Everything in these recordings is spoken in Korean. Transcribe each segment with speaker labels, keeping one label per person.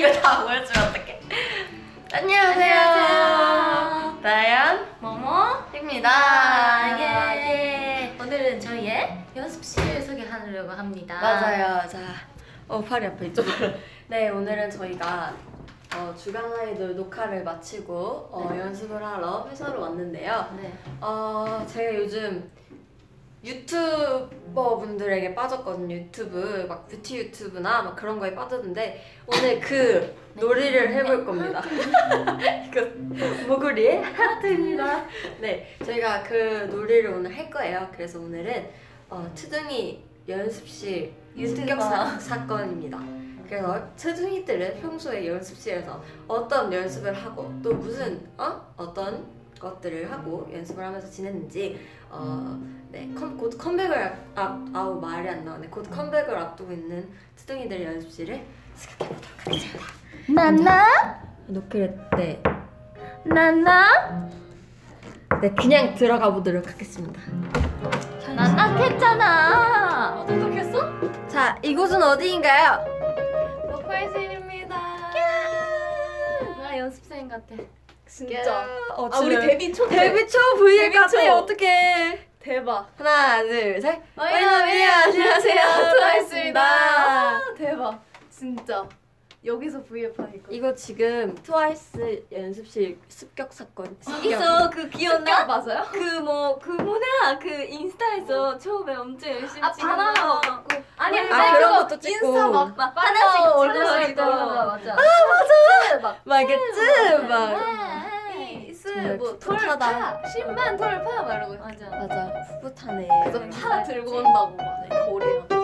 Speaker 1: 아 이거 다 보여주면 어떡해 안녕하세요
Speaker 2: 안녕하세요.
Speaker 1: 다연입니다
Speaker 2: 모모입니다. 예. 오늘은 저희의 연습실 소개하려고 합니다.
Speaker 1: 맞아요 자 어, 팔이 아파 이쪽으로 네 오늘은 저희가 어, 주간 아이돌 녹화를 마치고 어, 연습을 하러 회사로 왔는데요
Speaker 2: 네.
Speaker 1: 어, 제가 요즘 유튜버 분들에게 빠졌거든요. 유튜브, 막 뷰티 유튜브나 막 그런 거에 빠졌는데 오늘 그 놀이를 해볼 겁니다. 이거 모구리에 하트입니다. 네, 저희가 그 놀이를 오늘 할 거예요. 그래서 오늘은 어, 트둥이 연습실 습격 사, 사건입니다. 그래서 트둥이들은 평소에 연습실에서 어떤 연습을 하고 또 무슨 어 어떤 것들을 하고 연습을 하면서 지냈는지 어, 네, 컴, 곧 컴백을 앞, 아우 말이 안 나오네. 곧 컴백을 앞두고 있는 트둥이들 연습실을 습격해보도록 하겠습니다.
Speaker 2: 나나
Speaker 1: 노크를 네,
Speaker 2: 나나
Speaker 1: 네 그냥 들어가 보도록 하겠습니다.
Speaker 2: 나나 했잖아. 어떡했어?
Speaker 1: 자, 이곳은 어디인가요?
Speaker 2: 보컬실입니다. 나 연습생 같아.
Speaker 3: 진짜.
Speaker 1: 어,
Speaker 3: 아 우리 데뷔 초
Speaker 1: 데뷔 초 브이앱. 같아 어떡해.
Speaker 3: 대박.
Speaker 1: 하나, 둘, 셋.
Speaker 2: 와이너미,
Speaker 1: 안녕하세요.
Speaker 3: 트와이스입니다. 대박. 진짜. 여기서 V앱 하니까.
Speaker 1: 이거 지금 트와이스 연습실 습격 사건.
Speaker 2: 있어 그 기억나?
Speaker 3: 맞아요?
Speaker 2: 그 뭐 그 뭐냐 그 인스타에서 처음에 엄청 열심히
Speaker 3: 아 바나나
Speaker 2: 거.
Speaker 3: 갖고.
Speaker 2: 아니
Speaker 1: 아,
Speaker 2: 아니
Speaker 1: 그런
Speaker 2: 그거
Speaker 1: 것도 찍고.
Speaker 3: 인스타 막,
Speaker 2: 막
Speaker 3: 하나씩
Speaker 2: 하나씩
Speaker 3: 올려가지고.
Speaker 2: 찾아서 맞아.
Speaker 3: 막.
Speaker 1: 막 이겠지? 막.
Speaker 3: 이스
Speaker 1: 정말
Speaker 3: 뭐
Speaker 1: 풋풋하다.
Speaker 3: 털파 신만 막 이러고.
Speaker 2: 맞아.
Speaker 1: 맞아. 풋풋하네.
Speaker 3: 그래서 파 들고 온다고 막 거리랑 돌파.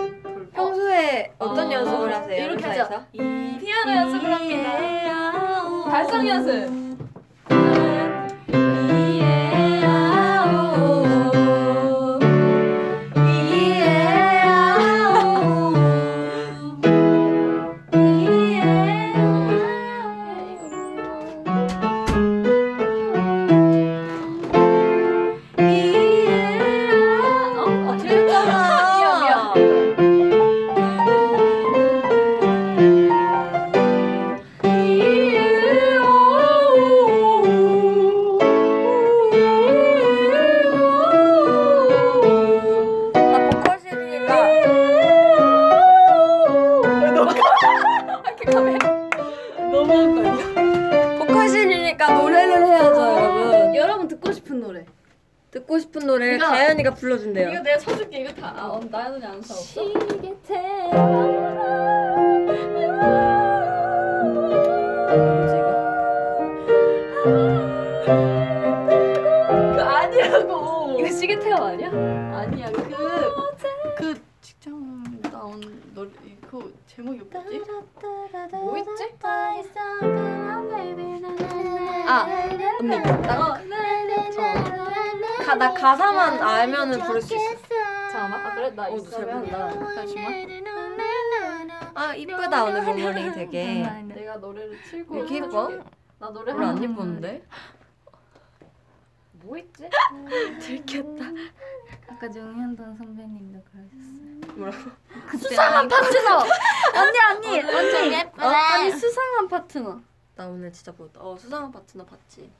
Speaker 1: 평소에 어떤
Speaker 3: 어.
Speaker 1: 연습을 하세요?
Speaker 3: 이렇게
Speaker 1: 회사에서?
Speaker 3: 하자. 피아노 연습을 합니다. 발성 연습. 나연이 안 사. 없어?
Speaker 1: 이거?
Speaker 3: 그 아니라고.
Speaker 2: 이거 시계 태워 아니야?
Speaker 3: 아니야. 그그 직장 나온 노래 그 제목이 뭐지? 뭐 있지?
Speaker 1: 아, 언니. 나, 가, 나 가사만 알면은 부를 수 있어.
Speaker 3: 아나
Speaker 1: 어,
Speaker 3: 있으면 잘나 잠시만.
Speaker 1: 아, 이쁘다, 오늘 몸머리 되게.
Speaker 3: 내가 노래를
Speaker 1: 왜 이렇게 예뻐?
Speaker 3: 나 노래
Speaker 1: 별로 안 예뻤는데?
Speaker 3: 뭐 있지?
Speaker 1: 들켰다.
Speaker 2: 아까 정현돈 선배님도 그러셨어요.
Speaker 1: 뭐라고?
Speaker 2: 수상한 파트너. 언니 언니
Speaker 1: 어?
Speaker 2: 예쁘다.
Speaker 1: 아니,
Speaker 2: 수상한 파트너.
Speaker 1: 나 오늘 진짜 보다. 어, 수상한 파트너 봤지?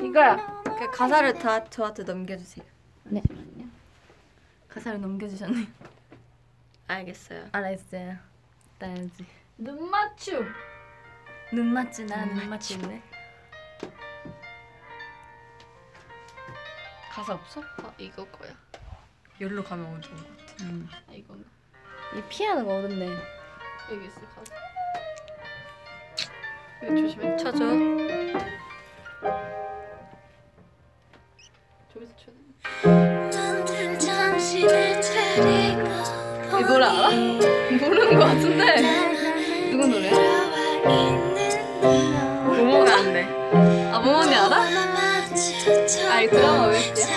Speaker 2: 이거야.
Speaker 1: 그 가사를 다 저한테 넘겨주세요.
Speaker 2: 네. 가사를 넘겨주셨네.
Speaker 1: 알겠어요.
Speaker 2: 알았어요. 따야지.
Speaker 3: 눈 맞춤.
Speaker 2: 눈 맞지 나눈 맞추네.
Speaker 1: 가사 없어?
Speaker 3: 아 이거 거야.
Speaker 1: 여기로 가면 어디 좋은 것 같아.
Speaker 3: 아 이건
Speaker 2: 이 피아노가 어렵네.
Speaker 3: 여기 있어. 가사. 이거 조심해.
Speaker 1: 쳐줘.
Speaker 3: 저기서 돼. 이 노래 알아? 모르는 거 같은데. 누구 노래야?
Speaker 1: 모모가 안 돼.
Speaker 3: 아 모모니 알아? 아이 드라마 OST야?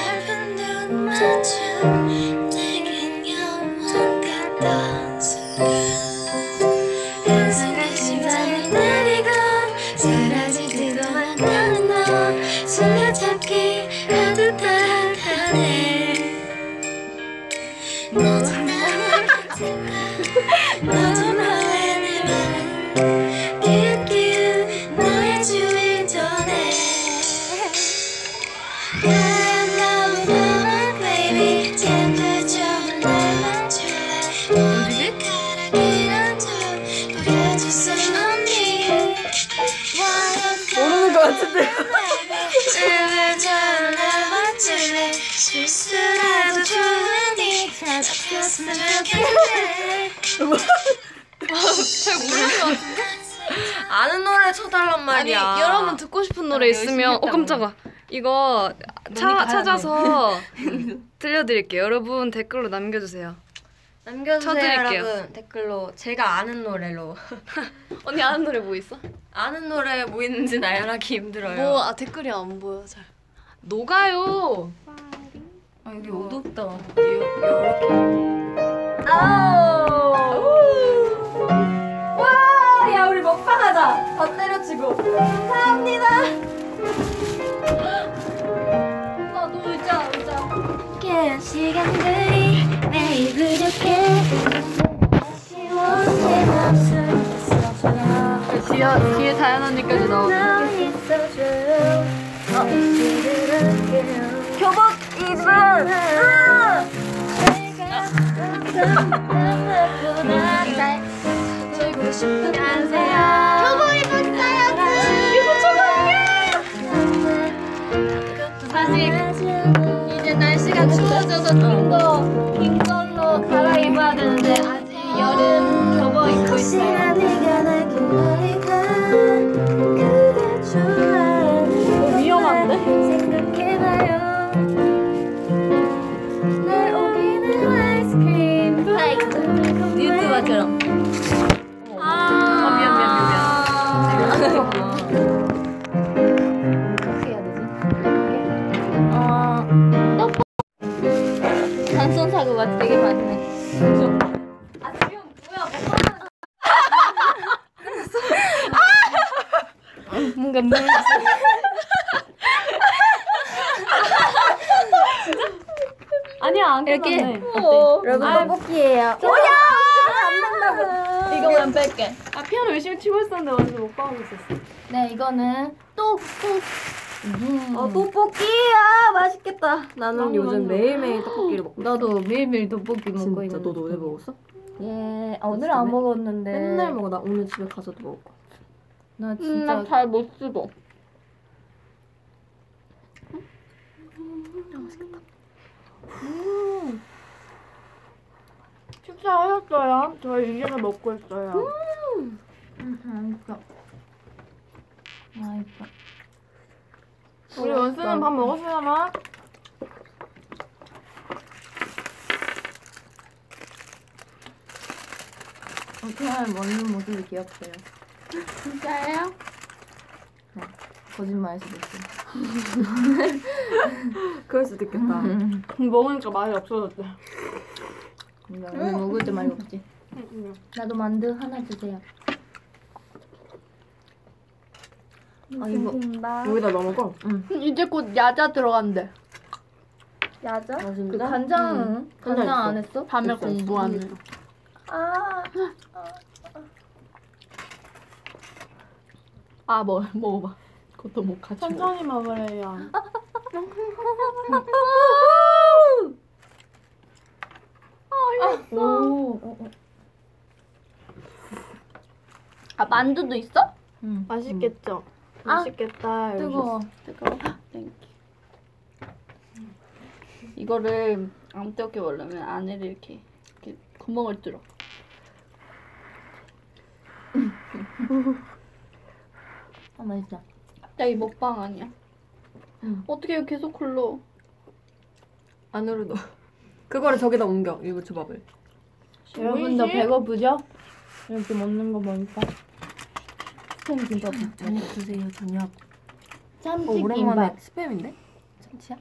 Speaker 4: 아는
Speaker 1: 노래 쳐달란 말이야.
Speaker 4: 여러분 듣고 싶은 노래 있으면 어 깜짝아. 이거 차, 찾아서 들려드릴게요. 여러분 댓글로 남겨주세요.
Speaker 1: 남겨주세요
Speaker 4: 쳐드릴게요.
Speaker 1: 여러분 댓글로 제가 아는 노래로
Speaker 4: 언니 아는 노래 뭐 있어?
Speaker 1: 아는 노래 뭐 있는지 나열하기 힘들어요.
Speaker 4: 뭐 아 댓글이 안 보여 잘 녹아요
Speaker 2: 아 여기 어둡다.
Speaker 1: 와, 야 우리 먹방하자. 더 때려치고. 감사합니다.
Speaker 2: 나도 의자 의자.
Speaker 3: 시간들이 매일 부족해 아쉬워 내 맘속에 있어줘
Speaker 4: 뒤에, 뒤에 다현 언니까지 나오네
Speaker 3: 어,
Speaker 1: 교복 입은.
Speaker 3: 싶은 안세요
Speaker 2: 날씨가 추워져서 좀더 긴 걸로 갈아입어야 되는데 아직 여름 겨워 입고 있어요. 사고가 되게 많네. 아 지금 뭐야 뭐 뭔가 물 아니야 안
Speaker 1: 이렇게?
Speaker 2: 끝났네.
Speaker 1: 여러분 떡볶이에요.
Speaker 2: 이거만 뺄게. 아 피아노 열심히 치고 있었는데 완전 못 가고 있었어. 네 이거는 또또
Speaker 1: 어 떡볶이야 맛있겠다. 나는 요즘. 매일매일 떡볶이를 먹고.
Speaker 2: 나도 매일매일 떡볶이 먹고
Speaker 1: 진짜
Speaker 2: 있는.
Speaker 1: 너도 오늘 먹었어?
Speaker 2: 예, 아, 오늘 안 먹었는데.
Speaker 1: 맨날 먹어. 나 오늘 집에 가서도 먹을 거야.
Speaker 2: 나 진짜
Speaker 4: 잘못 씹어
Speaker 5: 식사하셨어요? 저희 이제서 먹고 있어요.
Speaker 2: 맛있어. 맛있어.
Speaker 5: 우리 원수는 밥 먹었으려나?
Speaker 2: 어떻게 하면 먹는 모습이 귀엽대요.
Speaker 5: 진짜예요?
Speaker 2: 거짓말일 수도 있어.
Speaker 1: 그럴 수도 있겠다.
Speaker 5: 먹으니까 맛이 없어졌대.
Speaker 2: 우리 먹을 때 말이 없지. 나도 만두 하나 주세요.
Speaker 1: 아 이거 여기다 넣어 먹어.
Speaker 5: 이제 곧 야자 들어간대.
Speaker 2: 야자?
Speaker 1: 아
Speaker 2: 그
Speaker 1: 진짜?
Speaker 2: 간장 간장 안 했어?
Speaker 5: 밤에
Speaker 1: 있어,
Speaker 5: 공부하는.
Speaker 2: 아.
Speaker 5: 아, 뭐 먹어봐. 그것도 못 같이. 천천히 먹으래요.
Speaker 2: 오. 어, 어.
Speaker 5: 아, 만두도 있어?
Speaker 2: 응.
Speaker 5: 맛있겠죠.
Speaker 2: 아,
Speaker 5: 맛있겠다.
Speaker 2: 뜨거워.
Speaker 5: 뜨거워. Thank you. 이거를 안 뜨겁게 먹으려면 안에를 이렇게, 이렇게 구멍을 뚫어.
Speaker 2: 아 맛있다.
Speaker 5: 갑자기 먹방 아니야.
Speaker 2: 응.
Speaker 5: 어떻게 계속 흘러?
Speaker 1: 안으로 넣어. 그거를 저기다 옮겨. 일부 초밥을.
Speaker 5: 여러분도 배고프죠? 이렇게 먹는 거 보니까. 스팸 김밥.
Speaker 1: 저녁 드세요. 저녁. 어,
Speaker 2: 참치
Speaker 1: 오랜만에
Speaker 2: 김밥.
Speaker 1: 스팸인데? 참치야?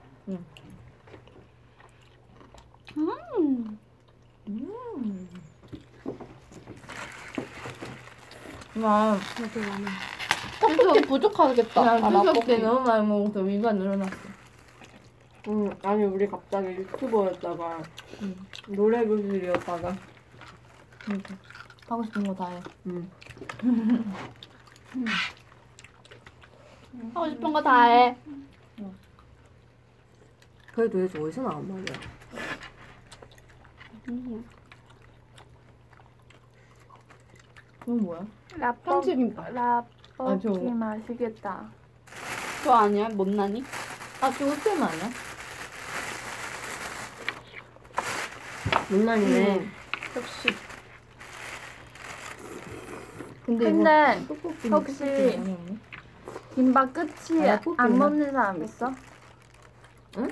Speaker 2: 와,
Speaker 5: 떡볶이 부족하겠다.
Speaker 2: 나
Speaker 5: 아,
Speaker 2: 추석
Speaker 5: 라볶이.
Speaker 2: 때 너무 많이 먹어서 위가 늘어났어.
Speaker 1: 응. 아니 우리 갑자기 유튜버였다가 노래 교실이었다가.
Speaker 2: 하고 싶은 거 다 해.
Speaker 1: 응.
Speaker 5: 하고 싶은 거 다 해.
Speaker 1: 그래도 도대체 어디서 나온 말이야?
Speaker 2: 그건 뭐야?
Speaker 5: 참치 김밥.
Speaker 2: 아, 저거.
Speaker 5: 그거 아니야? 못나니?
Speaker 2: 아, 저거 스팸 아니야?
Speaker 1: 장난이네.
Speaker 5: 역시. 근데,
Speaker 3: 근데
Speaker 5: 떡볶이
Speaker 3: 혹시 김밥 끝이
Speaker 5: 아,
Speaker 3: 안? 먹는 사람 있어?
Speaker 1: 응?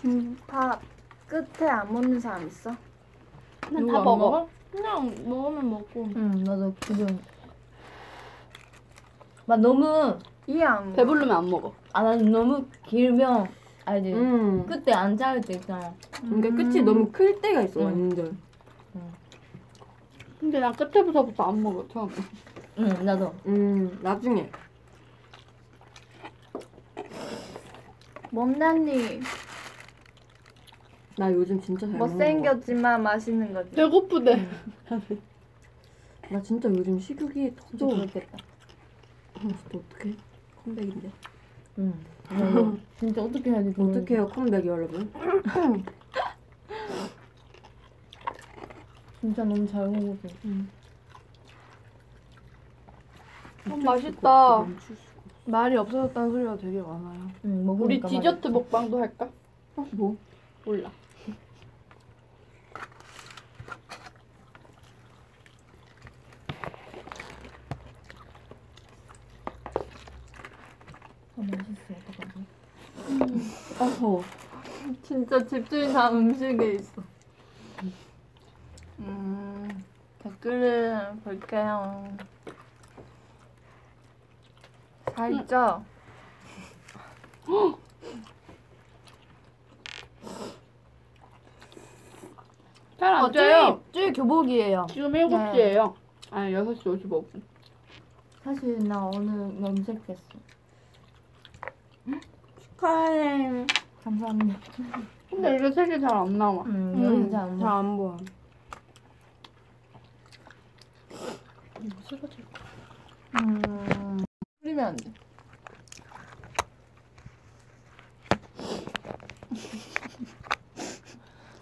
Speaker 3: 김밥 끝에 안 먹는 사람 있어?
Speaker 5: 그냥 다 먹어.
Speaker 6: 그냥 먹으면 먹고.
Speaker 5: 응, 나도 지금. 막 너무,
Speaker 3: 이해 안 가.
Speaker 5: 배부르면 안 먹어.
Speaker 2: 아, 난 너무 길면 알지?
Speaker 1: 음.
Speaker 2: 그때 안 자를 때 있잖아.
Speaker 1: 그러니까 끝이 너무 클 때가 있어
Speaker 2: 음.
Speaker 1: 완전.
Speaker 5: 근데 난 끝에부터부터 안 먹어, 처음에.
Speaker 2: 응, 나도.
Speaker 1: 음 나중에.
Speaker 3: 몸단이
Speaker 1: 나 요즘 진짜 잘 먹는 거.
Speaker 3: 못생겼지만 맛있는 거지.
Speaker 5: 배고프대.
Speaker 1: 나 진짜 요즘 식욕이
Speaker 2: 진짜
Speaker 1: 터져.
Speaker 2: 그렇겠다.
Speaker 1: 아, 진짜 어떡해? 컴백인데.
Speaker 2: 응. 나도 진짜 어떻게 해야 되지?
Speaker 1: 어떡해요 컴백이 여러분?
Speaker 2: 진짜 너무 잘 먹어서.
Speaker 5: 어, 맛있다.
Speaker 1: 멈출 수가
Speaker 6: 말이 없어졌다는 소리가 되게 많아요.
Speaker 2: 응, 먹으니까
Speaker 5: 우리. 디저트 먹방도 할까?
Speaker 1: 없어. 뭐?
Speaker 5: 몰라.
Speaker 2: 아, 맛있어. 어떡하지?
Speaker 1: 아 더워.
Speaker 6: 진짜 집중이 다 음식에 있어. 음, 댓글을 볼게요.
Speaker 3: 살쪄.
Speaker 5: 잘안
Speaker 6: 어,
Speaker 5: 쪄요.
Speaker 6: 쭈이 교복이에요.
Speaker 5: 지금 7시예요. 아니, 6시 55분.
Speaker 2: 사실 나 오늘 염색했어.
Speaker 1: 축하해.
Speaker 2: 감사합니다.
Speaker 5: 근데 이게 색이 잘 안 나와.
Speaker 2: 응, 여기 잘안 먹어.
Speaker 1: 잘안 보여.
Speaker 6: 음, 뿌리면 안 돼.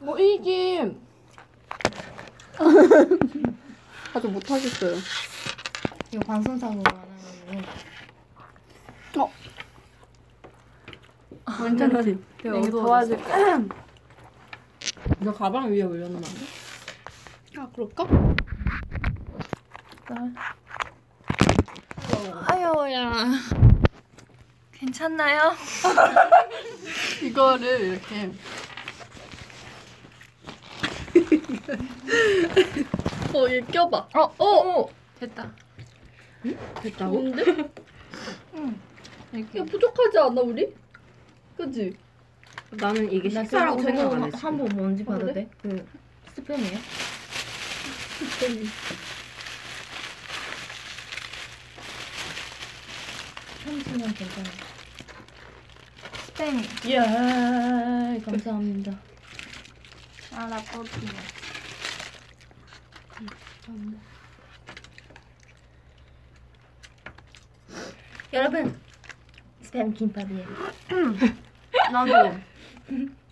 Speaker 5: 뭐, 이게. 아주 못하겠어요.
Speaker 2: 이거 방송사고로 안 하면
Speaker 1: 괜찮지?
Speaker 6: 되게
Speaker 3: 이게
Speaker 6: 어두워졌어.
Speaker 3: 도와줄까?
Speaker 1: 너 가방 위에 올려놓으면 안 돼?
Speaker 5: 아, 그럴까?
Speaker 3: 아유야. 괜찮나요?
Speaker 6: 이거를 이렇게. 어, 얘 껴봐.
Speaker 3: 어, 어, 됐다.
Speaker 1: 됐다고?
Speaker 5: 근데?
Speaker 6: 이렇게.
Speaker 5: 야, 부족하지 않아, 우리? 그지?
Speaker 1: 나는 이게
Speaker 2: 나
Speaker 1: 식사라고
Speaker 2: 저거
Speaker 1: 생각 안 했어.
Speaker 2: 한번 뭔지 봐도? 돼? 그 스팸이에요? 참치면 괜찮아.
Speaker 3: 땡.
Speaker 2: 이야 감사합니다.
Speaker 3: 아, 나 뻗기네.
Speaker 2: 여러분 스팸 김밥이에요.
Speaker 3: 나도.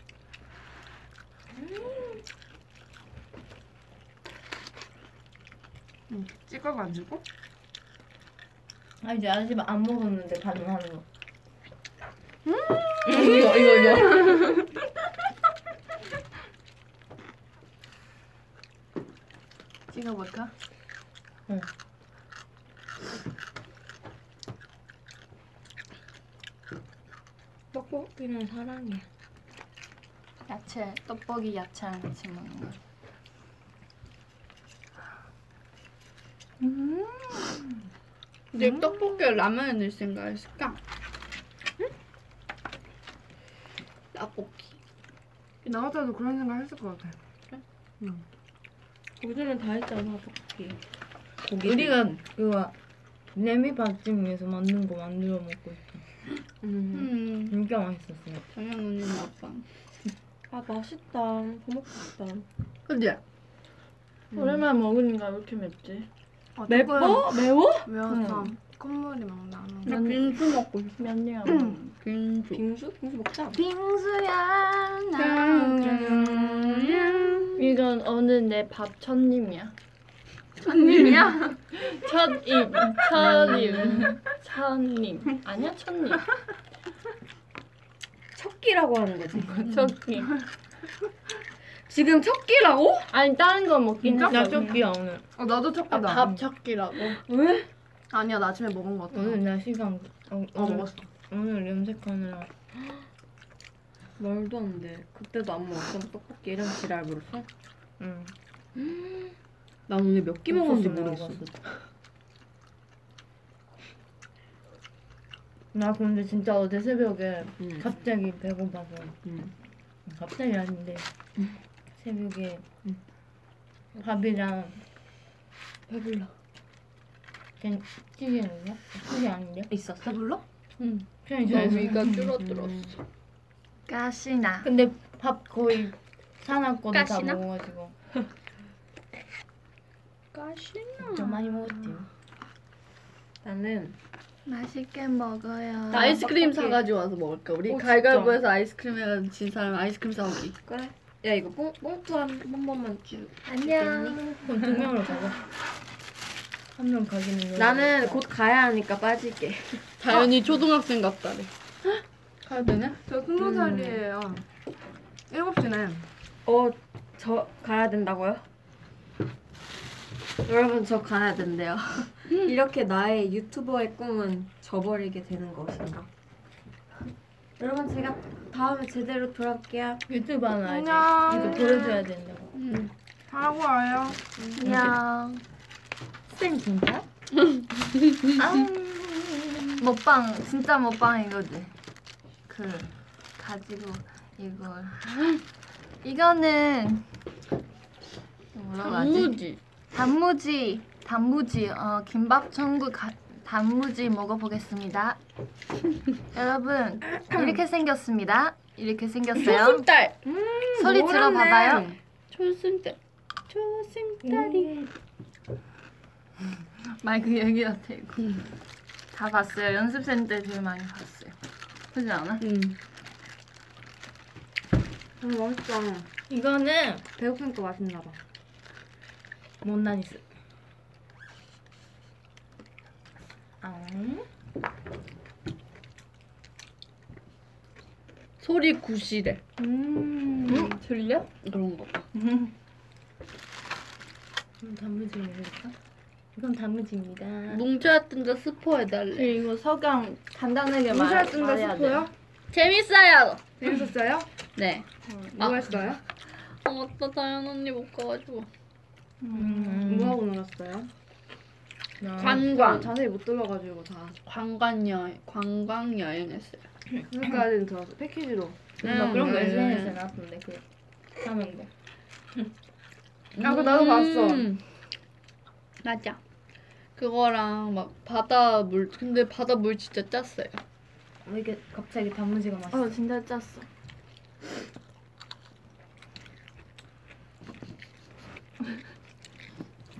Speaker 1: 찍어가지고?
Speaker 2: 아 이제 아직 안 먹었는데 반응하는 거.
Speaker 6: 이거, 이거, 이거. 찍어볼까?
Speaker 1: 떡볶이는 사랑해.
Speaker 3: 야채, 떡볶이 야채랑 같이 먹는 거.
Speaker 5: 근데 떡볶이에 라면을 넣을 생각했을까? 떡볶이.
Speaker 6: 나 같아도 그런 생각 했을 것 같아.
Speaker 1: 요즘은 다 했잖아 떡볶이. 고기.
Speaker 2: 우리가 그거 레미 밥집 위해서 만든 거 만들어 먹고 있어.
Speaker 1: 음.
Speaker 5: 음,
Speaker 2: 진짜 맛있었어요.
Speaker 5: 정영 언니 먹방.
Speaker 1: 아 맛있다. 더 먹고 싶다.
Speaker 5: 그지?
Speaker 6: 오랜만에 먹으니까 왜 이렇게 맵지?
Speaker 1: 맵어? 매워?
Speaker 6: 매워서 콧물이 막 나는.
Speaker 5: 나 빙수 먹고 싶어.
Speaker 6: 몇 년?
Speaker 5: 빙수.
Speaker 1: 빙수? 빙수 먹자.
Speaker 3: 빙수야,
Speaker 6: 이건 어느 내밥 첫님이야.
Speaker 3: 첫님이야?
Speaker 6: 첫입, 첫입, 첫님. 아니야, 첫님.
Speaker 1: 첫끼라고 하는 거지.
Speaker 6: 첫님.
Speaker 5: 지금 첫 끼라고?
Speaker 7: 아니 다른 거 먹긴
Speaker 2: 나
Speaker 7: 했어.
Speaker 2: 첫끼야 오늘.
Speaker 5: 어 나도 첫 끼다.
Speaker 3: 아, 밥 찾기라고.
Speaker 5: 왜? 아니야 나 아침에 먹은 거 같아.
Speaker 2: 오늘 나 시간 어,
Speaker 5: 어
Speaker 2: 오늘,
Speaker 5: 먹었어.
Speaker 2: 오늘 염색하느라
Speaker 1: 말도 안 돼. 그때도 안 먹었던 떡볶이 이런 지랄 물었어?
Speaker 2: 응.
Speaker 1: 나 오늘 몇 끼 먹었는지 모르겠어.
Speaker 2: 먹었어. 나 근데 진짜 어제 새벽에
Speaker 1: 응.
Speaker 2: 갑자기 배고파서
Speaker 1: 응.
Speaker 2: 갑자기 아닌데 새벽에
Speaker 1: 응.
Speaker 2: 밥이랑
Speaker 5: 배불러.
Speaker 2: 그냥 찌개는요? 찌개 아닌데?
Speaker 1: 있었어?
Speaker 5: 배불러?
Speaker 2: 응. 그냥
Speaker 7: 너
Speaker 2: 저에서
Speaker 7: 위가 줄어들었어.
Speaker 1: 음.
Speaker 3: 가시나.
Speaker 2: 근데 밥 거의 사나 거도 다
Speaker 3: 가시나?
Speaker 2: 먹어가지고
Speaker 7: 가시나.
Speaker 2: 좀 많이 먹었지.
Speaker 1: 나는
Speaker 3: 맛있게 먹어요.
Speaker 5: 나 아이스크림
Speaker 1: 떡볶이.
Speaker 5: 사가지고 와서 먹을까? 우리
Speaker 1: 어,
Speaker 5: 가위바위보에서 아이스크림 해가지고 진 사람 아이스크림 사오기.
Speaker 1: 그래. 야 이거 뽕 뽕투 한, 한 번만 주.
Speaker 3: 안녕.
Speaker 2: 그럼 두 명으로 가자. 한 명 가기는
Speaker 1: 나는 곧 가야 하니까 빠질게.
Speaker 5: 자연이 초등학생 같다래.
Speaker 7: 가야 되네?
Speaker 5: 저 스무 살이에요. 일곱 시네.
Speaker 1: 어, 저 가야 된다고요? 여러분 저 가야 된대요. 이렇게 나의 유튜버의 꿈은 저버리게 되는 것인가? 여러분 제가 다음에 제대로 돌아올게요.
Speaker 2: 유튜브 하나?
Speaker 5: 안녕.
Speaker 2: 이거 보여줘야 된다고.
Speaker 5: 하고 와요.
Speaker 3: 안녕.
Speaker 2: 쌤 진짜?
Speaker 3: 먹방 진짜 먹방 이거지. 그 가지고 이걸 이거는 뭐라고 하지?
Speaker 5: 단무지.
Speaker 3: 단무지 단무지 어 김밥 천국 가, 단무지 먹어보겠습니다. 여러분 이렇게 생겼습니다. 이렇게 생겼어요.
Speaker 5: 초승달.
Speaker 3: 소리 들어봐봐요.
Speaker 5: 초승달. 초승달이.
Speaker 3: 마이크 여기 같아 이거. 다 봤어요. 연습생 때 제일 많이 봤어요. 그렇지 않아?
Speaker 5: 응.
Speaker 1: 음, 맛있다.
Speaker 2: 이거는
Speaker 1: 배고프니까 맛있나 봐.
Speaker 2: 못난이스. 아,
Speaker 5: 소리 구시래.
Speaker 2: 음, 들려?
Speaker 5: 그런 거.
Speaker 2: 음, 단무지 먹을까? 이건 단무지입니다.
Speaker 5: 뭉쳐야 뜬다 스포 해달래.
Speaker 7: 그리고 석양 간단하게 말,
Speaker 5: 뭉쳐야 뜬다
Speaker 7: 말해야 돼.
Speaker 5: 스포요? 재밌어요.
Speaker 4: 재밌었어요?
Speaker 5: 네.
Speaker 4: 뭐 했어요?
Speaker 5: 어, 맞다 다현 언니 못 가가지고.
Speaker 2: 음,
Speaker 4: 뭐 하고 놀았어요?
Speaker 2: 나
Speaker 5: 관광.
Speaker 4: 자세히 못 들어가지고 다.
Speaker 5: 관광 여행 관광 여행했어요.
Speaker 4: 그러니까는 들어서 패키지로.
Speaker 2: 나 그런 거
Speaker 5: 음,
Speaker 2: SNS에 나왔던데 그 하는 거.
Speaker 4: 아, 그거 나도 봤어.
Speaker 5: 음. 맞아. 그거랑 막 바다 물 근데 바다 물 진짜 짰어요.
Speaker 2: 왜 이게 갑자기 단무지가 맛있어?
Speaker 3: 어 진짜 짰어.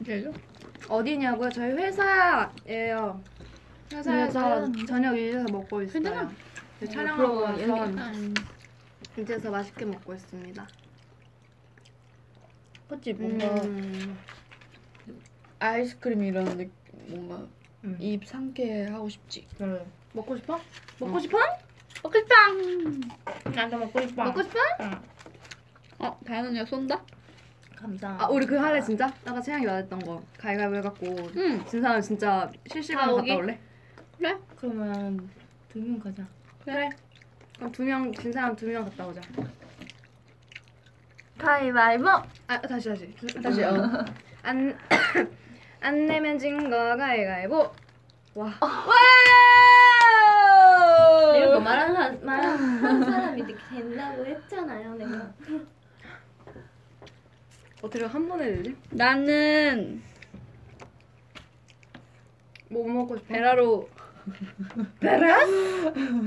Speaker 5: 그죠?
Speaker 4: 어디냐고요? 저희 회사예요. 회사에서 저녁 이제서 먹고 있어요.
Speaker 5: 괜찮아.
Speaker 4: 네, 촬영하고
Speaker 3: 그럼
Speaker 4: 와서
Speaker 5: 음.
Speaker 4: 이제서 맛있게 먹고 있습니다.
Speaker 2: 그치 뭔가
Speaker 4: 음.
Speaker 5: 아이스크림 이런 느낌 뭔가
Speaker 2: 음.
Speaker 5: 입 상쾌 하고 싶지.
Speaker 2: 그래.
Speaker 4: 먹고 싶어? 먹고 싶어?
Speaker 5: 먹고 싶다.
Speaker 2: 나도 먹고 싶어.
Speaker 4: 먹고 싶어?
Speaker 5: 어 다현 언니가 쏜다?
Speaker 2: 감사.
Speaker 4: 아 우리 그 할래 진짜? 아까 채영이 말했던 거 가위가위보 해갖고
Speaker 5: 응.
Speaker 4: 진 사람 진짜 실시간
Speaker 5: 다
Speaker 4: 갔다
Speaker 5: 오기?
Speaker 4: 올래?
Speaker 5: 그래?
Speaker 2: 그러면 두 명 가자.
Speaker 4: 그래. 그럼 두 명 진 사람 두 명 갔다 오자.
Speaker 3: 가위바위보.
Speaker 4: 아 다시 다시 다시 어. 안, 안 내면 진 거 가위가위보 와
Speaker 1: 이런 거 말하는 사람, 말하는 사람이 이렇게 된다고 했잖아요, 내가.
Speaker 4: 어떻게 한 번에 되지?
Speaker 5: 나는
Speaker 4: 뭐 먹고 싶어?
Speaker 5: 베라로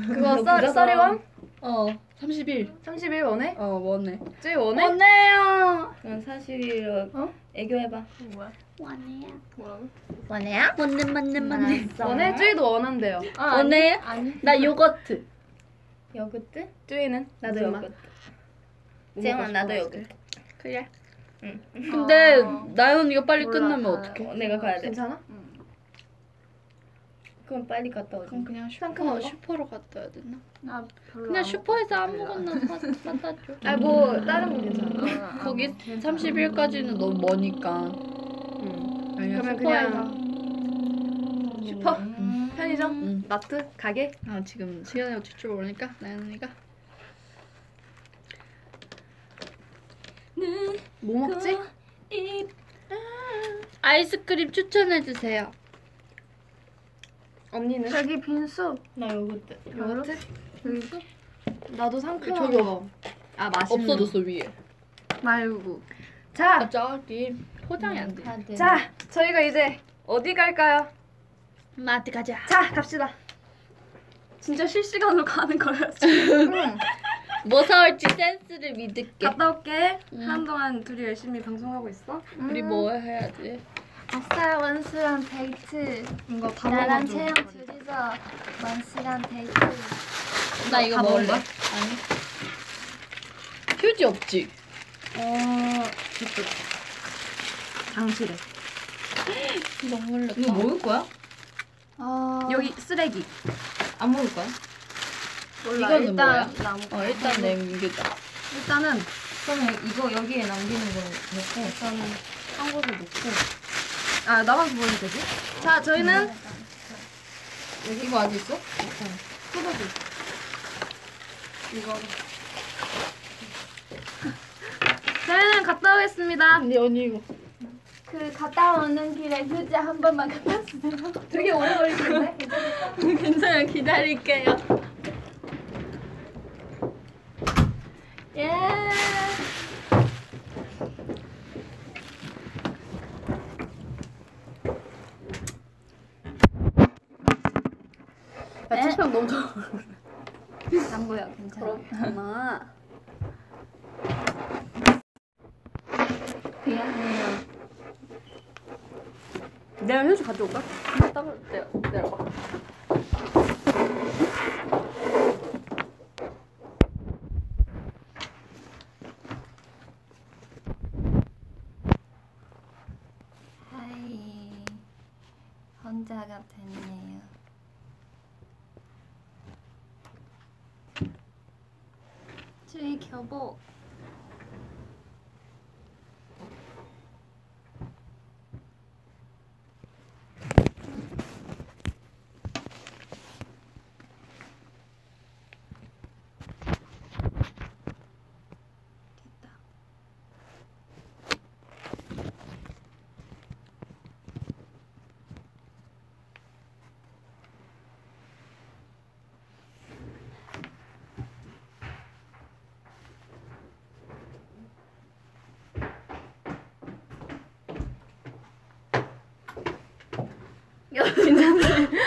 Speaker 4: 그거 썰, 썰이원?
Speaker 5: 어 30일
Speaker 4: 31 원해?
Speaker 5: 어 원해.
Speaker 4: 제일 원해?
Speaker 5: 원해요.
Speaker 2: 그럼 사실이로 애교 해봐.
Speaker 3: 원해요?
Speaker 5: 맞네 맞네 맞네.
Speaker 4: 원해? 쯔이도 원한대요
Speaker 3: 아,
Speaker 5: 원해요?
Speaker 3: 아니.
Speaker 5: 나 요거트.
Speaker 2: 요거트?
Speaker 4: 쯔이는?
Speaker 2: 나도? 요거트.
Speaker 4: 뭐
Speaker 2: 재영아
Speaker 4: 먹고
Speaker 2: 나도? 요거트.
Speaker 5: 그래. 근데
Speaker 3: 어.
Speaker 5: 나연 언니가 빨리
Speaker 3: 몰라,
Speaker 5: 끝나면
Speaker 3: 다-
Speaker 5: 어떡해?
Speaker 2: 어, 내가 가야 돼.
Speaker 4: 괜찮아?
Speaker 8: 그럼 빨리 갔다 오자.
Speaker 5: 그럼 그냥
Speaker 4: 상큼한
Speaker 5: 슈퍼
Speaker 4: 거?
Speaker 5: 슈퍼로 갔다 와야 되나?
Speaker 8: 나 별로
Speaker 5: 그냥
Speaker 8: 안
Speaker 5: 슈퍼에서 아무거나 사, 사다 줘.
Speaker 4: 아뭐 다른 거 괜찮아.
Speaker 5: 거기 30일까지는 너무 머니까.
Speaker 4: 응. 그러면
Speaker 5: 슈퍼에서.
Speaker 4: 그냥 슈퍼 편의점
Speaker 5: 응.
Speaker 4: 마트 가게
Speaker 5: 아 지금 시간이 어쩔 줄 모르니까 나연이가
Speaker 4: 뭐 먹지?
Speaker 5: 아이스크림 추천해 주세요.
Speaker 4: 언니는
Speaker 8: 저기 빈수. 나 요거트.
Speaker 4: 요거트?
Speaker 8: 빈수?
Speaker 4: 나도 상큼한
Speaker 5: 저기
Speaker 4: 거. 아 맛있는
Speaker 5: 없어졌어 위에.
Speaker 8: 말고.
Speaker 4: 자,
Speaker 5: 갑자기 포장이 안 돼.
Speaker 8: 네.
Speaker 4: 자, 저희가 이제 어디 갈까요?
Speaker 5: 마트 가자.
Speaker 4: 자, 갑시다. 진짜 실시간으로 가는 거예요. 지금.
Speaker 5: 뭐 사올지 센스를 믿을게.
Speaker 4: 갔다 올게.
Speaker 5: 응.
Speaker 4: 한동안 둘이 열심히 방송하고 있어.
Speaker 5: 우리 뭐 해야지?
Speaker 3: 아싸 원수랑 데이트
Speaker 4: 이거 다
Speaker 3: 나랑
Speaker 4: 먹어줘.
Speaker 3: 채영 둘이서 원수랑 데이트
Speaker 5: 나 이거
Speaker 4: 다
Speaker 5: 먹을래. 아니. 휴지 없지?
Speaker 4: 어, 저쪽. 장실에.
Speaker 5: 너무 흘렸다.
Speaker 2: 이거 먹을 거야?
Speaker 3: 어...
Speaker 4: 여기 쓰레기.
Speaker 2: 안 먹을 거야?
Speaker 4: 몰라.
Speaker 5: 이거는
Speaker 4: 일단
Speaker 5: 뭐야?
Speaker 4: 나무.
Speaker 5: 어 일단 남기자.
Speaker 4: 일단은
Speaker 2: 그러면 이거 여기에 남기는 거 넣고
Speaker 4: 우선은 한 곳에 놓고. 아, 나만 보면 되지? 자, 저희는
Speaker 2: 이거 아직 있어?
Speaker 4: 뜯어줘. 이거. 저희는 갔다 오겠습니다.
Speaker 5: 근데 언니 이거.
Speaker 3: 그 갔다 오는 길에 휴지 한 번만 갖다 주세요
Speaker 4: 되게 오래 걸릴 텐데.
Speaker 5: 괜찮아요. 기다릴게요.
Speaker 3: 예
Speaker 4: 야, 치즈빵 너무 좋아.
Speaker 3: 안 보여 괜찮아
Speaker 4: 엄마.
Speaker 3: 미안해요
Speaker 4: 내가 휴지 가져올까?
Speaker 5: 따로 내려 내려봐.
Speaker 3: 하이 혼자가 됐네요 주희 교복 됐다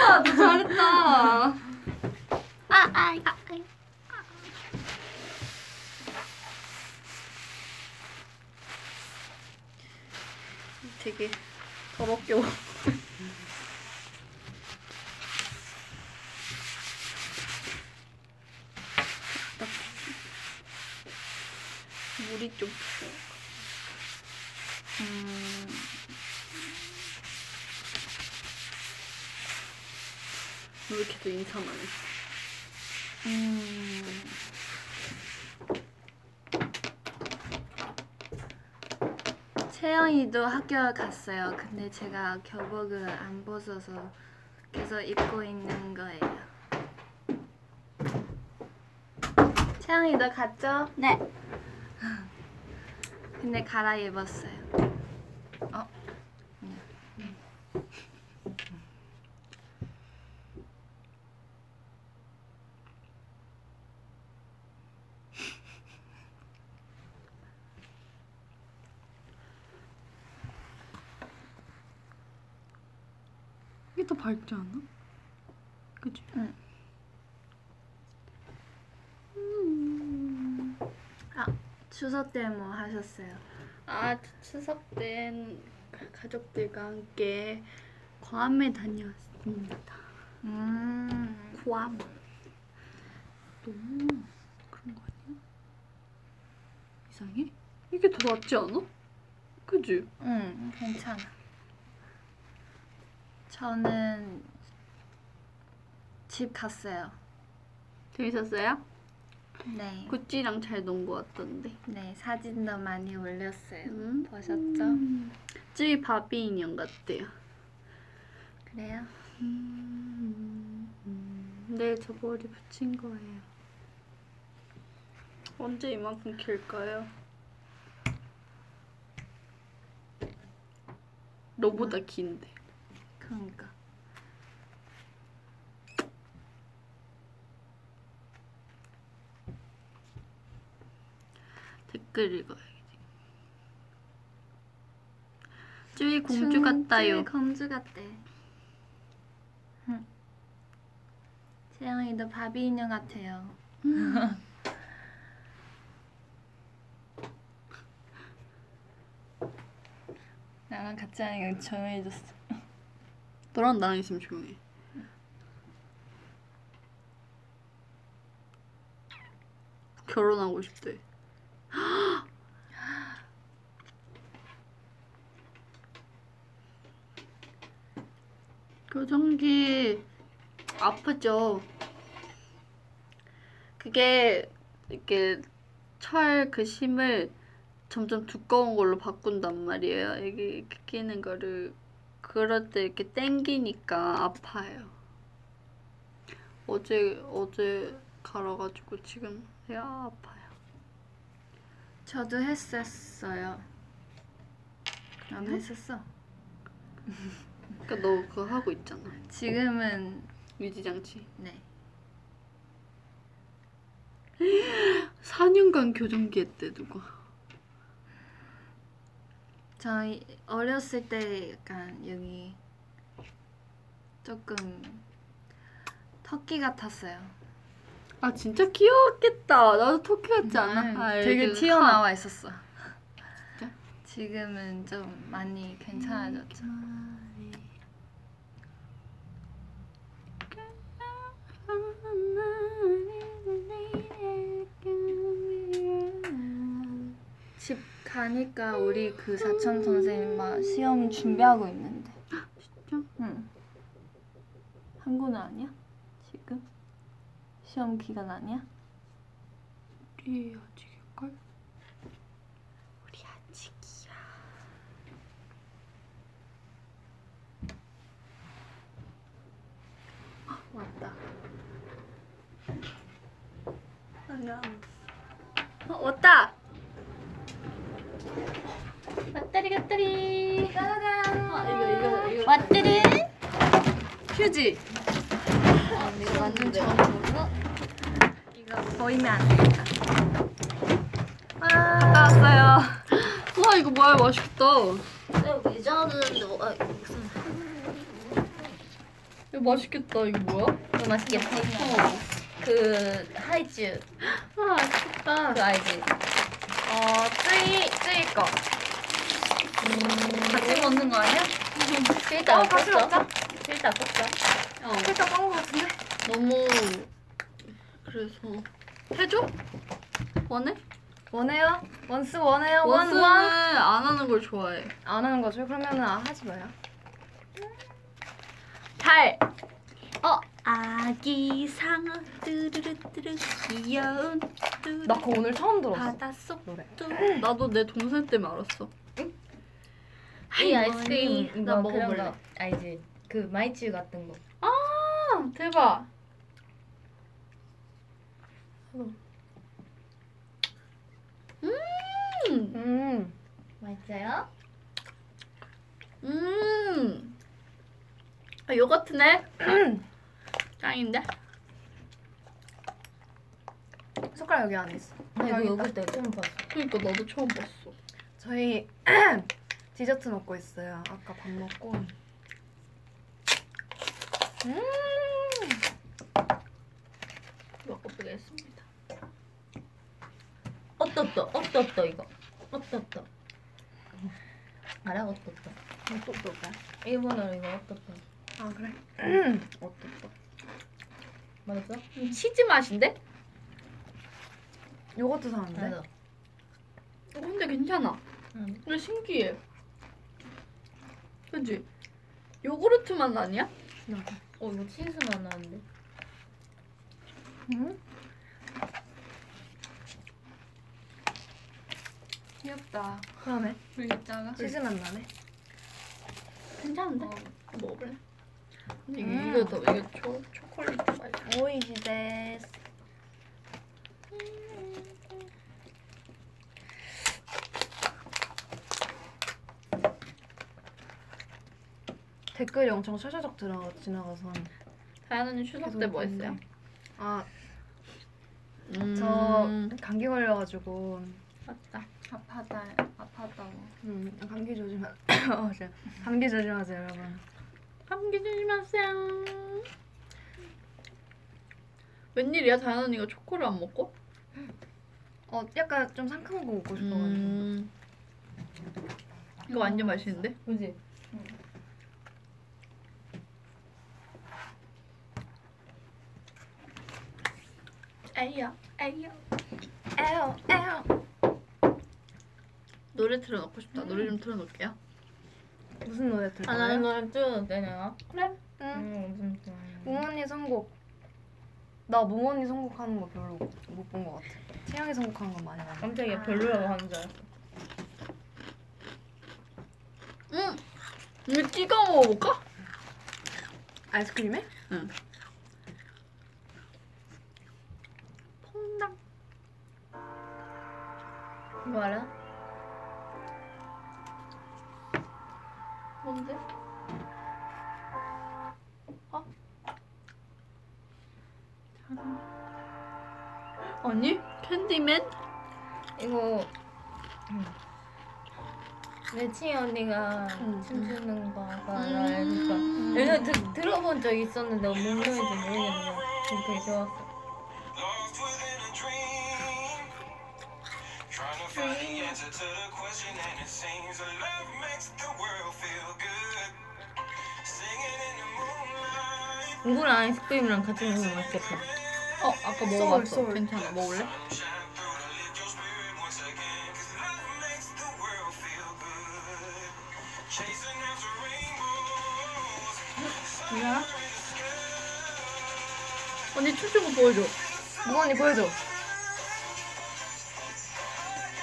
Speaker 4: 아, 너 잘했 다.
Speaker 3: 아아이
Speaker 4: 되게 더럽게 먹. 물이 좀 부어. 음. 해?
Speaker 3: 음. 채영이도 학교 갔어요. 근데 제가 교복을 안 벗어서 계속 입고 있는 거예요. 채영이도 갔죠?
Speaker 5: 네.
Speaker 3: 근데 갈아입었어요.
Speaker 4: 밝지 않아? 그치?
Speaker 3: 추석 때 뭐 하셨어요?
Speaker 5: 아 추석 땐 가족들과 함께 괌에 다녀왔습니다.
Speaker 3: 음.
Speaker 5: 괌.
Speaker 4: 너무 그런 거 아니야? 이상해? 이게 더 낫지 않아? 그지?
Speaker 3: 응, 괜찮아. 저는 집 갔어요.
Speaker 5: 재밌었어요?
Speaker 3: 네.
Speaker 5: 구찌랑 잘 논 것 같던데.
Speaker 3: 네, 사진도 많이 올렸어요.
Speaker 5: 음.
Speaker 3: 보셨죠?
Speaker 5: 쯔이 바비 인형 같대요.
Speaker 3: 그래요?
Speaker 5: 음, 내일 저 머리 붙인 거예요. 언제 이만큼 길까요? 너보다 긴데.
Speaker 3: 그러니까.
Speaker 5: 댓글 읽어야지. 쯔이 공주 같다요.
Speaker 3: 쭈이 공주 같대. 재영이도 바비 인형 같아요. 나랑 같이 하니까 조용해졌어.
Speaker 5: 너랑 나랑 있으면 조용해. 결혼하고 싶대. 교정기 아프죠? 그게 이렇게 철 그 심을 점점 두꺼운 걸로 바꾼단 말이에요. 이게 끼는 거를 그럴 때 이렇게 땡기니까 아파요. 어제 어제 갈아가지고 지금 야 아파요.
Speaker 3: 저도 했었어요. 나도 했었어.
Speaker 5: 그러니까 너 그거 하고 있잖아.
Speaker 3: 지금은
Speaker 5: 유지 장치.
Speaker 3: 네.
Speaker 5: 4년간 교정기 했대 누가.
Speaker 3: 저희 어렸을 때 약간 여기 조금 터키 같았어요.
Speaker 5: 아 진짜 귀여웠겠다. 나도 토끼 같지 않아?
Speaker 3: 음,
Speaker 5: 아,
Speaker 3: 되게 튀어나와 있었어.
Speaker 5: 진짜?
Speaker 3: 지금은 좀 많이 괜찮아졌죠. 집 가니까 우리 그 사촌 선생님 막 시험 준비하고 있는데.
Speaker 5: 진짜?
Speaker 3: 응. 한국은 아니야? 지금? 시험 기간 아니야?
Speaker 5: 우리 아직 맛있겠다. 이거 뭐야?
Speaker 4: 이거 맛있겠다. 그 하이즈
Speaker 5: 아 맛있겠다.
Speaker 4: 그 알지? 어 쯔이 쯔이 거 같이 먹는 거 아니야? 일단
Speaker 3: 어, 같이
Speaker 4: 껐어.
Speaker 3: 먹자.
Speaker 4: 일단 껐어.
Speaker 5: 어.
Speaker 3: 살짝 깐거 같은데?
Speaker 5: 너무 그래서 해줘? 원해?
Speaker 3: 원해요? 원스 원해요? 원
Speaker 5: 원스는
Speaker 3: 원.
Speaker 5: 안 하는 걸 좋아해.
Speaker 3: 안 하는 거죠? 그러면은 아, 하지 마요. 달.
Speaker 5: 어 아기 상어 뚜루루뚜루 귀여운 뚜루
Speaker 3: 나 그거 오늘 처음 들었어.
Speaker 5: 바닷속 뚜 나도 내 동생 때문에 알았어.
Speaker 4: 이 아이스크림
Speaker 2: 이거
Speaker 4: 나
Speaker 2: 그런
Speaker 4: 먹어볼래.
Speaker 2: 거 알지? 그 마이쮸 같은 거.
Speaker 5: 아 대박. 음,
Speaker 3: 음.
Speaker 2: 맛있어요?
Speaker 5: 음. 아, 요거트네. 짱인데?
Speaker 3: 숟가락 여기 안에 있어.
Speaker 2: 나 이거
Speaker 3: 여기
Speaker 2: 먹을. 때 처음 봤어.
Speaker 5: 그러니까 나도 처음 봤어.
Speaker 3: 저희 디저트 먹고 있어요. 아까 밥 먹고. 음.
Speaker 5: 먹어보겠습니다.
Speaker 2: 어떻다? 어떻다 이거? 어떻다? 알아 어떻다?
Speaker 3: 어떡해?
Speaker 2: 일본어로 이거 어떻다?
Speaker 3: 아 그래?
Speaker 2: 어떻다? 맞았어?
Speaker 5: 음, 치즈 맛인데?
Speaker 3: 요거트 사는데?
Speaker 2: 맞아.
Speaker 5: 어, 근데 괜찮아.
Speaker 2: 응.
Speaker 5: 근데 신기해. 그지? 요구르트 맛 아니야?
Speaker 2: 어 이거 치즈 맛 나는데.
Speaker 3: 귀엽다.
Speaker 4: 그러네.
Speaker 3: 글자가.
Speaker 4: 치즈 맛 나네.
Speaker 5: 괜찮은데? 먹어볼래? 이게
Speaker 4: 음.
Speaker 5: 이거 더 이거 초 초콜릿 맛이야.
Speaker 4: 오이시 데스. 댓글이 엄청 샤샤적 들어가 지나가서
Speaker 5: 다현 언니 추석 때 뭐
Speaker 4: 계속
Speaker 5: 했어요?
Speaker 4: 아,
Speaker 5: 음.
Speaker 4: 저 감기 걸려가지고
Speaker 5: 맞다.
Speaker 3: 아파다. 아파다고.
Speaker 4: 음, 감기 조심하. 어, 진짜. 감기 조심하세요, 여러분.
Speaker 5: 감기 조심하세요. 웬일이야 다현 언니가 초코를 안 먹고?
Speaker 4: 어, 약간 좀 상큼한 거 먹고 싶어가지고.
Speaker 5: 음. 이거 완전 맛있는데?
Speaker 4: 그지?
Speaker 5: 에이야, 에이야.
Speaker 4: 에어, 에어.
Speaker 5: 노래 틀어놓고 싶다. 노래 좀 틀어놓을게요.
Speaker 4: 무슨 노래 들을
Speaker 2: 아 나는? 노래 틀어도 돼 내가?
Speaker 5: 그래?
Speaker 4: 응.
Speaker 2: 무슨 좋아해
Speaker 4: 몽언니 선곡. 나 몽언니 선곡하는 거 별로 못 본 것 같아. 채영이 선곡하는 건 많이 봤는데.
Speaker 2: 깜짝이야 별로라고 하는 줄 알았어
Speaker 5: 응. 이거 찍어 먹어볼까?
Speaker 4: 아이스크림에?
Speaker 5: 응. 퐁당.
Speaker 2: 이거 알아?
Speaker 5: 뭔데? 어? 아니? 캔디맨?
Speaker 2: 이거 내 친이 언니가
Speaker 5: 응.
Speaker 2: 춤추는 거가
Speaker 5: 음.
Speaker 2: 나 알니까 예전에 드, 들어본 적 있었는데 뭔 노래인지 모르겠는데 되게 좋았어
Speaker 9: Trying to find the answer to the question, and it seems that love makes the world feel good. Singing in the moonlight.
Speaker 2: 공구랑 아이스크림이랑 같이 먹으면 맛있겠다
Speaker 5: 어, 아까 먹어봤어. 괜찮아. 먹을래?
Speaker 9: Good. Chasing after rainbows.
Speaker 2: 이거
Speaker 5: 언니 거 보여줘.
Speaker 4: 몽언니 보여줘.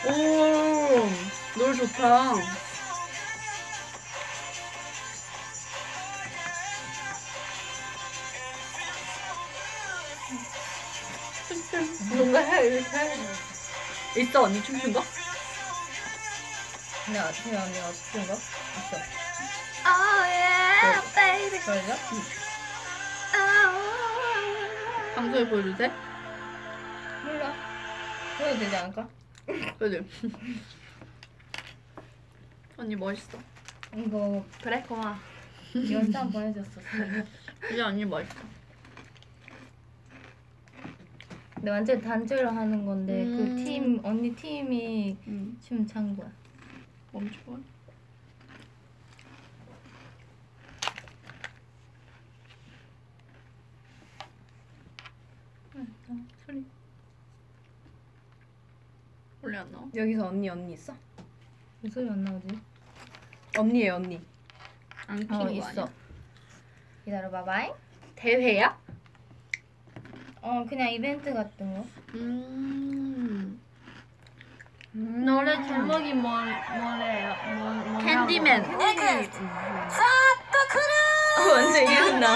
Speaker 5: 오, 노래 좋다.
Speaker 2: 뭔가 해 이렇게 해
Speaker 5: 있어 언니 춤춘 거?
Speaker 2: 근데 아침에 언니가 춤춘 거? 있어
Speaker 4: Oh yeah, baby.
Speaker 2: 보여줘?
Speaker 5: 방송에 보여도 돼?
Speaker 2: 몰라 보여도 되지 않을까?
Speaker 5: 보여줘. 언니 멋있어.
Speaker 2: 이거
Speaker 4: 그래, 고마워.
Speaker 2: 연장 보내줬었어
Speaker 5: 진짜 언니 멋있어.
Speaker 2: 근데 완전 단체로 하는 건데
Speaker 5: 음.
Speaker 2: 그 팀 언니 팀이
Speaker 5: 응.
Speaker 2: 춤찬 거야.
Speaker 5: 소리. 원래 안 나와?
Speaker 4: 여기서 언니 언니 있어?
Speaker 2: 왜 소리 안 나오지?
Speaker 4: 언니에 언니.
Speaker 5: 안 키는
Speaker 2: 어
Speaker 5: 거
Speaker 2: 있어
Speaker 5: 아니야?
Speaker 2: 기다려봐봐
Speaker 5: 대회야?
Speaker 2: 어 그냥 이벤트 같은 거
Speaker 5: 음.
Speaker 3: 노래 제목이 뭐 뭐래요? 뭐 뭐라고?
Speaker 5: 캔디맨.
Speaker 2: 어, 완전 이해된다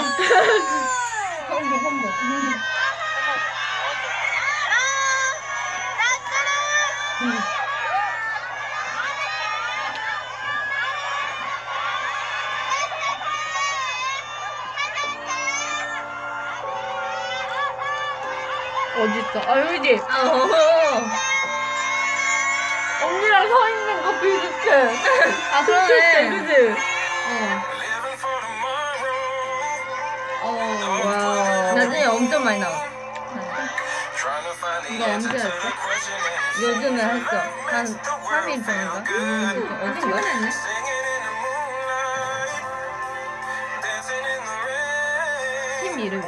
Speaker 2: 험보 험보
Speaker 5: 어딨어? 아 여기지. 언니랑 서 있는 거 비슷해.
Speaker 2: 아 그러네
Speaker 5: 그지?
Speaker 9: Living for tomorrow.
Speaker 2: 어
Speaker 5: 와.
Speaker 2: 나중에 엄청 많이 나와 이거 언제 했어? 요즘에 했어 한 3일 전인가? 음,
Speaker 9: the rain.
Speaker 4: 팀 이름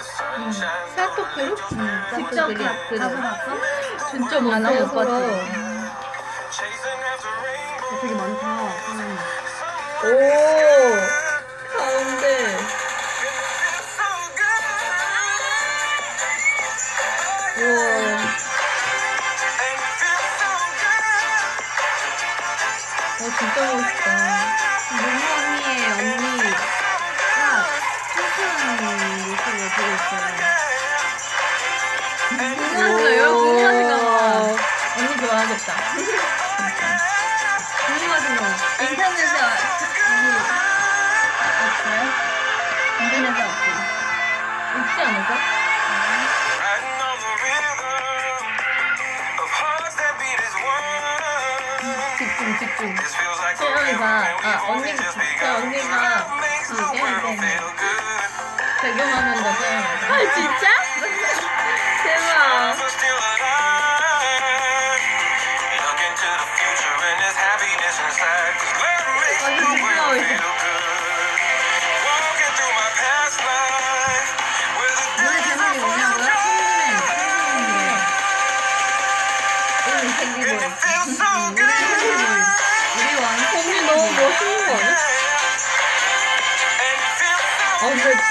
Speaker 9: sunshine
Speaker 2: 스타트 그룹?
Speaker 3: 직접
Speaker 2: 그룹,
Speaker 3: 가-
Speaker 2: 그룹.
Speaker 3: 가서 봤어?
Speaker 5: 진짜
Speaker 2: 아,
Speaker 9: after rainbows.
Speaker 4: 되게 많다.
Speaker 5: 오.
Speaker 2: 좋아하겠다. 궁금하신 거. 인터넷에 여기 없어요? 인터넷에 없지. 있지 않을까? 집중 집중.
Speaker 9: And
Speaker 2: 아 언니 제. 언니가 그
Speaker 9: good.
Speaker 2: 배경화면도
Speaker 5: 제아 진짜?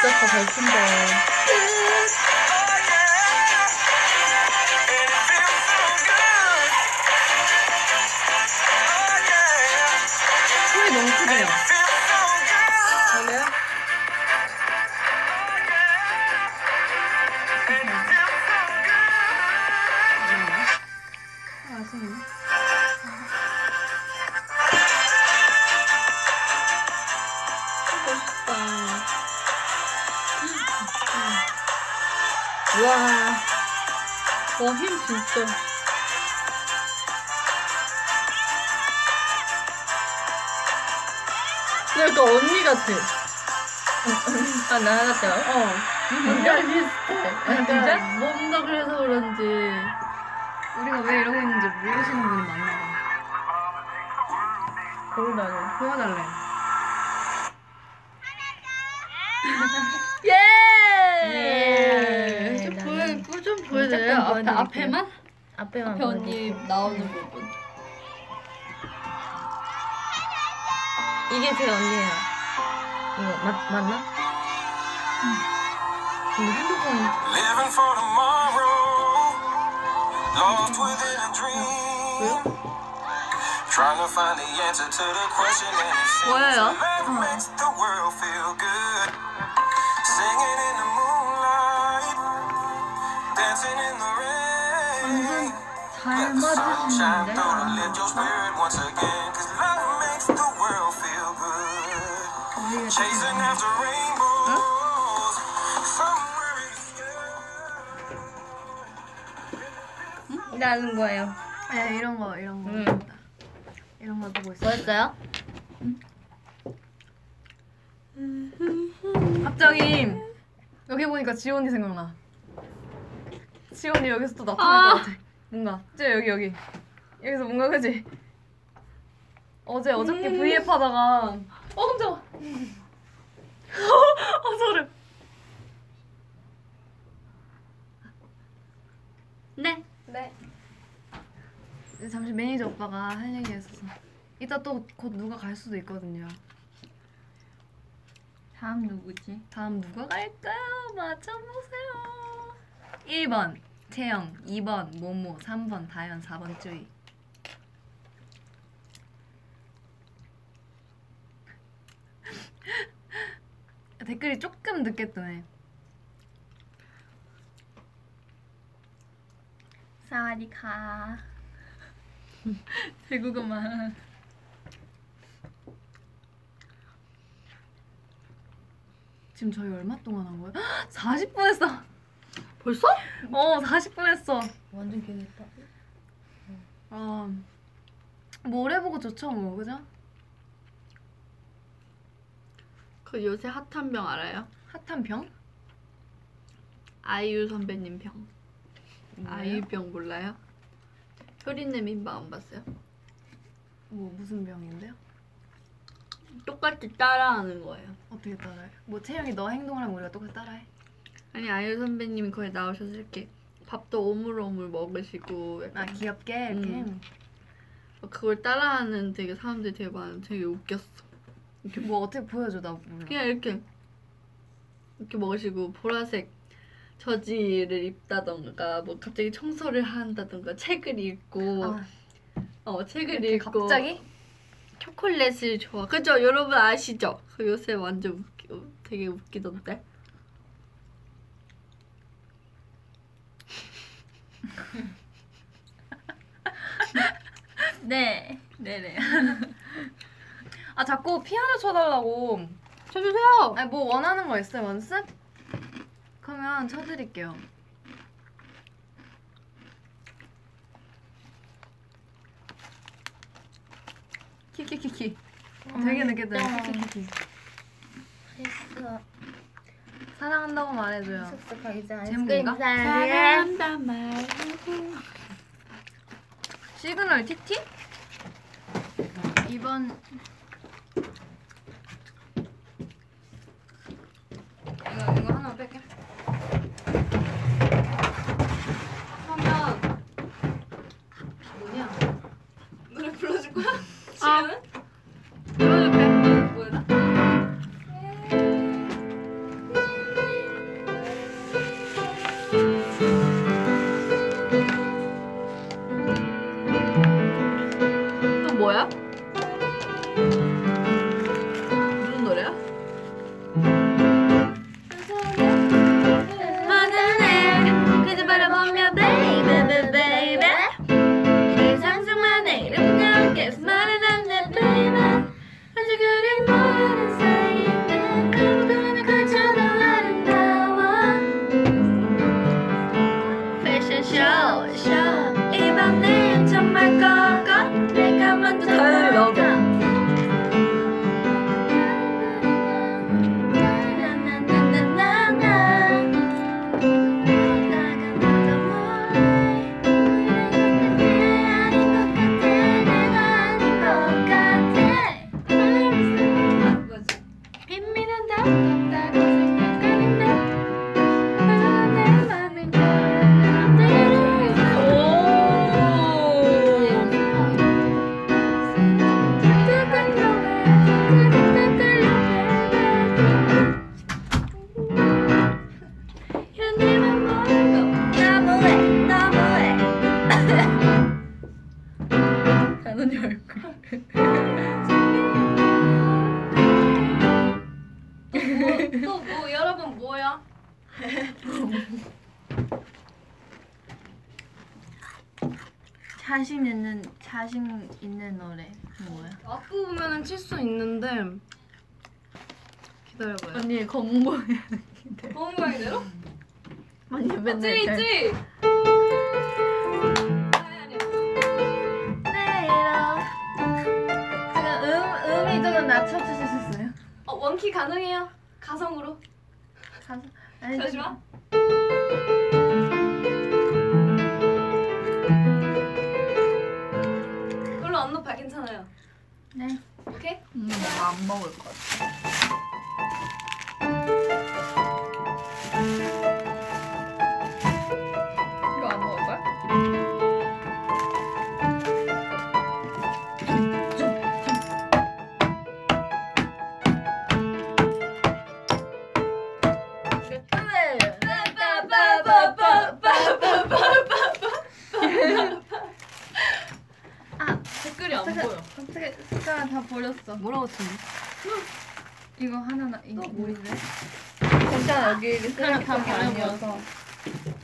Speaker 2: 진짜 다잘 춘다.
Speaker 5: 근데 약간 언니 같아.
Speaker 2: 아, 나 같아요?
Speaker 5: 어.
Speaker 2: 진짜 비슷해. 아, 진짜?
Speaker 5: 약간 뭔가 그래서 그런지.
Speaker 4: 우리가 왜 이러고 있는지 모르시는 분이 많나 봐.
Speaker 2: 고르다니.
Speaker 4: 보여달래.
Speaker 5: 예. 좀
Speaker 2: 네,
Speaker 5: 보여,
Speaker 2: 네.
Speaker 5: 좀.
Speaker 2: 잠깐
Speaker 5: 앞에. 앞에만?
Speaker 2: 앞에만
Speaker 5: 앞에 언니 나오는 부분.
Speaker 2: 이게 제 언니예요. 이거 맞 맞나? 근데 핸드폰
Speaker 9: Living for tomorrow, lost within a dream. Sky.
Speaker 2: 일하는 거예요.
Speaker 4: 네, 이런 거, 이런 거.
Speaker 2: 음.
Speaker 4: 이런 거 보고 있어요.
Speaker 2: 뭐였어요?
Speaker 4: 갑자기 여기 보니까 지원이 생각나. 지원이 여기서 또 나타날 것 같아. 뭔가. 저 여기 여기. 여기서 뭔가 그지? 어제 어저께 V앱 하다가 어 깜짝아. 아 소름.
Speaker 5: 네.
Speaker 4: 네. 잠시 매니저 오빠가 할 얘기가 있어서 이따 또 곧 누가 갈 수도 있거든요.
Speaker 5: 다음 누구지?
Speaker 4: 다음 누가 갈까요? 맞춰보세요. 1번 채영, 2번 모모, 3번 다현, 4번 쯔이. 댓글이 조금 늦게 뜨네.
Speaker 5: 사와디카. 대국어만.
Speaker 4: 지금 저희 얼마 동안 한 거예요? 40분 했어.
Speaker 5: 벌써?
Speaker 4: 어, 40분 했어.
Speaker 2: 완전 기대했다.
Speaker 4: 아, 뭐 오래 보고 좋죠, 뭐 그죠?
Speaker 5: 그 요새 핫한 병 알아요?
Speaker 4: 핫한 병?
Speaker 5: 아이유 선배님 병. 아이유 병 몰라요? 효린의 민박 안 봤어요?
Speaker 4: 뭐 무슨 병인데요?
Speaker 5: 똑같이 따라하는 거예요.
Speaker 4: 어떻게 따라해? 뭐 채영이 너 행동을 하면 우리가 똑같이 따라해?
Speaker 5: 아니 아이유 선배님이 거기 나오셔서 이렇게 밥도 오물오물 먹으시고
Speaker 4: 아
Speaker 5: 약간
Speaker 4: 귀엽게 이렇게
Speaker 5: 음. 그걸 따라하는 되게 사람들이 되게 많아. 되게 웃겼어.
Speaker 4: 뭐 어떻게 보여줘 나 몰라.
Speaker 5: 그냥 이렇게 이렇게 먹으시고 보라색 저지를 입다던가 뭐 갑자기 청소를 한다던가 책을 읽고
Speaker 4: 아,
Speaker 5: 어 책을
Speaker 4: 이렇게
Speaker 5: 읽고
Speaker 4: 갑자기?
Speaker 2: 초콜릿을 좋아. 그죠? 여러분 아시죠? 그 요새 완전 웃기, 어, 되게 웃기던데.
Speaker 4: 네. 네네. 아 자꾸 피아노 쳐달라고.
Speaker 2: 쳐주세요.
Speaker 4: 아니 뭐 원하는 거 있어요 연습? 그러면 쳐드릴게요. 키키키키. 어, 되게 늦게 들어. 키키키키.
Speaker 10: 했어.
Speaker 4: 사랑한다고 말해줘요. 제목인가?
Speaker 2: 사랑한단 말.
Speaker 4: 시그널 티티?
Speaker 2: 이번
Speaker 4: 이거 이거 하나 뺄게. 뭐냐? 노래 불러줄 거야?
Speaker 2: 아 보여
Speaker 11: 자신 있는 노래 뭐야?
Speaker 4: 앞부분은 칠수 있는데 기다려봐요.
Speaker 5: 언니 검은 거
Speaker 4: 너무 모양대로?
Speaker 5: 언니 맨날
Speaker 4: 있지
Speaker 5: 잘-
Speaker 4: 있지.
Speaker 11: 내일어 제가 음 음이 조금 낮춰주실 수 있어요?
Speaker 4: 어 원키 가능해요. 가성으로.
Speaker 11: 가서 아니
Speaker 4: 잠시만. 안 높아 괜찮아요.
Speaker 11: 네.
Speaker 4: 오케이?
Speaker 5: 음, 안 먹을 것 같아.
Speaker 11: 숟가락 다 버렸어?
Speaker 4: 뭐라고 치니?
Speaker 11: 이거 하나 나 이거 뭐 있네?
Speaker 5: 괜찮아 여기 쓰레기통이
Speaker 11: 버려.
Speaker 5: 아니어서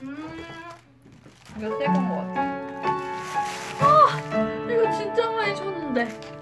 Speaker 4: 음.
Speaker 5: 이거 새건 거 같아.
Speaker 2: 이거 진짜 많이 쳤는데.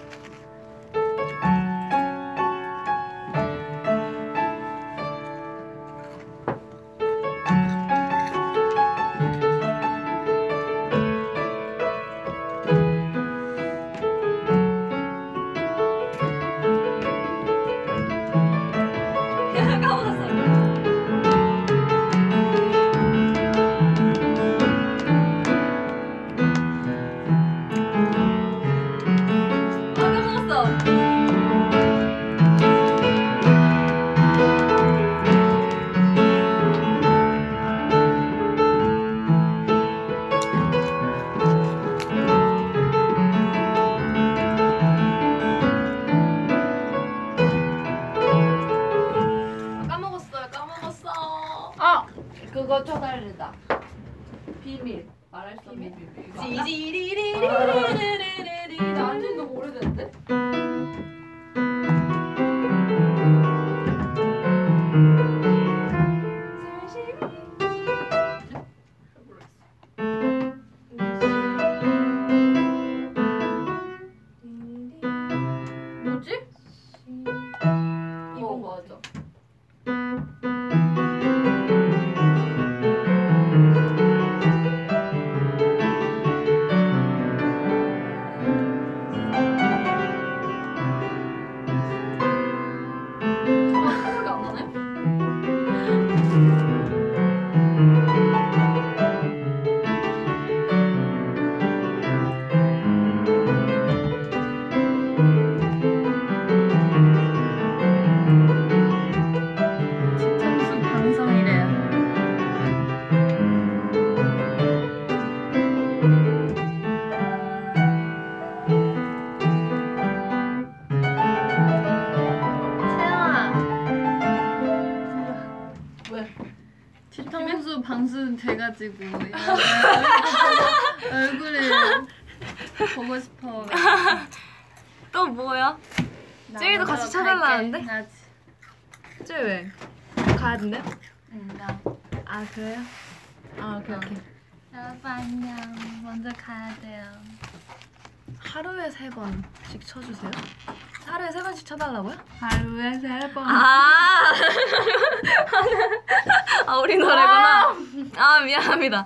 Speaker 4: 하루에 세 번. 아, 아 우리 노래구나. 아 미안합니다.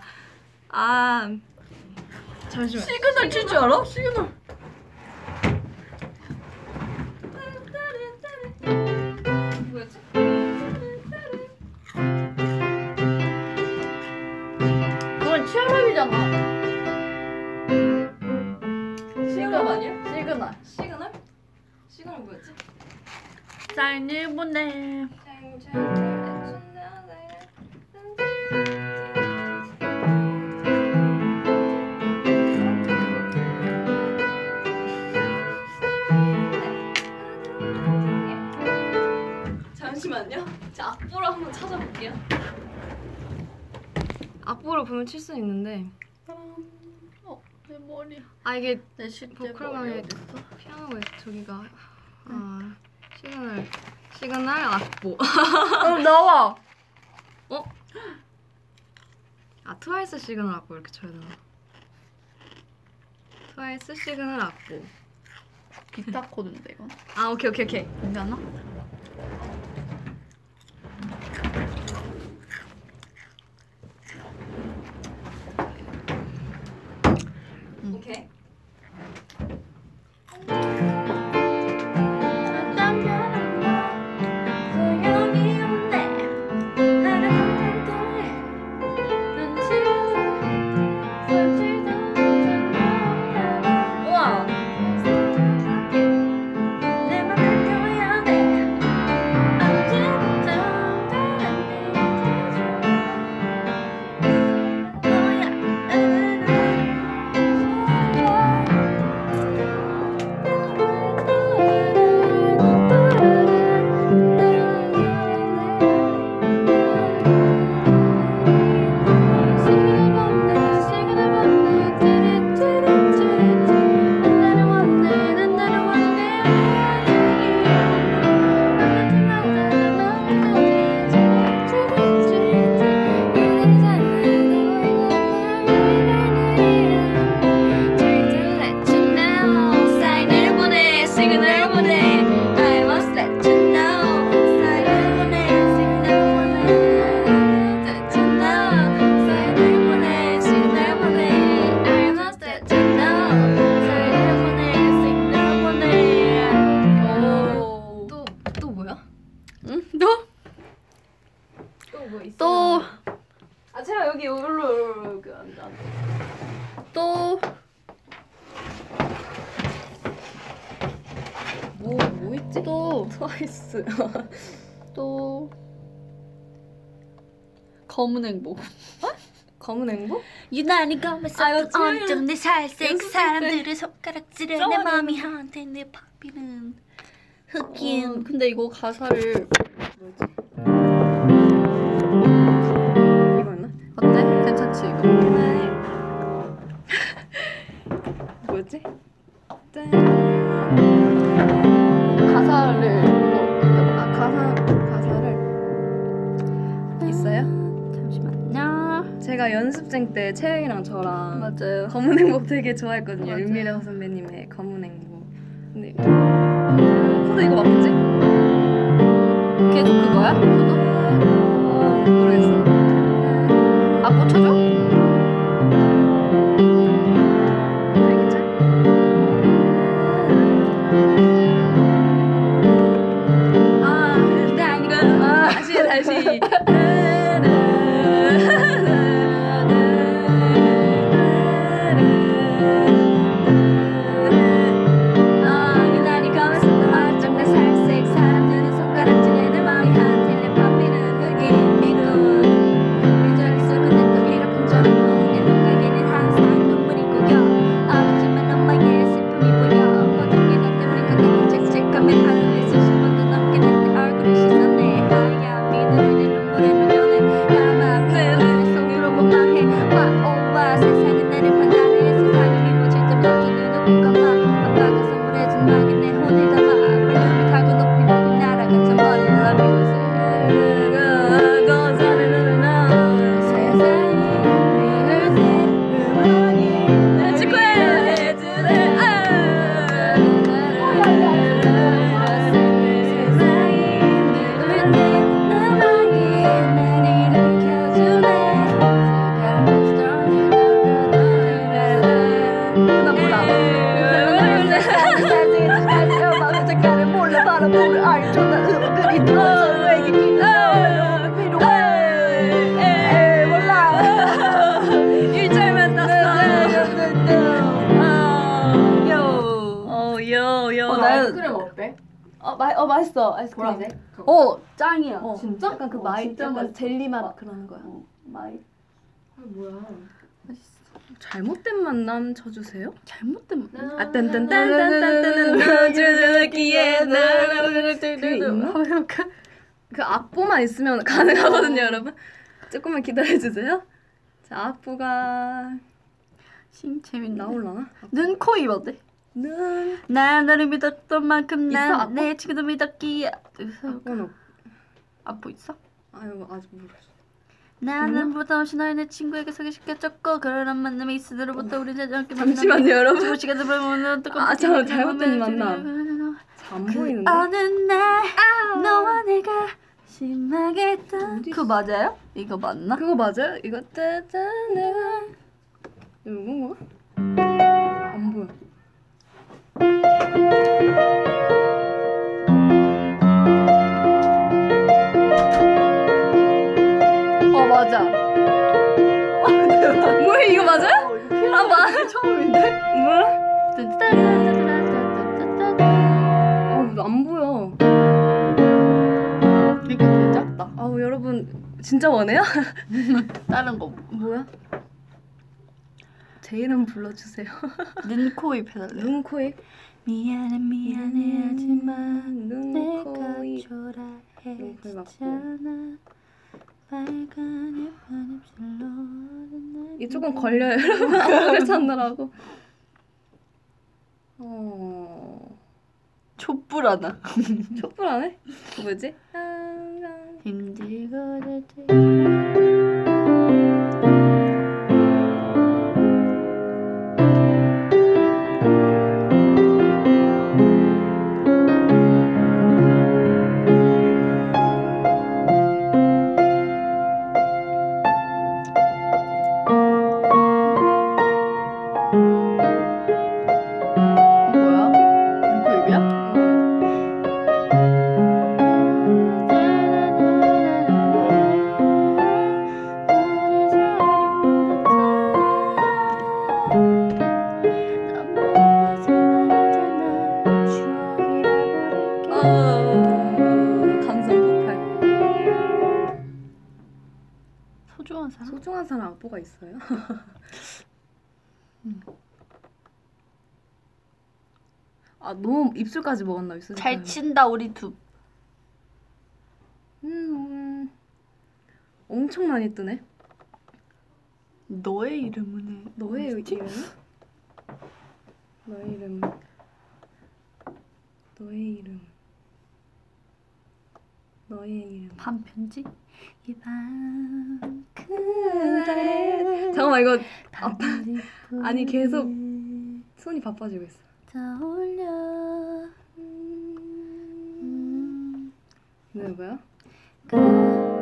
Speaker 4: 아 잠시만.
Speaker 5: 시그널 칠줄 알아? 시그널. 어, 내 머리.
Speaker 4: 아 이게
Speaker 5: 내 실제
Speaker 4: 보컬방에
Speaker 5: 머리 어딨어?
Speaker 4: 피아노가 저기가 아 시그널 시그널 악보
Speaker 5: 어, 나와.
Speaker 4: 아 트와이스 시그널 악보 이렇게 쳐야 되나? 트와이스 시그널 악보
Speaker 5: 기타 코드인데 이건.
Speaker 4: 아 오케이 오케이 오케이
Speaker 5: 괜찮아?
Speaker 4: 오
Speaker 5: 검은 행복.
Speaker 4: 검은 행복?
Speaker 3: 유난히 검은색 엄청 내 살색
Speaker 4: 때.
Speaker 3: 사람들의 손가락질에 내. 마음이 한테 내 팝비는 흑인
Speaker 5: 어, 근데 이거 가사를
Speaker 4: 이거였나? 연습생 때 채영이랑 저랑
Speaker 5: 맞아요.
Speaker 4: 검은 행복 되게 좋아했거든요.
Speaker 5: 맞아요.
Speaker 4: 윤미령 선배님의 검은 행복. 근데 코드 이거 맞겠지?
Speaker 5: 계속 그거야? 그거? 진짜? 그
Speaker 12: 어,
Speaker 5: 마이
Speaker 12: 진짜
Speaker 5: 약간
Speaker 12: 맛있어.
Speaker 5: 젤리 맛
Speaker 12: 어.
Speaker 5: 그런 거야. 마이.
Speaker 12: 아 뭐야
Speaker 4: 잘못된 만남 쳐주세요
Speaker 5: 잘못된
Speaker 4: 아 딴딴딴딴딴딴 넣어주기에 나를 그 있나? 한번 해볼까? 그 악보만 있으면 가능하거든요 여러분 조금만 기다려 주세요 자 악보가
Speaker 5: 신 재밌네.
Speaker 4: 나올라나?
Speaker 5: 눈, 코, 입 어때?
Speaker 4: 눈
Speaker 5: 난 너를 믿었던 만큼
Speaker 4: 있어,
Speaker 5: 난
Speaker 4: 악보?
Speaker 5: 내 친구도 믿었기에.
Speaker 4: 악보는 없-
Speaker 5: 앞보 있어?
Speaker 4: 아유 아직 모르겠어
Speaker 5: 나는 보다 없이 너를 내 친구에게 소개시켜줬고 그런 만남이 있으로부터 우리 자전거
Speaker 4: 잠시만요 여러분
Speaker 5: 두 시간을 보면 또
Speaker 4: 아, 잠깐, 잘못된 만남. 안 보이는데?
Speaker 5: 어느 날 너와 내가 심하게 그거 맞아요? 이거 맞나?
Speaker 4: 그거 맞아요? 이거 짜잔 내가 이건가? 안 보여
Speaker 5: 맞아.
Speaker 4: 뭐야 이거 맞아요?
Speaker 5: 아 맞아 처음인데?
Speaker 4: 뭐야? 어안 보여.
Speaker 5: 이거 되게 작다.
Speaker 4: 아우 여러분 진짜 원해요?
Speaker 5: 다른 거.
Speaker 4: 뭐야? 제 이름 불러주세요.
Speaker 5: 눈, 코, 입 해달래
Speaker 4: 눈, 코, 입
Speaker 5: 미안해 미안해 하지만
Speaker 4: 눈, 코, 입
Speaker 5: 빨간 예쁜 입술로
Speaker 4: 이게 조금 걸려요 여러분. 악보를 찾느라고. 어...
Speaker 5: 촛불 하나
Speaker 4: 촛불하네? 뭐지?
Speaker 5: 힘들고
Speaker 4: 입술까지 먹었나 입술
Speaker 5: 잘 친다 우리 두.
Speaker 4: 음, 음. 엄청 많이 뜨네.
Speaker 5: 너의 이름은 해.
Speaker 4: 너의 이름 너의 이름 너의 이름 너의 이름
Speaker 5: 반편지? 이밤
Speaker 4: 그래 잠깐만 이거. 아빠 아니 계속 손이 바빠지고 있어
Speaker 5: 떠올려. 음,
Speaker 4: 이거 뭐야?
Speaker 5: 아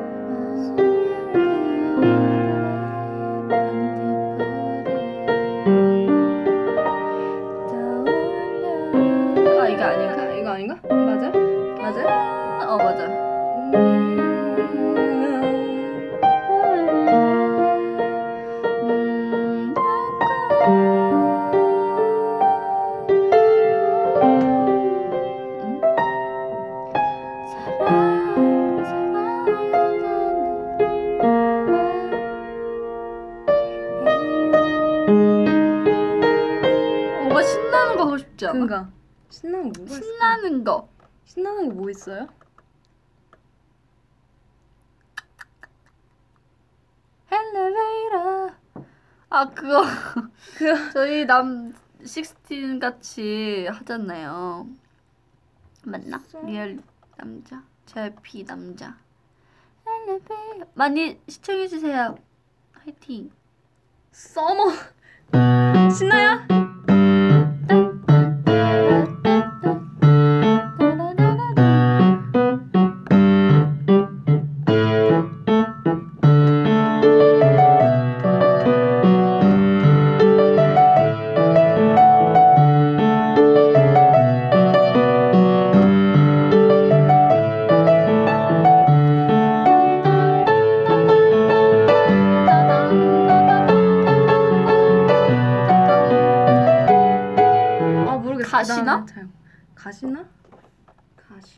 Speaker 4: 있어요?
Speaker 5: 엘리베이터 아 그거
Speaker 4: 그
Speaker 5: 저희 남
Speaker 3: 식스틴 같이 하잖아요. 맞나? 리얼 남자, JYP 남자. 많이 시청해 주세요. 화이팅.
Speaker 4: 서머 신나요?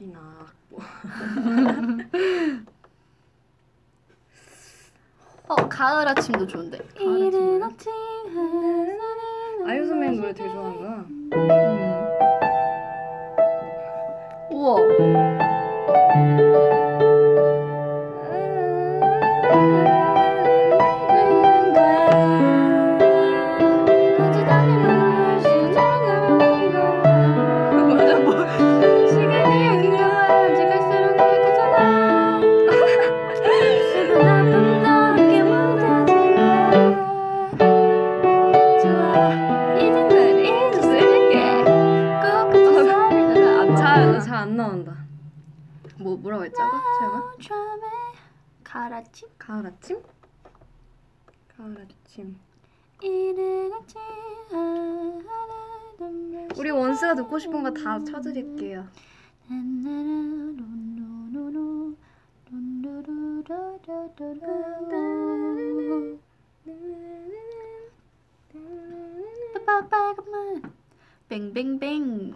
Speaker 4: 가시나.
Speaker 3: 어 가을 아침도 좋은데.
Speaker 4: 이른 아이유 선배님 노래 되게 좋아하는구나.
Speaker 3: 음. 우와. 가라치
Speaker 4: 가을 아침? 가을 아침.
Speaker 3: 아침
Speaker 4: 우리 원스가 듣고 싶은 거 다 쳐드릴게요.
Speaker 3: 뱅뱅뱅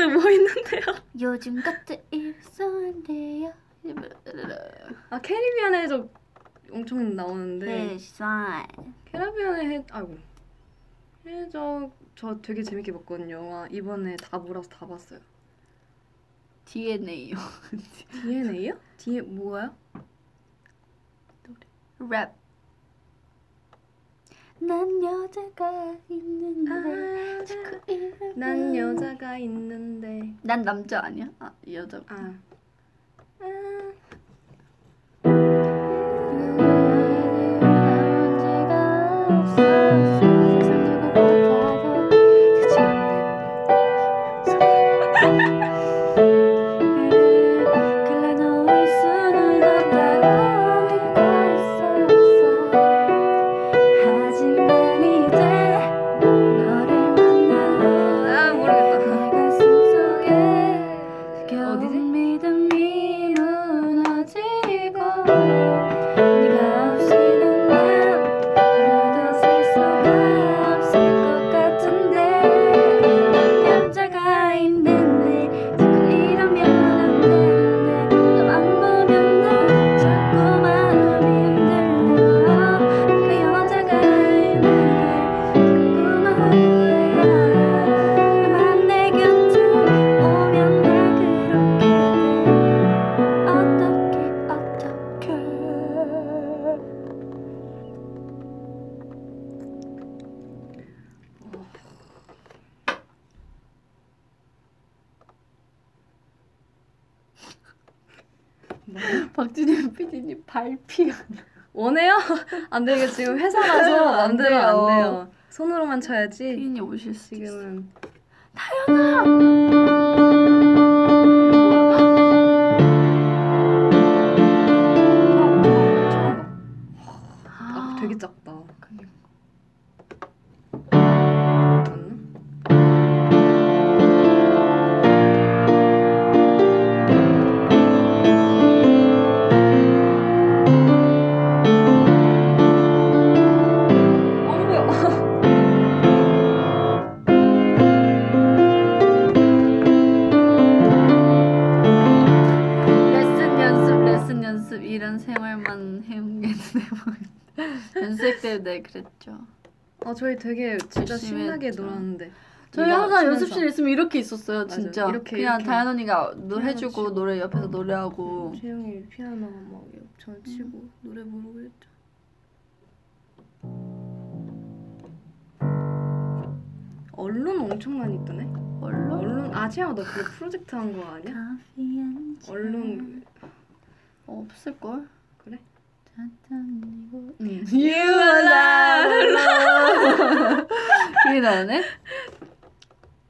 Speaker 4: 요즘 것들 뭐 있는데요?
Speaker 3: 요즘 것들 일소한데요.
Speaker 4: 아 캐리비안의 저 엄청 나오는데
Speaker 3: 햇살.
Speaker 4: 캐리비안의 해 아이고 해적 저 되게 재밌게 봤거든요. 영화 이번에 다 몰아서 다 봤어요.
Speaker 3: DNA요.
Speaker 4: DNA요? D 뭐가요?
Speaker 3: 랩. 난 여자가 있는데. 자꾸 이렇게
Speaker 4: 난 여자가 있는데.
Speaker 3: 난 남자 아니야? 아 여자.
Speaker 4: 아.
Speaker 3: 하 만
Speaker 4: 쳐야지.
Speaker 3: PD님 오실 수
Speaker 4: 지금은 아, 되게 작다. 맞나?
Speaker 5: 때 네, 그랬죠.
Speaker 4: 아 저희 되게 진짜
Speaker 5: 열심히
Speaker 4: 신나게
Speaker 5: 했죠.
Speaker 4: 놀았는데.
Speaker 5: 저희 항상
Speaker 4: 치면서.
Speaker 5: 연습실에 있으면 이렇게 있었어요,
Speaker 4: 맞아요.
Speaker 5: 진짜.
Speaker 4: 이렇게,
Speaker 5: 그냥
Speaker 4: 이렇게.
Speaker 5: 다현 언니가 노래 해주고. 노래 옆에서 노래하고.
Speaker 4: 재영이 피아노 막전 치고 노래 부르고 했죠. 언론 엄청 많이 뜨네.
Speaker 5: 얼른
Speaker 4: 언론 아 재영아 너 그거 프로젝트 한 거 아니야? 언론
Speaker 5: 없을 걸. 응.
Speaker 4: You are
Speaker 5: 그게 나오네.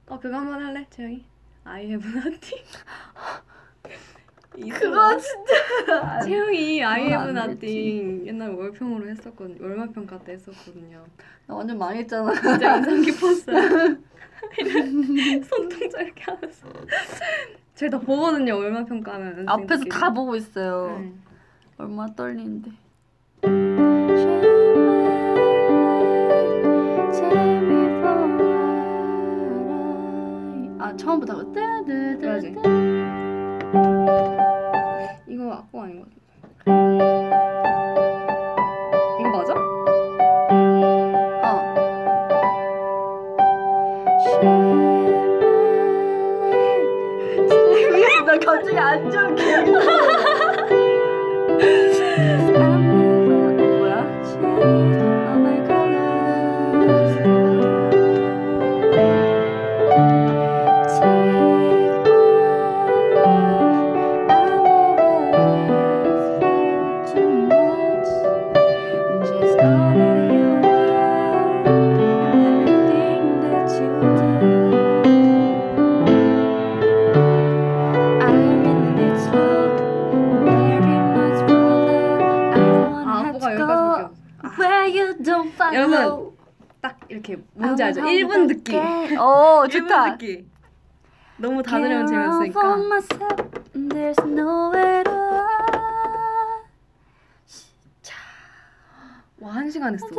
Speaker 4: 어 그거 한 번 할래 재영이? I have nothing.
Speaker 5: 그거 진짜.
Speaker 4: 채영이 I
Speaker 5: 그건
Speaker 4: have
Speaker 5: 안
Speaker 4: nothing 옛날 월평으로 했었거든 월말평가 때 했었거든요.
Speaker 5: 나 완전 망했잖아.
Speaker 4: 진짜 인상 깊었어요. 손동작 이렇게 하면서 제가 다 보거든요 월말평가 하면
Speaker 5: 앞에서 다 보고 있어요.
Speaker 4: 네.
Speaker 5: 얼마나 떨리는데. 아 처음부터 하고 뜨뜨뜨
Speaker 4: 맞아. 이거 악보 아닌 것 같은데 이거 맞아?
Speaker 5: 어. 나 갑자기 안 좋은 기억이 나.
Speaker 4: 이렇게 뭔지? 1분 듣기
Speaker 5: 오
Speaker 4: 1분
Speaker 5: 좋다.
Speaker 4: 듣기 너무 다 들으면
Speaker 5: run.
Speaker 4: 와한 시간 했어 우리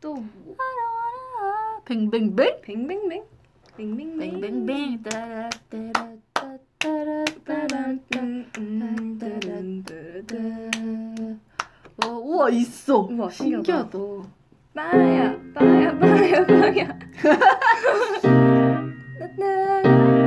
Speaker 4: 그또 뭐,
Speaker 5: 뱅뱅뱅?
Speaker 4: 뱅뱅뱅 뱅뱅뱅
Speaker 5: 뱅뱅뱅 따라따라따라따라
Speaker 4: 음, 음,
Speaker 5: 어, 우와 있어.
Speaker 4: 우와,
Speaker 5: 신기하다.
Speaker 4: 빠야 빠야 빠야 빠야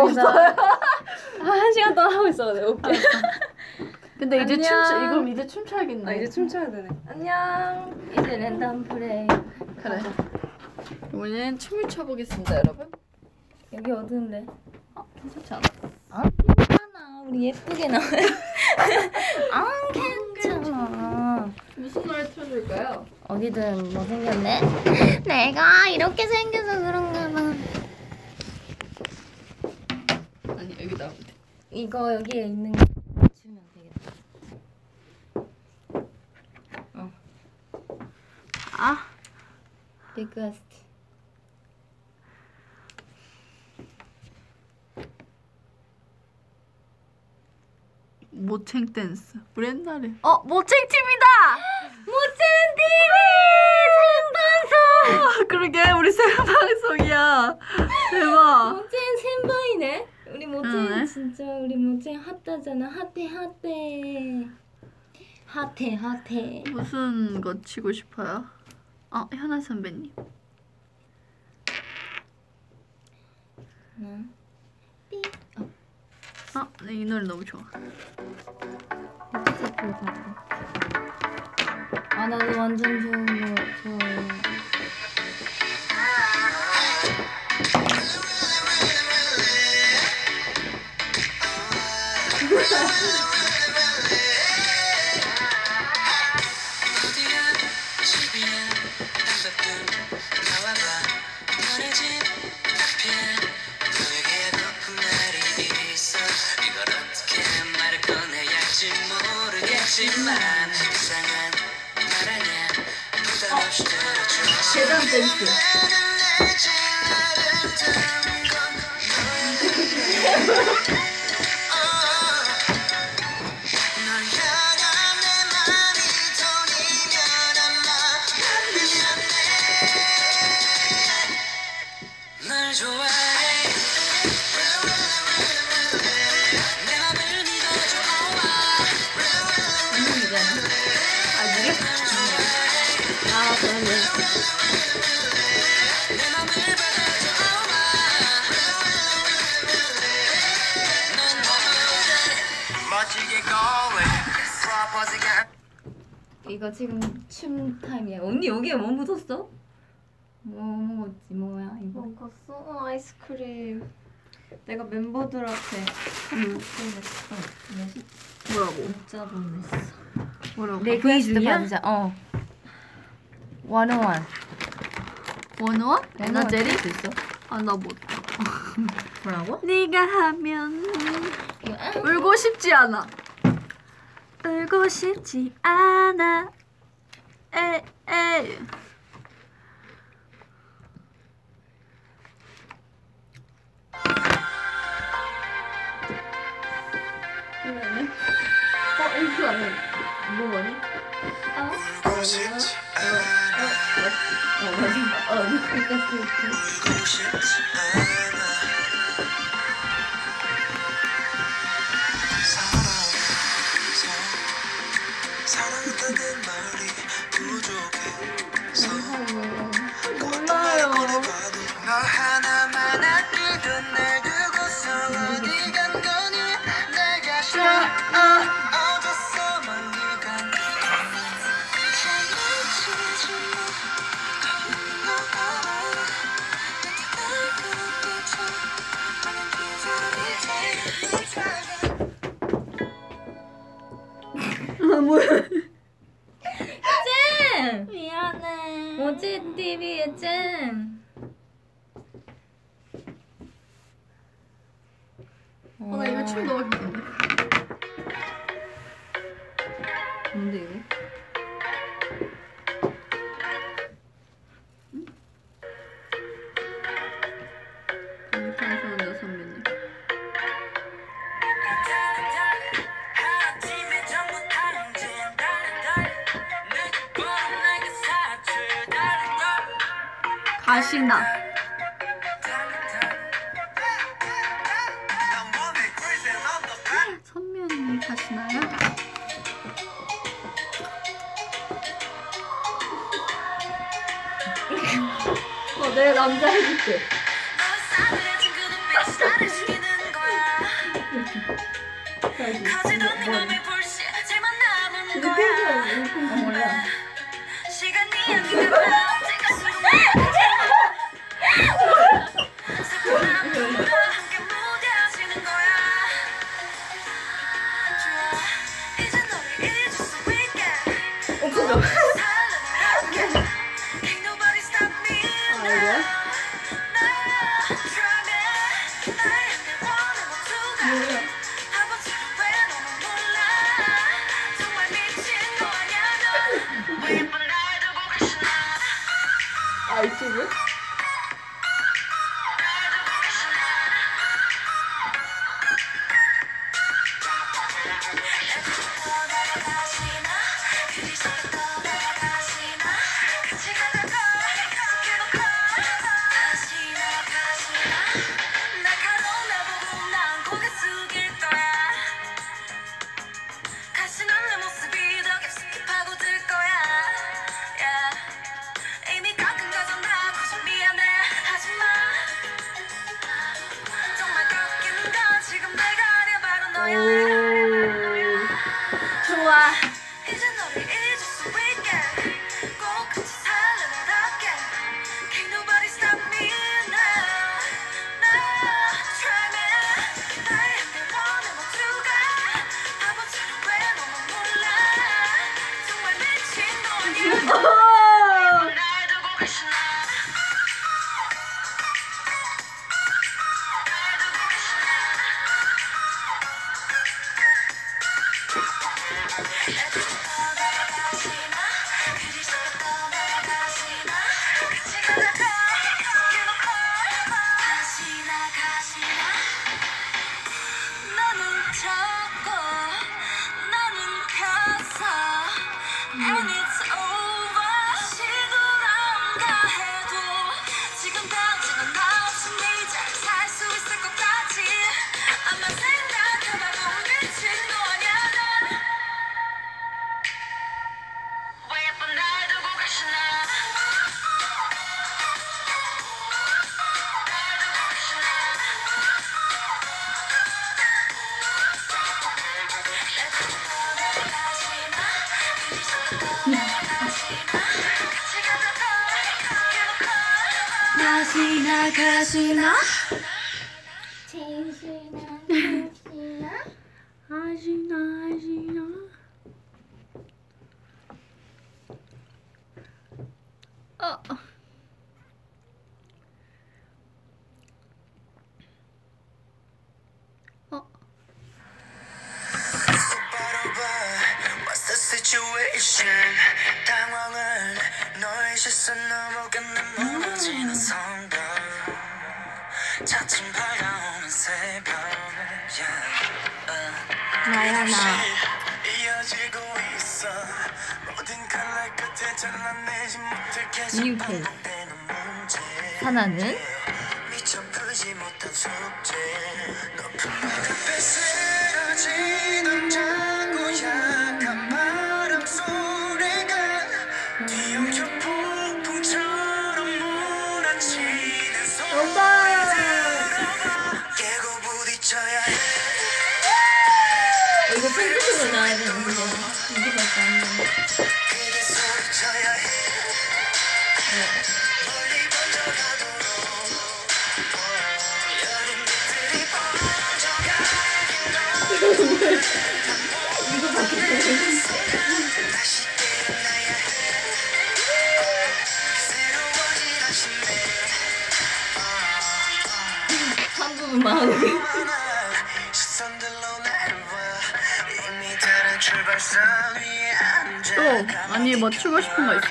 Speaker 4: 없어요
Speaker 5: 아,
Speaker 4: 한 시간 동안 하고 있었네 웃겨
Speaker 5: 근데 이제
Speaker 4: 안녕.
Speaker 5: 춤춰 이거 이제 춤춰야겠네
Speaker 4: 아 이제 춤춰야 되네 안녕
Speaker 2: 이제 랜덤 플레이.
Speaker 5: 그래 우리는 춤을 춰보겠습니다 여러분
Speaker 2: 여기 어두운데.
Speaker 5: 괜찮지 않아?
Speaker 2: 괜찮아. 우리 예쁘게 나와. 아 괜찮아.
Speaker 5: 무슨 노래 틀어줄까요?
Speaker 2: 어디든 뭐 생겼네? 내가 이렇게 생겨서 그런가 봐.
Speaker 5: 아니 여기 나오면 돼.
Speaker 2: 이거 여기에 있는 거 주면 되겠다.
Speaker 5: 아,
Speaker 2: request.
Speaker 5: 모챙 댄스. 우리 옛날에. 어 모챙 팀이다!
Speaker 2: 모첸 TV
Speaker 5: 그러게 우리 생방송이야. 대박.
Speaker 2: 모첸 생방이네. 우리
Speaker 5: 모태는
Speaker 2: 진짜 우리 모친 핫하잖아 핫해 핫해 핫해 핫해
Speaker 5: 무슨 거 치고 싶어요? 어 현아 선배님 응. 어. 어, 네, 이 노래 너무 좋아.
Speaker 13: 아나도 완전 좋은 거 좋아해.
Speaker 6: 어.
Speaker 13: 최단 댄스.
Speaker 6: 내가
Speaker 3: 멤버들한테
Speaker 5: 뭐라고?
Speaker 3: 문자 보냈어.
Speaker 5: 뭐라고?
Speaker 13: 내
Speaker 4: V 중이야?
Speaker 13: 반자. 어. 원원.
Speaker 5: 원원? 에너제리
Speaker 13: 있어?
Speaker 5: 아나 못.
Speaker 13: 뭐라고?
Speaker 5: 네가 하면 울고 싶지 않아. 울고 싶지 않아. 에에.
Speaker 13: 아니 뭐 뭐니?
Speaker 6: 아,
Speaker 13: 어, 어,
Speaker 6: 어, 어,
Speaker 13: 몰라요.
Speaker 6: 너 하나만 아끼던 날 어,
Speaker 2: 나 이거 어. 춤 너무 좋은데.
Speaker 13: 뭔데 이게?
Speaker 5: 방탄소년단 가시나.
Speaker 3: 내 남자 해줄게.
Speaker 6: 이거 펜트야,
Speaker 3: 이거
Speaker 6: 펜트. 몰라.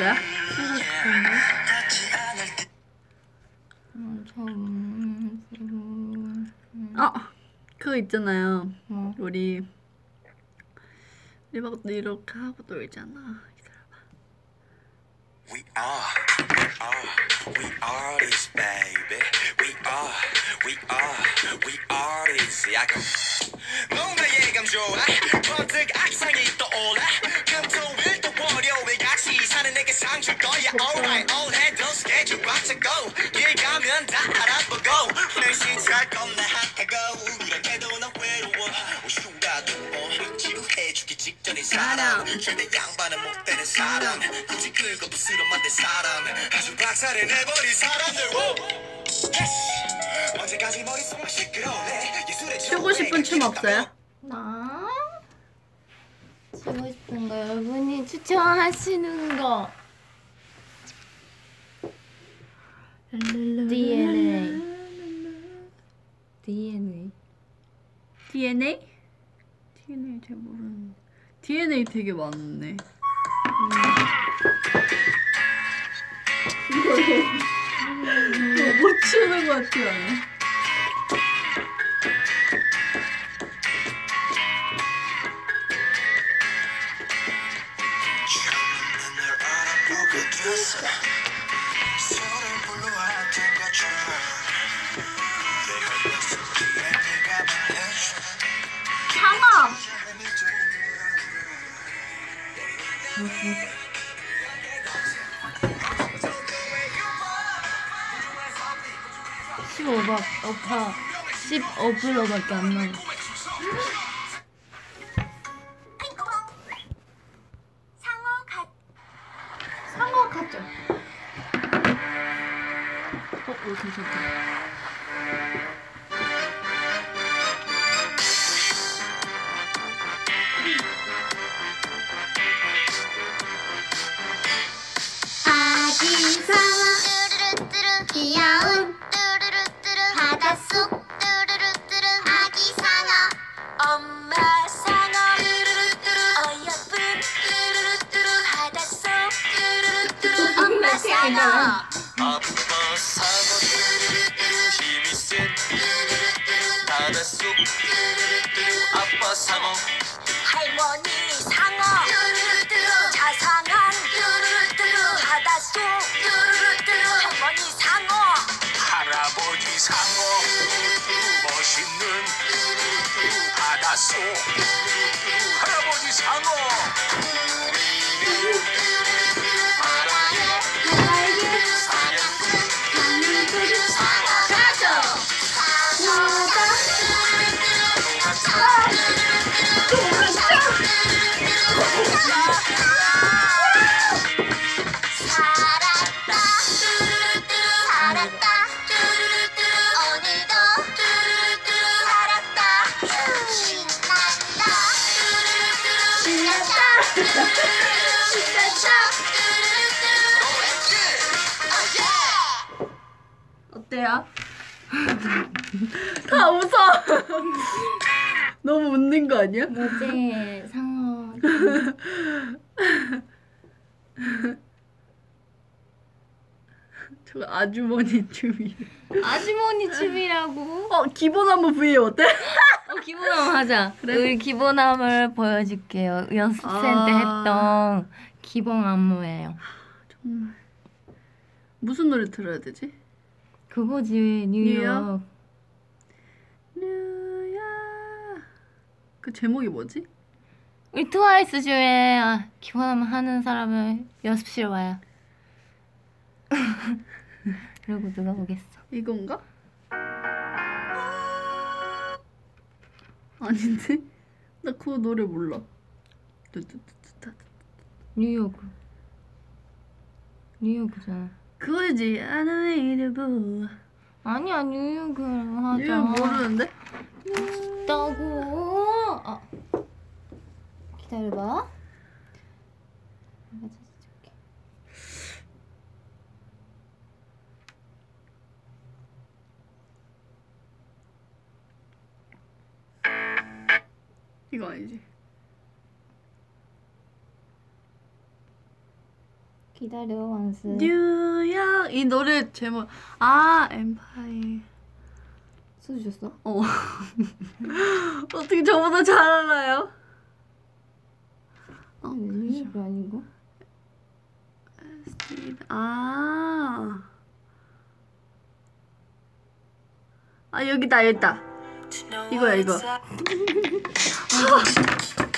Speaker 5: 있어요? 아 그거 있잖아요.
Speaker 2: 뭐?
Speaker 5: 우리 우리 막 이렇게 하고 놀잖아. 기다려봐.
Speaker 13: We are, we are, we are this baby. We are, we are, we are this. 약간 뭔가 예감 좋아. 번뜩 악상이 떠올라. 금토 내게 상 줄 거야. Alright, all 해도 스케줄 꽉 차고 길 가면 다 알아보고 내 시작 겁나 핫하고 이렇게도 너 외로워. 오슈라도 어 지루해주기 직전인 사람. 절대 양반은 못 되는 사람. 굳이 긁어 부스러 만든 사람. 아주 박살을 내버린 사람들. 오! 언제까지 머릿속만 시끄러울래? 예술의
Speaker 5: 추고 싶은 춤 없어요?
Speaker 2: 나 추고 싶은 거 여러분이 추천하시는 거 DNA DNA
Speaker 5: DNA? DNA 잘 모르는. DNA 되게 많네. 못 추는 것 같지 않아?
Speaker 13: 알아보게 됐어 15박 어파 10 어플러밖에 안 나와. 상어 갓. 상어 갓죠 어, 오,
Speaker 5: 괜찮다.
Speaker 2: 인사와 귀여운 바닷속 뚜루루뚜루 아기
Speaker 5: 상어 엄마 상어 어여쁜
Speaker 2: 바닷속 뚜루루뚜루 엄마 상어
Speaker 9: 아빠 상어 힘이 센 바닷속 뚜루루 아빠 상어
Speaker 6: 할머니 상어 자상어 바닷속 할머니 상어.
Speaker 9: 할아버지 상어 멋있는 바닷속. 할아버지 상어
Speaker 6: 다
Speaker 5: 웃어. 너무 웃는 거 아니야?
Speaker 2: 어제 상어
Speaker 5: 저 아주머니 춤이.
Speaker 2: 아주머니 춤이라고.
Speaker 5: 어 기본 한번 부위 어때?
Speaker 2: 어 기본함 하자. 우리 기본함을 보여줄게요. 연습생 때
Speaker 5: 아.
Speaker 2: 했던 기본 안무예요.
Speaker 5: 정말 무슨 노래 들어야 되지?
Speaker 2: 그거지 뉴욕.
Speaker 5: 뉴야. 그 제목이 뭐지?
Speaker 2: 우리 트와이스 중에 아, 기본함 하는 사람은 연습실 와요. 그리고 누가 오겠어?
Speaker 5: 이건가? 아닌데? 나 그 노래 몰라.
Speaker 2: 뉴욕. 뉴욕이잖아.
Speaker 5: 그거지. 아나이르부.
Speaker 2: 아니야 뉴욕을 하자.
Speaker 5: 이거 모르는데?
Speaker 2: 있다고. 아. 기다려봐. 내가 찾아줄게.
Speaker 5: 이거 아니지.
Speaker 2: 기다려 완스.
Speaker 5: 뉴욕 이 노래 제목 아 엠파이
Speaker 2: 써주셨어?
Speaker 5: 어 어떻게 저보다 잘 알아요? 어
Speaker 2: 뉴욕이 아니고?
Speaker 5: 아. 아 여기다 여기다 이거야 이거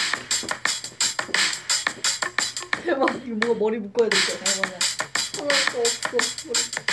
Speaker 5: 대박 이거 뭐가 머리 묶어야 될 거야 잠깐만 하나도 없어 머리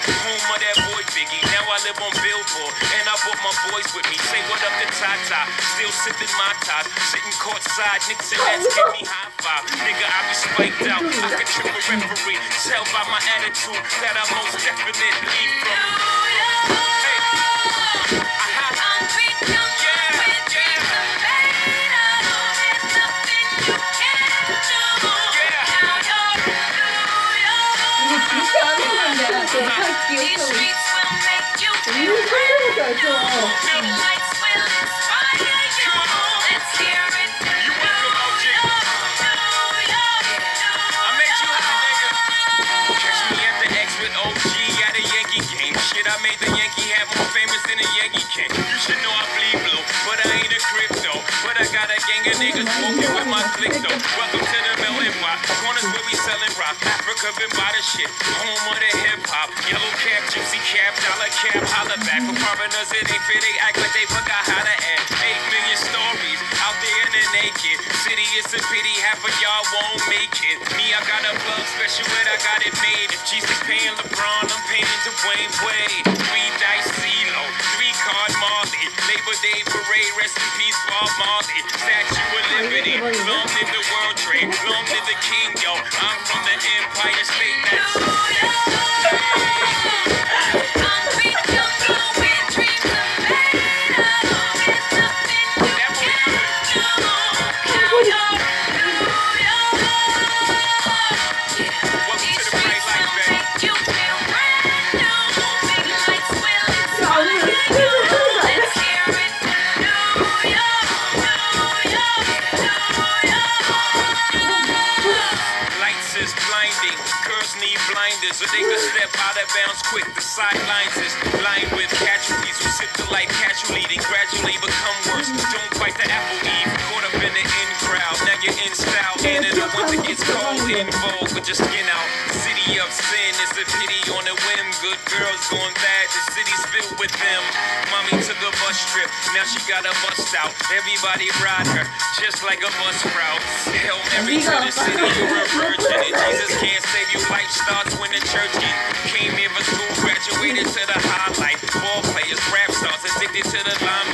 Speaker 9: Home of that boy Biggie. Now I live on Billboard, and I brought my boys with me. Say what up to Tata, still sipping my ties. Sitting courtside, Knicks and Nets give me high five. Nigga, I be spiked out, I can trip a referee. Tell by my attitude that I most definitely from. Niggas walking with OG at the Yankee game. Shit I made the Yankee have a famous in a Yaggy can. You should know I believe lots for in the crib though. But I got a ganga nigga smoking with my click though. Welcome to the Melon Rock. Corners where we selling Africa been by the shit. Home of the hip hop. Yellow cap, juicy cap, dollar cap, holla back. For foreigners, it ain't fair. They act like they forgot how to act. Eight million stories out there in the naked. City is a pity, half of y'all won't make it. Me, I got a plug special, but I got it made. If Jesus paying LeBron, I'm paying Dwayne Wade. Three dice CeeLo, three card Marley. Labor Day parade, rest in peace, Bob Marley. Statue of Liberty, long live the World Trade, long live the King, yo. Empire State.
Speaker 6: Bounds quick. The sidelines is lined with casualties who sip the life casually, then gradually become worse. Don't fight the apple eve, caught up in the in crowd. Now you're in style, and the one that gets cold in vogue with your skin out. City of sin is a pity on a whim. Good girls going bad, the city's filled with them. Mommy took a bus trip, now she got a bust out. Everybody ride her, just like a bus route. Hail Mary to the city, you're a virgin. And Jesus can't save you, life starts when the church in. Graduated to the highlight. Ball players, rap stars, addicted to the limelight.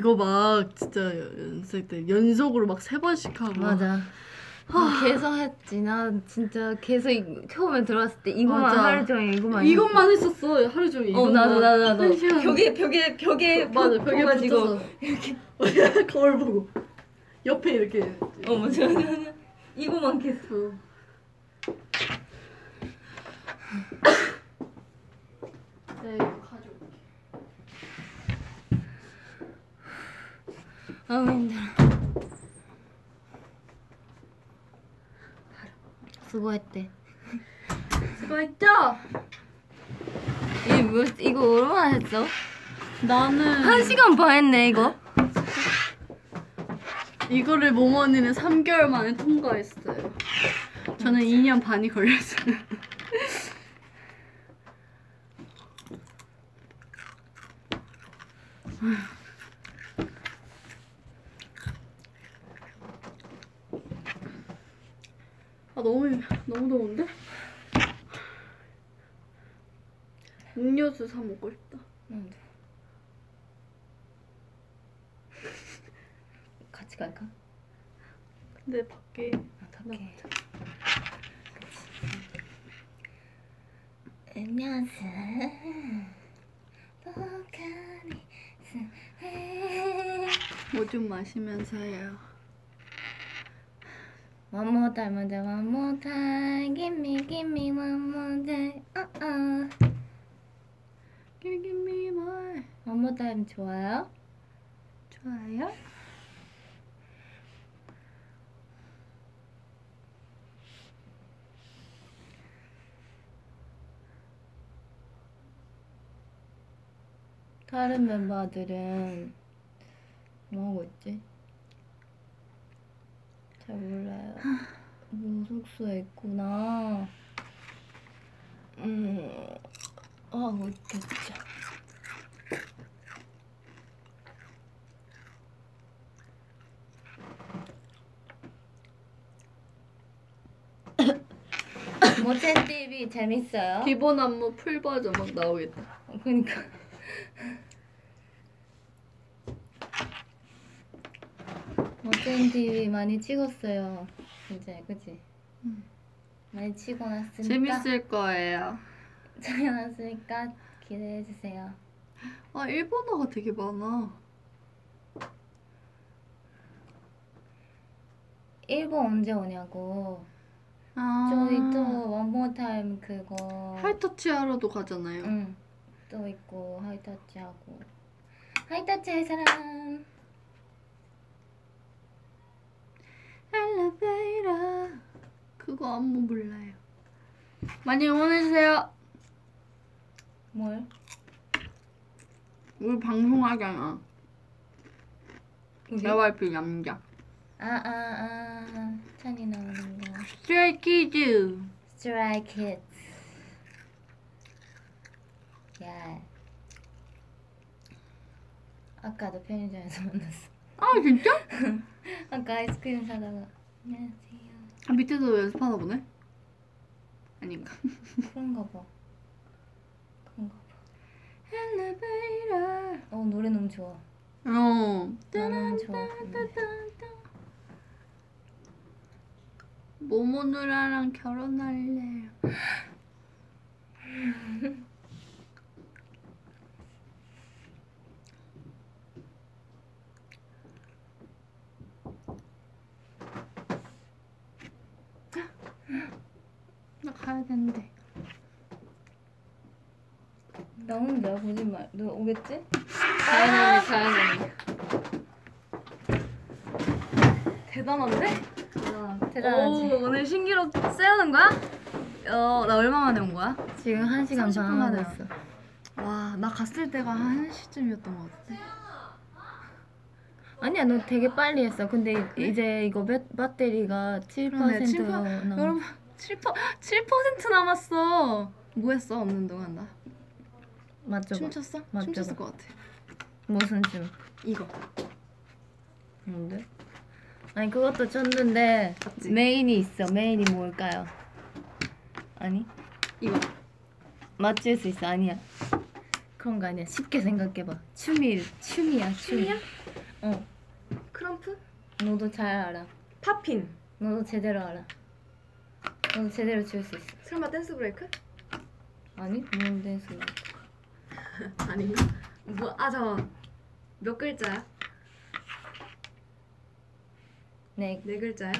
Speaker 2: 이거
Speaker 5: 막 진짜 연습 때 연속으로 막 세 번씩 하고
Speaker 2: 맞아. 아, 계속 했지. 나 진짜 계속 이- 처음에 들어왔을 때 이거만
Speaker 5: 맞아.
Speaker 2: 하루 종일 이거만
Speaker 5: 이것만 했었어. 하루 종일
Speaker 2: 어
Speaker 5: 이것만.
Speaker 2: 나도 나도 나도.
Speaker 5: 시간.
Speaker 2: 벽에 벽에 벽에
Speaker 5: 맞아 벽에 붙어서. 이렇게 거울 보고. 옆에 이렇게.
Speaker 2: 어 맞아 맞아 이거만 계속.
Speaker 5: 어. 네 이거
Speaker 2: 너무 힘들어 수고했대
Speaker 5: 수고했죠?
Speaker 2: 이 뭐, 이거 얼마나 했어?
Speaker 5: 나는
Speaker 2: 한 시간 반 했네 이거
Speaker 5: 이거를 모모니는 3개월 만에 통과했어요. 저는 2년 반이 걸렸어요. 아 너무 너무 더운데? 음료수 사 먹고 싶다.
Speaker 2: 같이 갈까?
Speaker 5: 근데 밖에
Speaker 2: 아, 밖에 안녕하세요
Speaker 5: 뭐좀 마시면서요.
Speaker 2: One more time, one time, one more time. Give me, give me one more time. Uh uh.
Speaker 5: Give give me more.
Speaker 2: One more time 좋아요?
Speaker 5: 좋아요.
Speaker 2: 다른 멤버들은 뭐 하고 있지? 잘 몰라요. 뭐 숙소에 있구나. 음, 하고 있겠죠. 모첸 TV 재밌어요?
Speaker 5: 기본 안무 풀 버전 막 나오겠다.
Speaker 2: 어, 그러니까. TV 많이 찍었어요. 이제 그치? 많이 치고 났으니까
Speaker 5: 재밌을 거예요.
Speaker 2: 찍어 놨으니까 기대해 주세요.
Speaker 5: 아 일본어가 되게 많아.
Speaker 2: 일본 언제 오냐고.
Speaker 5: 아.
Speaker 2: 저희 또 원모 타임 그거.
Speaker 5: 하이터치 하러도 가잖아요.
Speaker 2: 응. 또 있고 high touch 하고. high touch 할 사람.
Speaker 5: 엘리베이터 그거 안무 몰라요. 많이 응원해주세요.
Speaker 2: 뭘?
Speaker 5: 우리 방송하잖아. JYP 남자.
Speaker 2: 아아 아. 찬이 나오는 거.
Speaker 5: 스트레이 키즈.
Speaker 2: Stray Kids. 야. 아까도 편의점에서 만났어.
Speaker 5: 아 진짜?
Speaker 2: 아까 아이스크림 사다가 안녕하세요.
Speaker 5: 아, 밑에서 연습하나 보네. 아닌가?
Speaker 2: 그런가 봐. 그런가 봐. 어 노래 너무 좋아.
Speaker 5: 어.
Speaker 2: 너무 좋아. 음.
Speaker 5: 모모 누나랑 결혼할래. 나 가야 되는데.
Speaker 2: 나 혼자 거짓말. 너 오겠지?
Speaker 5: 가야 되는데, 가야 되는데.
Speaker 4: 대단한데?
Speaker 2: 대단하지.
Speaker 4: 오, 오늘 신기록 세우는 거야? 어, 나 얼마 만에 온 거야?
Speaker 2: 지금 한 시간
Speaker 4: 30분
Speaker 2: 반
Speaker 4: 만에
Speaker 2: 있어.
Speaker 4: 와, 나 갔을 때가 한 시쯤이었던 것 같아.
Speaker 2: 아니야, 너 되게 빨리 했어. 근데 이제 이거 배, 배터리가 7%
Speaker 4: 그러네, 7%.
Speaker 2: 나.
Speaker 4: 여러분, 7%, 7% 남았어. 뭐 했어, 없는 동안 나?
Speaker 2: 맞죠?
Speaker 4: 춤췄어?
Speaker 2: 맞죠.
Speaker 4: 춤췄을 것 같아.
Speaker 2: 무슨 춤?
Speaker 4: 이거.
Speaker 2: 뭔데? 아니 그것도 췄는데
Speaker 4: 맞지?
Speaker 2: 메인이 있어. 메인이 뭘까요? 아니?
Speaker 4: 이거.
Speaker 2: 맞출 수 있어. 아니야. 그런 거 아니야. 쉽게 생각해봐. 춤이 춤이야. 춤.
Speaker 4: 춤이야?
Speaker 2: 어.
Speaker 4: krump?
Speaker 2: 너도 잘 알아.
Speaker 4: poppin.
Speaker 2: 너도 제대로 알아. 너도 제대로 출수 있어.
Speaker 4: 설마 댄스 브레이크?
Speaker 2: 아니? 뭔 댄스?
Speaker 4: 아닌가? 뭐, 아, 잠깐만. 몇 글자야?
Speaker 2: 네.
Speaker 4: 네 글자야?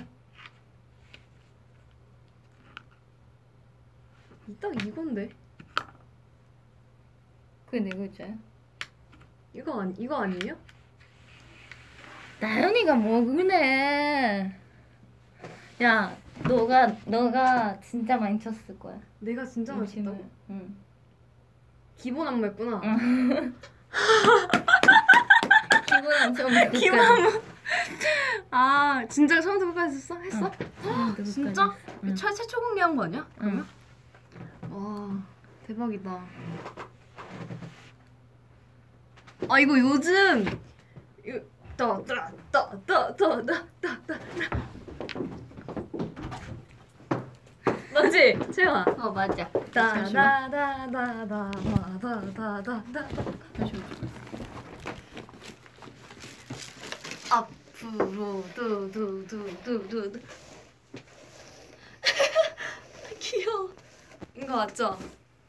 Speaker 4: 이딱 이건데?
Speaker 2: 그게 네 글자야?
Speaker 4: 이거 아니 이거 아니에요?
Speaker 2: 나연이가 뭐 그래? 야, 너가 너가 진짜 많이 쳤을 거야.
Speaker 4: 내가 진짜 많이
Speaker 2: 춤을.
Speaker 4: 췄다고?
Speaker 2: 응.
Speaker 4: 기본 안무 했구나.
Speaker 2: 기분 엄청
Speaker 4: 기본 안무. 아 진짜 처음부터 끝까지 했어? 했어?
Speaker 2: 응.
Speaker 4: 진짜?
Speaker 2: 응.
Speaker 4: 최 최초 공개한 거 아니야?
Speaker 2: 응.
Speaker 4: 와 대박이다. 아 이거 요즘 따따따따따따따 맞지? 채영아
Speaker 2: 어 맞아.
Speaker 4: 다다다다다다다다다 앞으로 두두두두두 귀여워 이거 맞죠?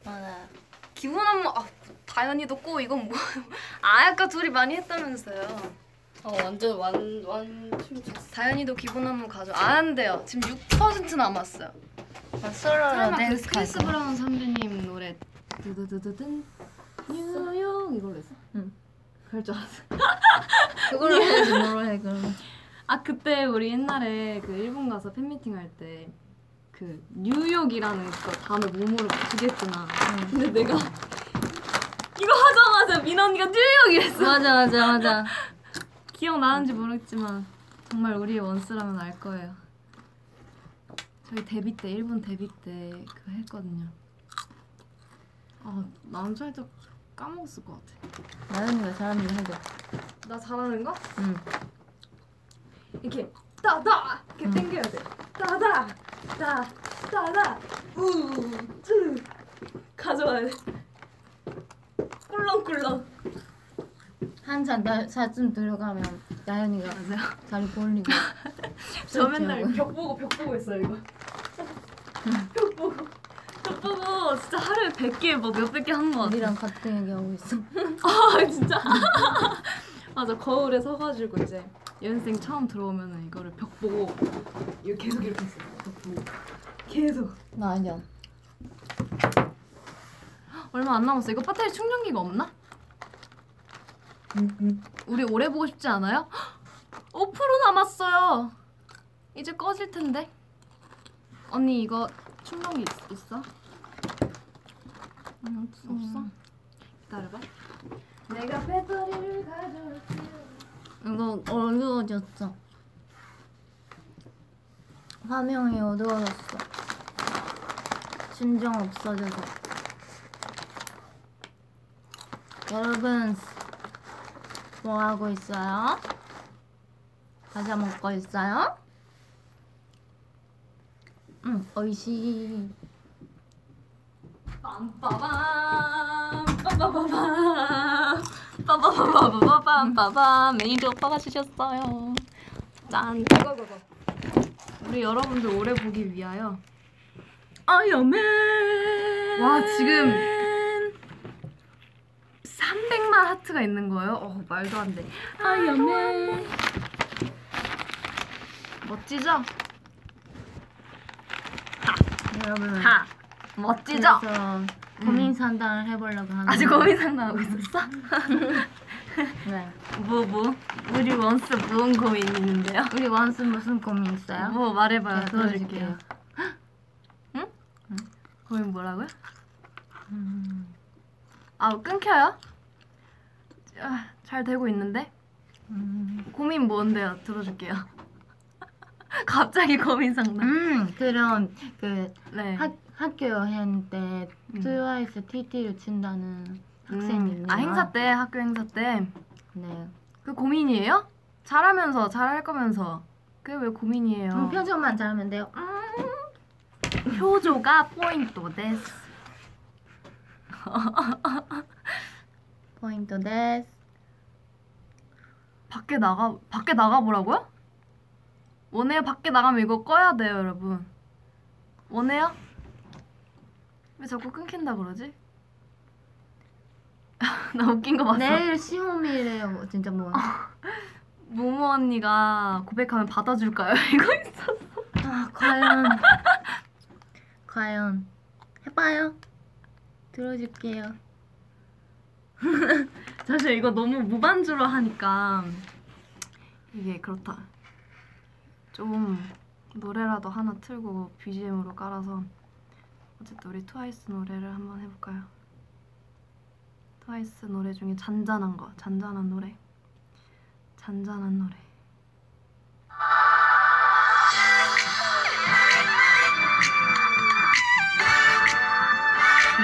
Speaker 2: 맞아.
Speaker 4: 기본 안무 아 다현이도 꼬 이건 뭐 아, 아까 둘이 많이 했다면서요
Speaker 5: 어 완전 완완춤 췄어.
Speaker 4: 다현이도 기본 안무 가져 안 돼요 지금 6% 남았어요 설마 그
Speaker 2: 댄스
Speaker 4: 크리스
Speaker 2: 가서.
Speaker 4: 브라운 선배님 노래 두두두두든 뉴욕 이걸로 했어?
Speaker 2: 응.
Speaker 4: 그럴 줄 알았어
Speaker 2: 그걸로 해야지 뭐로 해 그러면.
Speaker 4: 아 그때 우리 옛날에 그 일본 가서 팬미팅 할 때 그 뉴욕이라는 그 단어 몸으로 부르겠구나 근데 내가 이거 하자마자 민 언니가 뉴욕 이랬어
Speaker 2: 맞아 맞아 맞아.
Speaker 4: 기억나는지 모르겠지만 정말 우리의 원스라면 알 거예요 저희 데뷔 때 일본 데뷔 때 그거 했거든요 아 살짝 까먹었을 것 같아
Speaker 2: 나연이가 잘하는 거 해줘.
Speaker 4: 나 잘하는 거?
Speaker 2: 응.
Speaker 4: 이렇게 따다 이렇게 당겨야 돼. 따다 따 따다 우투 가져와야 돼. 꿀렁꿀렁.
Speaker 2: 나 사진 들어가면 나연이가
Speaker 4: 맞아요.
Speaker 2: 다리 벌리고.
Speaker 4: 저 맨날 벽 보고 벽 보고 있어요 이거. 벽 보고 벽 보고 진짜 하루에 100개 뭐 몇백 개 하는 거 같아.
Speaker 2: 우리랑 같은 얘기 하고 있어.
Speaker 4: 아 진짜. 맞아 거울에 서가지고 이제 연생 처음 들어오면은 이거를 벽 보고 이거 계속 이렇게 했어. 벽 보고 계속.
Speaker 2: 나 아니야.
Speaker 4: 얼마 안 남았어. 이거 배터리 충전기가 없나? 우리 오래 보고 싶지 않아요? 5% 남았어요. 이제 꺼질 텐데. 언니 이거 충전기 있, 있어? 응, 없어. 없어? 기다려봐. 내가 배터리를 가져올게.
Speaker 2: 이거 어두워졌어. 화면이 어두워졌어. 진정 없어져서. 여러분, 뭐 하고 있어요? 과자 먹고 있어요? 응, 어이시.
Speaker 14: 빰빠밤 빰빠바밤 빰빠바바바밤 빠밤 매니저 오빠가 주셨어요 짠 우리 여러분들 오래 보기 위하여 아이언맨
Speaker 4: 와 지금 300만 하트가 있는 거예요? 어 말도 안 돼.
Speaker 14: 아이언맨
Speaker 4: 멋지죠?
Speaker 2: 여러분,
Speaker 4: 하 멋지죠?
Speaker 2: 그래서 고민 상담을 해보려고 하는데.
Speaker 4: 아직 고민 상담하고 있었어?
Speaker 2: 네.
Speaker 4: 뭐 뭐? 우리 원스 무슨 고민 있는데요?
Speaker 2: 우리 원스 무슨 고민 있어요?
Speaker 4: 뭐 말해봐요.
Speaker 2: 제가
Speaker 4: 들어줄게요. 응? 고민 뭐라고요?
Speaker 2: 음,
Speaker 4: 아 끊겨요? 아, 잘 되고 있는데?
Speaker 2: 음,
Speaker 4: 고민 뭔데요? 들어줄게요. 갑자기 고민 상담.
Speaker 2: 음, 그럼 그
Speaker 4: 네.
Speaker 2: 학, 학교 여행 때
Speaker 4: 음.
Speaker 2: 트와이스 TT를 친다는 학생이
Speaker 4: 음,
Speaker 2: 있네요.
Speaker 4: 아 행사 때 학교 행사 때그
Speaker 2: 네.
Speaker 4: 고민이에요? 잘하면서 잘할 거면서 그게 왜 고민이에요?
Speaker 2: 음, 표정만 잘하면 돼요. 음,
Speaker 4: 표조가 포인트 です.
Speaker 2: 포인트 です.
Speaker 4: 밖에 나가 밖에 나가 보라고요? 원해요? 밖에 나가면 이거 꺼야 돼요, 여러분. 원해요? 왜 자꾸 끊긴다 그러지? 나 웃긴 거 봤어.
Speaker 2: 내일 시험이래요. 진짜 뭐.
Speaker 4: 무무 언니가 고백하면 받아줄까요? 이거 있어.
Speaker 2: 아, 과연. 과연. 해봐요. 들어줄게요.
Speaker 4: 사실 이거 너무 무반주로 하니까 이게 그렇다. 좀 노래라도 하나 틀고 BGM으로 깔아서 어쨌든 우리 트와이스 노래를 한번 해볼까요? 트와이스 노래 중에 잔잔한 거, 잔잔한 노래, 잔잔한 노래.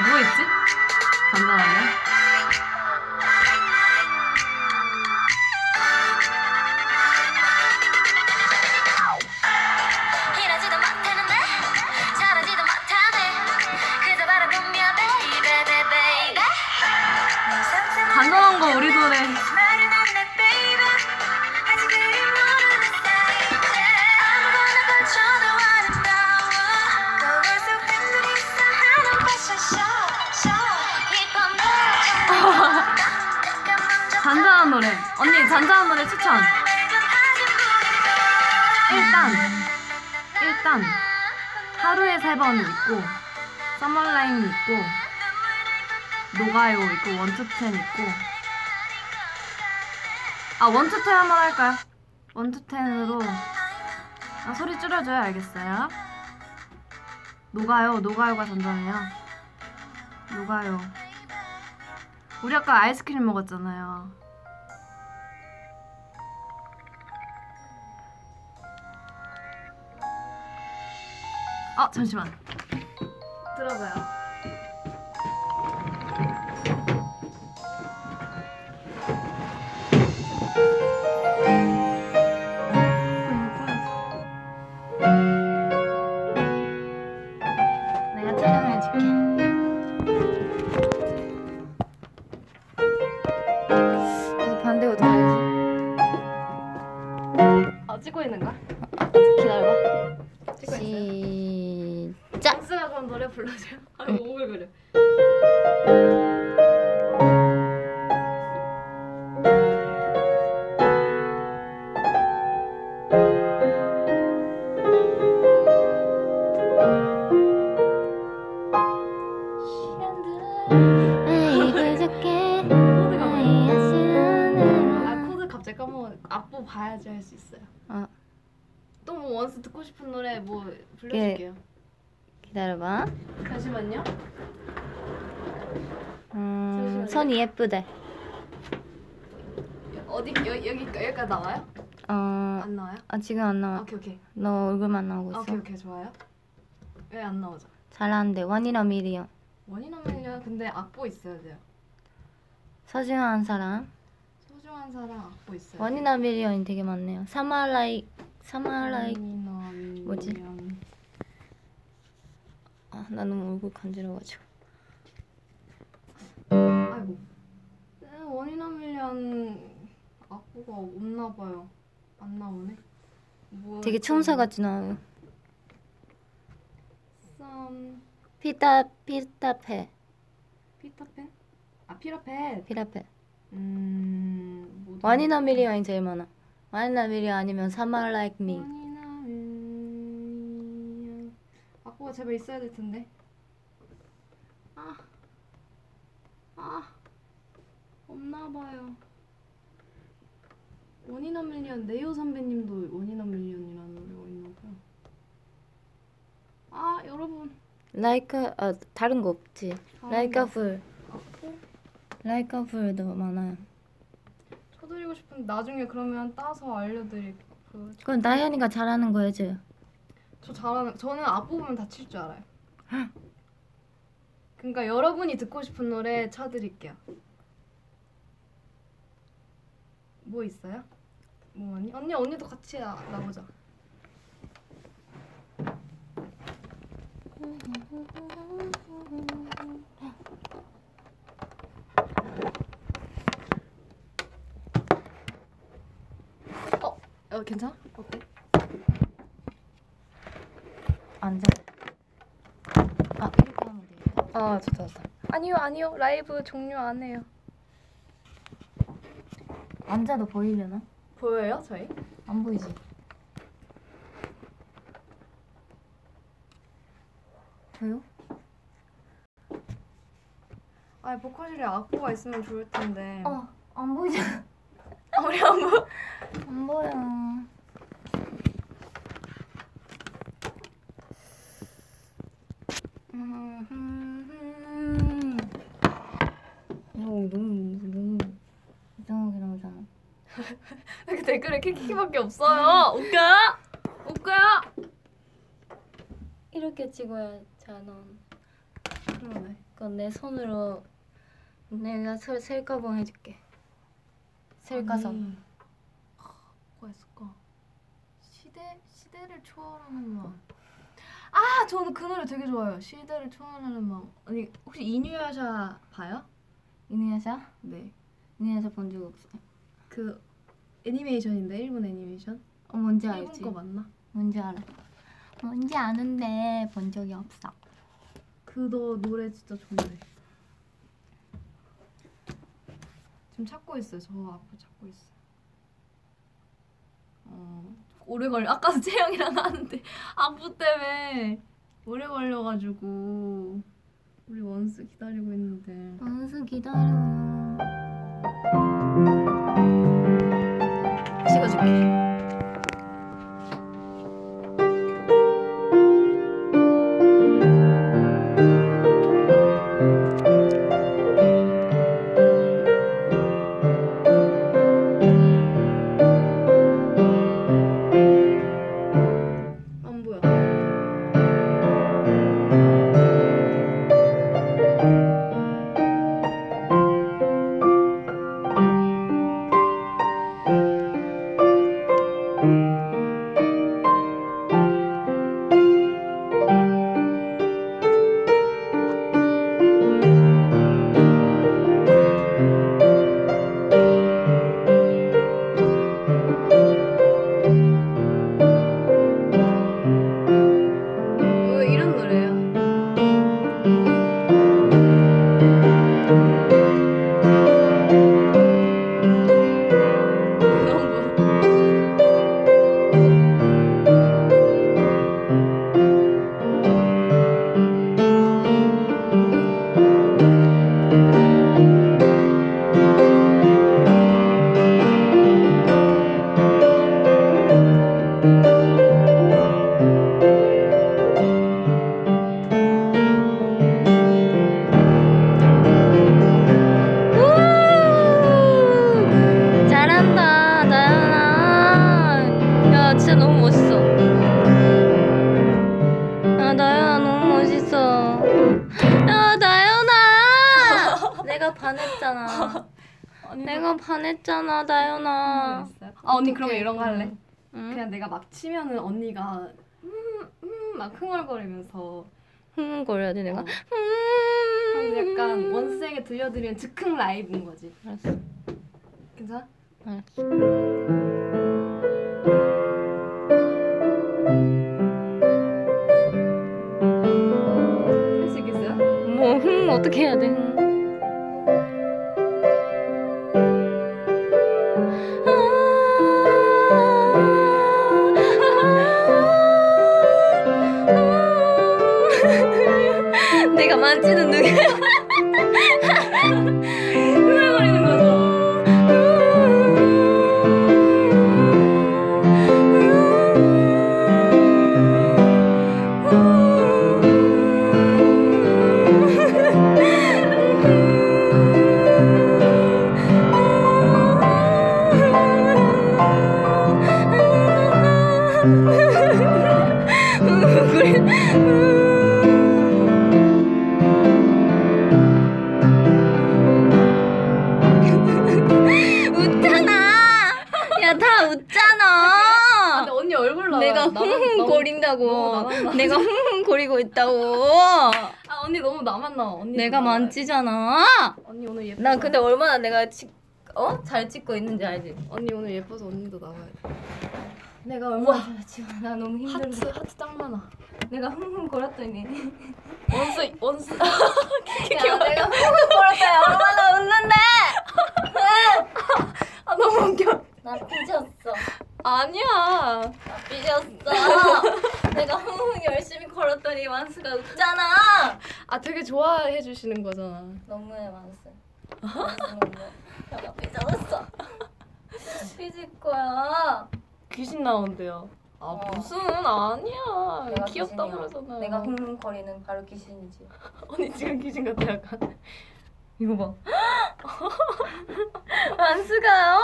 Speaker 4: 뭐 있지? 잔잔하네. 잔잔한 노래 추천. 일단 일단 하루에 세 번 있고 서머라인 있고 녹아요 있고 원투텐 있고 아 원투텐 한번 할까요? 원투텐으로 아 소리 줄여줘야 알겠어요. 녹아요 녹아요가 잔잔해요. 녹아요. 우리 아까 아이스크림 먹었잖아요. 아 잠시만. 들어봐요.
Speaker 2: 예쁘대.
Speaker 4: 어디 여, 여기 여기까지 나와요?
Speaker 2: 어,
Speaker 4: 안 나와요?
Speaker 2: 아 지금 안 나와.
Speaker 4: 오케이 오케이.
Speaker 2: 너 얼굴만 나오고
Speaker 4: 아,
Speaker 2: 있어.
Speaker 4: 오케이 오케이 좋아요. 왜 안 나오죠?
Speaker 2: 잘하는데 원이나 미리요.
Speaker 4: 원인하면요. 근데 악보 있어야 돼요.
Speaker 2: 소중한 사람.
Speaker 4: 소중한 사람 악보 있어요.
Speaker 2: 원이나 미리언이 되게 많네요. 사마라이 사마라이. 뭐지?
Speaker 4: 밀리언.
Speaker 2: 아, 나 너무 얼굴 간지러워가지고.
Speaker 4: 아이고. 네, 원이나 밀리언 악보가 없나 봐요. 안 나오네. 뭐
Speaker 2: 되게 천사 같이 나와요.
Speaker 4: 썸
Speaker 2: 피타 피타페
Speaker 4: 피터팬? 아 피라펜.
Speaker 2: 피라페.
Speaker 4: 음. 뭐지?
Speaker 2: One in a Million이 제일 많아. One in a Million 아니면 Someone Like Me.
Speaker 4: One in a Million. 악보가 제발 있어야 될 텐데. 아. 아. 없나 봐요. One in a Million 네오 선배님도 One in a Million이라는 노래가 있나 봐요. 아, 여러분.
Speaker 2: Like a 아 다른 거 없지.
Speaker 4: 다른
Speaker 2: Like a
Speaker 4: 거.
Speaker 2: Fool. Like a Fool도 많아요.
Speaker 4: 쳐드리고 싶은데 나중에 그러면 따서 알려드릴게요. 그,
Speaker 2: 그건 나연이가 잘하는 거 해줘요.
Speaker 4: 저 잘하는 저는 앞부분 다 칠 줄 알아요. 그러니까 여러분이 듣고 싶은 노래 쳐드릴게요. 뭐 있어요? 뭐 언니? 언니 언니도 같이 나, 나보자. 어, 어 괜찮아? 어때?
Speaker 2: 앉아. 아 이렇게 하면 되겠다.
Speaker 4: 아 좋다 좋다. 아니요 아니요 라이브 종료 안 해요.
Speaker 2: 앉아도 보이려나?
Speaker 4: 보여요 저희?
Speaker 2: 안 보이지. 보여?
Speaker 4: 아 보컬실에 악보가 있으면 좋을 텐데.
Speaker 2: 어, 안 보이잖아.
Speaker 4: 우리 안 보.
Speaker 2: 안 보여. 어, 너무 너무 이상하게 나오잖아.
Speaker 4: 그 댓글에 키키키밖에 없어요. 웃겨? 웃겨?
Speaker 2: 이렇게 찍어야 잘 나온.
Speaker 4: 그러네.
Speaker 2: 그건 내 손으로 내가 셀 셀카봉 해줄게. 셀카서.
Speaker 4: 뭐가 있을까? 시대 시대를 초월하는 마음. 아 저는 그 노래 되게 좋아요. 시대를 초월하는 마음. 아니 혹시 이누야샤 봐요?
Speaker 2: 이누야샤?
Speaker 4: 네.
Speaker 2: 이누야샤 본적 없어.
Speaker 4: 그 애니메이션인데 일본 애니메이션.
Speaker 2: 어 뭔지
Speaker 4: 일본
Speaker 2: 알지?
Speaker 4: 거 맞나?
Speaker 2: 뭔지 알아. 뭔지 아는데 본 적이 없어.
Speaker 4: 그 너 노래 진짜 좋네. 지금 찾고 있어요. 저 앞에 찾고 있어요. 어 오래 걸려. 아까도 채영이랑 하는데 악보 때문에 오래 걸려가지고 우리 원스 기다리고 있는데.
Speaker 2: 원수 기다려. 찍어줄게.
Speaker 4: 그러면 이런 거 할래?
Speaker 2: 응?
Speaker 4: 그냥 내가 막 치면은 언니가 음음막 흥얼거리면서
Speaker 2: 흥거려야 돼 내가.
Speaker 4: 어. 그럼 약간 원스에게 들려드리는 즉흥 라이브인 거지.
Speaker 2: 알았어.
Speaker 4: 괜찮아?
Speaker 2: 알았어.
Speaker 4: 있겠어요?
Speaker 2: 뭐흥 어떻게 해야 돼? 만지는 눈이 흥 있다고.
Speaker 4: 아 언니 너무 나만 나와. 언니
Speaker 2: 내가. 만지잖아.
Speaker 4: 언니 오늘 예뻐.
Speaker 2: 난 근데 얼마나 내가 치, 어? 잘 찍고 있는지 알지?
Speaker 4: 언니 오늘 예뻐서 언니도 나와야 돼.
Speaker 2: 내가 얼마나 잘 찍어. 나 너무 힘들어.
Speaker 4: 하트 하트 짱 많아.
Speaker 2: 내가 흥흥 거렸더니.
Speaker 4: 원스 원스.
Speaker 2: 야, 내가 흥흥 거렸더니 얼마나 웃는데?
Speaker 4: 아 너무 웃겨.
Speaker 2: 나 삐졌어.
Speaker 4: 아니야.
Speaker 2: 나 삐졌어. 내가 흥흥 열심히 걸었더니 완수가 웃잖아.
Speaker 4: 아 되게 좋아해 주시는 거잖아.
Speaker 2: 너무해. 완수 너무해. 내가 삐졌어. 삐질 거야.
Speaker 4: 귀신 나온대요. 아
Speaker 2: 어.
Speaker 4: 무슨 아니야.
Speaker 2: 내가
Speaker 4: 귀엽다
Speaker 2: 귀신이야.
Speaker 4: 그러잖아.
Speaker 2: 내가 흥흥거리는 바로 귀신이지.
Speaker 4: 언니 지금 귀신 같아 약간. 이거 봐.
Speaker 2: 완수가요?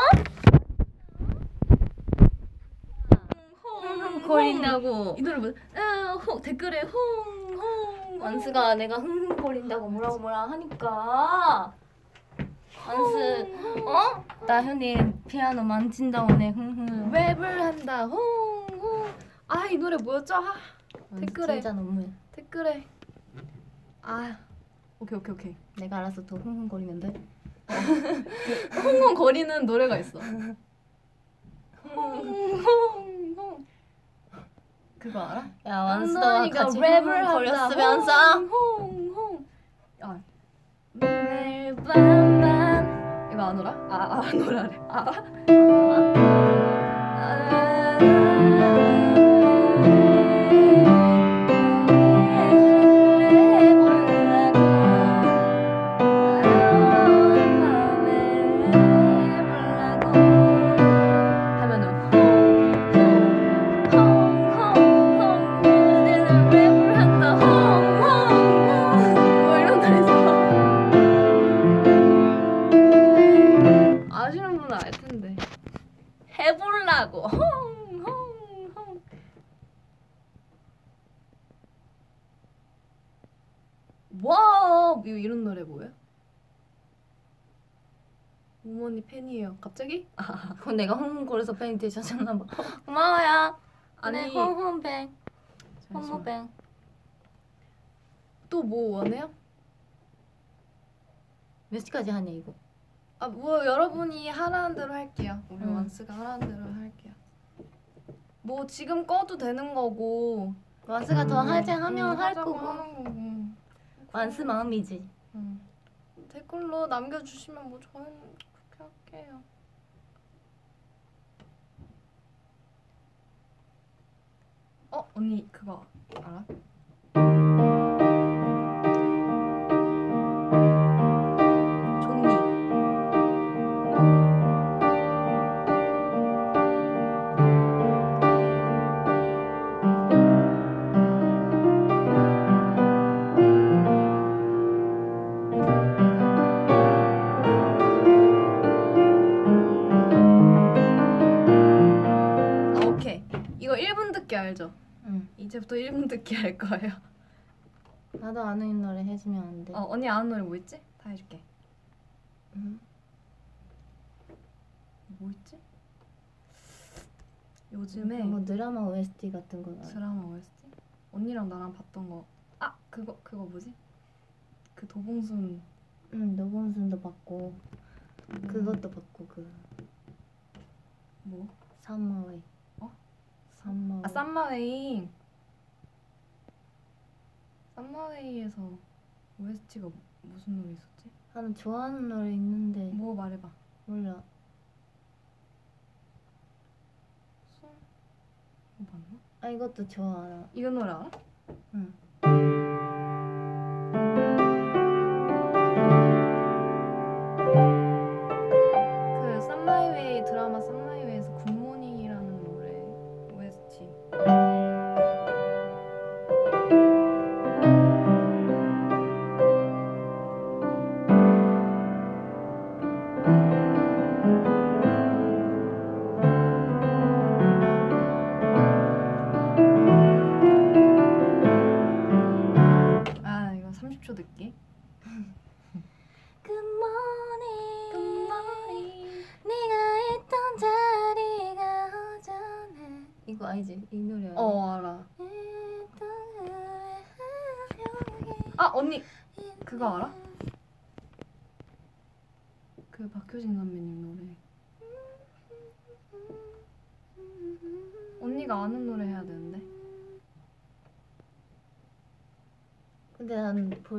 Speaker 2: 흥흥거린다고.
Speaker 4: 이 노래 뭐? 아, 홍 댓글에 홍홍
Speaker 2: 완수가 내가 흥흥거린다고 뭐라고 뭐라 하니까. 완수, 어? 나현이 피아노 만진다고 내 흥흥.
Speaker 4: 랩을 한다 홍홍. 아 이 노래 뭐였죠? 아, 댓글에.
Speaker 2: 진짜 너무해.
Speaker 4: 댓글에. 아 오케이 오케이 오케이.
Speaker 2: 내가 알아서 더 흥흥거리면 돼.
Speaker 4: 홍홍 거리는 노래가 있어. 그거 알아?
Speaker 2: 야 완수가
Speaker 4: 언니가
Speaker 2: 같이
Speaker 4: 랩을
Speaker 2: 흥흥거렸으면서.
Speaker 4: 한다. 홍홍. 아. 매일 밤밤. 이거 안 알아? 아, 아 노래래. 알아? 하면은
Speaker 2: 팬이 되셨나 봐. 고마워요.
Speaker 4: 아니
Speaker 2: 네, 흥흥뱅.
Speaker 4: 잠시만.
Speaker 2: 흥흥뱅.
Speaker 4: 또 뭐 원해요?
Speaker 2: 몇 시까지 하냐 이거?
Speaker 4: 아 뭐 여러분이 하라는 대로 할게요. 우리
Speaker 2: 응.
Speaker 4: 원스가 하라는 대로 할게요. 뭐 지금 꺼도 되는 거고
Speaker 2: 완스가 더 하자 하면
Speaker 4: 응,
Speaker 2: 할
Speaker 4: 하자고
Speaker 2: 거고.
Speaker 4: 하는 거고.
Speaker 2: 완스 마음이지.
Speaker 4: 응. 댓글로 남겨주시면 뭐 저는 그렇게 할게요. 어 언니 그거 알아? 존니 아 오케이 이거 1분 듣기 알죠?
Speaker 2: 응.
Speaker 4: 이제부터 1분 듣기 할 거예요.
Speaker 2: 나도 아는 노래 해주면 안 돼?
Speaker 4: 어 언니 아는 노래 뭐 있지? 다 해줄게.
Speaker 2: 응.
Speaker 4: 뭐 있지? 요즘에
Speaker 2: 뭐 드라마 OST 같은 거 나.
Speaker 4: 드라마 OST? 언니랑 나랑 봤던 거. 아 그거 그거 뭐지? 그 도봉순
Speaker 2: 응, 노본순도 봤고
Speaker 4: 도봉-
Speaker 2: 그것도 봤고 그
Speaker 4: 뭐?
Speaker 2: 산마웨이.
Speaker 4: 어?
Speaker 2: 산마웨이.
Speaker 4: 아 쌈마웨이. 쌈마웨이에서 OST가 무슨 노래 있었지?
Speaker 2: 나는 좋아하는 노래 있는데
Speaker 4: 뭐 말해봐.
Speaker 2: 몰라.
Speaker 4: 술? 이거 맞나?
Speaker 2: 아 이것도 좋아하나.
Speaker 4: 이거 노래 알아?
Speaker 2: 응.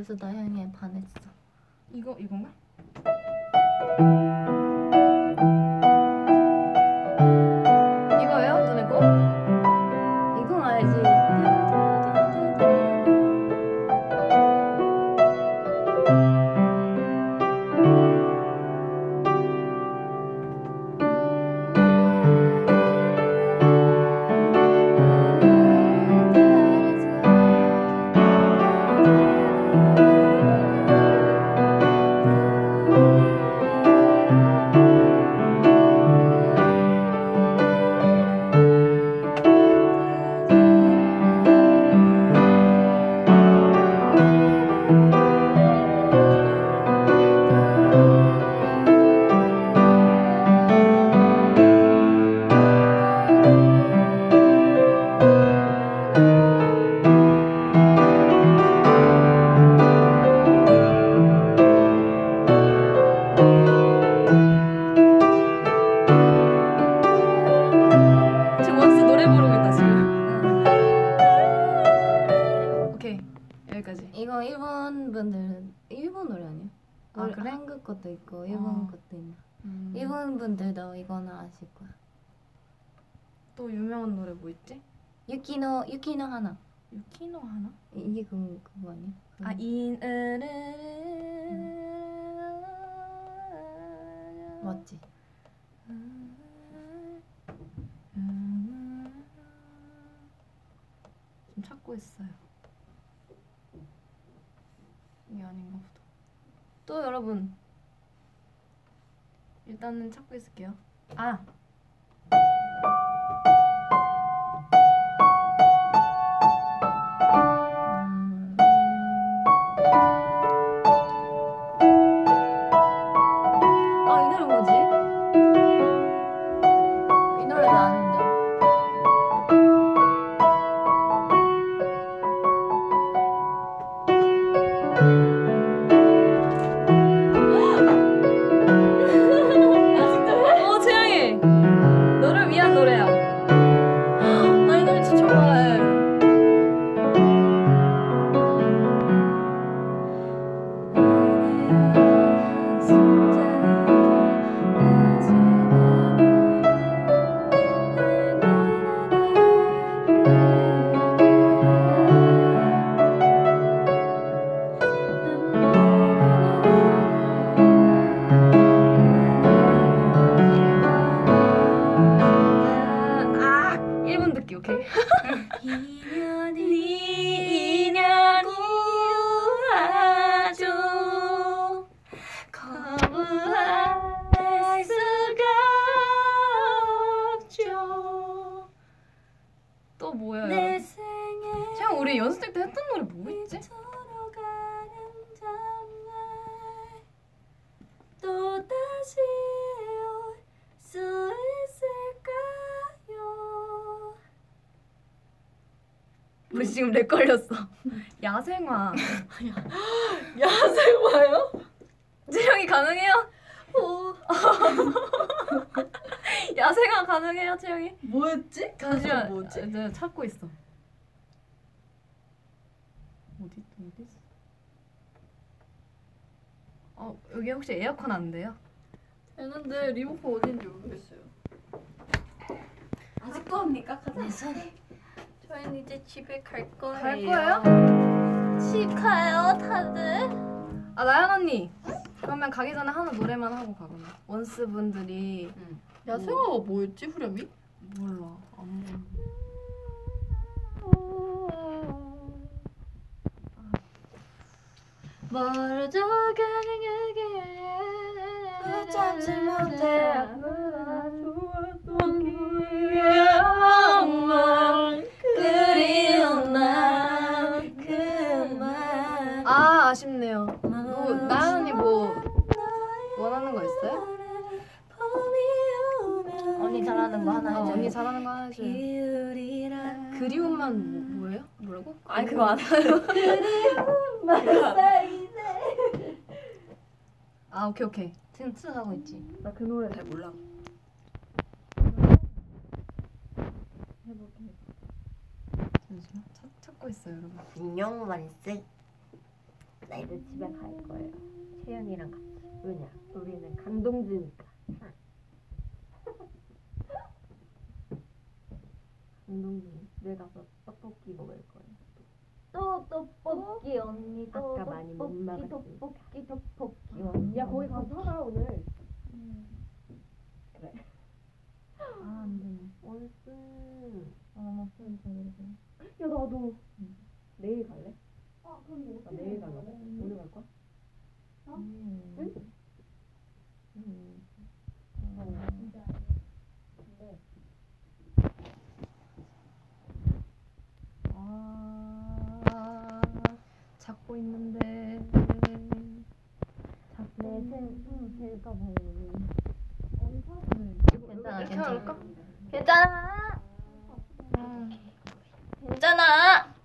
Speaker 2: 난 벌써 나향이에 반했어.
Speaker 4: 이거 이건가?
Speaker 2: 하나? 이- 이게 그 그거 아니야?
Speaker 4: 그아 인으르르
Speaker 2: 맞지?
Speaker 4: 좀 찾고 있어요. 이게 아닌가 보다. 또 여러분 일단은 찾고 있을게요. 아
Speaker 2: 아,
Speaker 4: 혹시 에어컨 안 돼요?
Speaker 5: 되는데 리모컨 어딘지 모르겠어요. 아직도 합니까? 가자.
Speaker 3: 저희는 이제 집에 갈 거예요.
Speaker 4: 갈 거예요?
Speaker 2: 집 가요 다들?
Speaker 4: 아 나연 언니. 그러면 가기 전에 하나 노래만 하고 가 그러면. 원스 분들이
Speaker 5: 야 생화가 뭐였지 후렴이?
Speaker 4: 몰라. 안 몰라.
Speaker 2: 멀어져 가는 여기
Speaker 3: 붙잡지 못해 그만
Speaker 4: 아 아쉽네요. 뭐 나연 언니 뭐 원하는 거 있어요?
Speaker 2: 언니 잘하는 거 하나
Speaker 4: 어,
Speaker 2: 해줘
Speaker 4: 언니 잘하는 거 하나.
Speaker 3: 비율이라
Speaker 4: 그리움만 뭐, 뭐예요? 뭐라고?
Speaker 2: 아니 그거 안 해요
Speaker 4: 아 오케이 오케이.
Speaker 2: 지금 트 하고 있지
Speaker 4: 나 그 노래 잘 몰라. 해볼게. 잠시만 찾, 찾고 있어요 여러분.
Speaker 3: 안녕 만세 나 이제 집에 갈 거예요 채연이랑 같이 왜냐 우리는 강동주니까 강동주 집에 가서 떡볶이 먹을 거예요
Speaker 2: 또 떡볶이 언니 또
Speaker 3: 아까 많이 못
Speaker 2: 떡볶이
Speaker 3: 먹었지.
Speaker 2: 떡볶이 떡볶이 언니
Speaker 3: 야 거기 가서 살아 오늘
Speaker 4: 아안 되네.
Speaker 3: 원스
Speaker 4: 아나 소리 잘해서.
Speaker 3: 야 나도 내일 갈래? 아 그럼 나 내일 가려고 오늘 갈 거야?
Speaker 4: 음.
Speaker 3: 응? 음.
Speaker 4: 아 찾고 있는데.
Speaker 2: 내 생, 될까 봐요
Speaker 4: 괜찮아
Speaker 2: 괜찮아,
Speaker 4: 할까?
Speaker 2: 괜찮아 괜찮아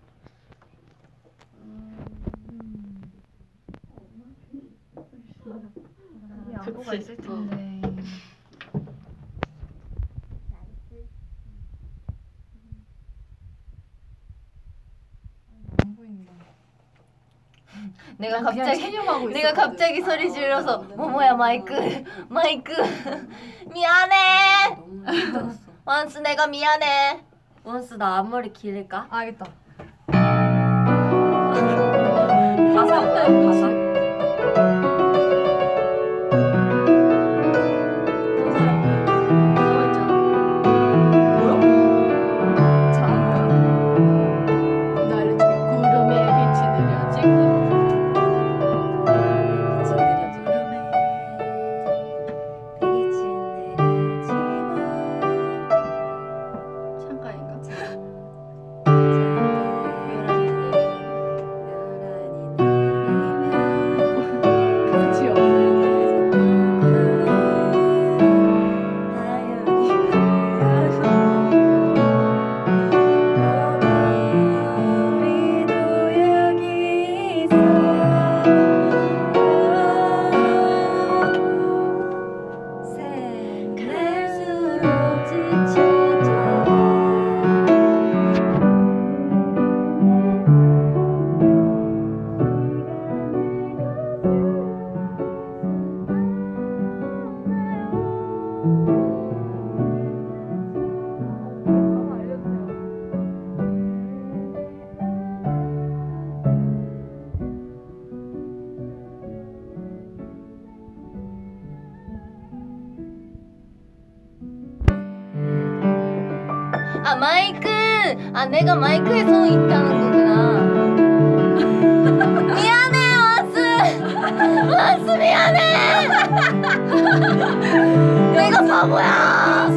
Speaker 4: 이 안보가 있을 텐데. 안 보인다.
Speaker 2: 내가 갑자기 내가. 갑자기 소리 질러서 모모야 마이크 마이크 미안해 원스 내가 미안해
Speaker 3: 원스 나 앞머리?
Speaker 4: 아 알겠다.
Speaker 3: 가사 가사?
Speaker 4: 아
Speaker 2: 내가 마이크에 손이 있다는 거구나. 미안해 원스 원스 미안해. 내가 바보야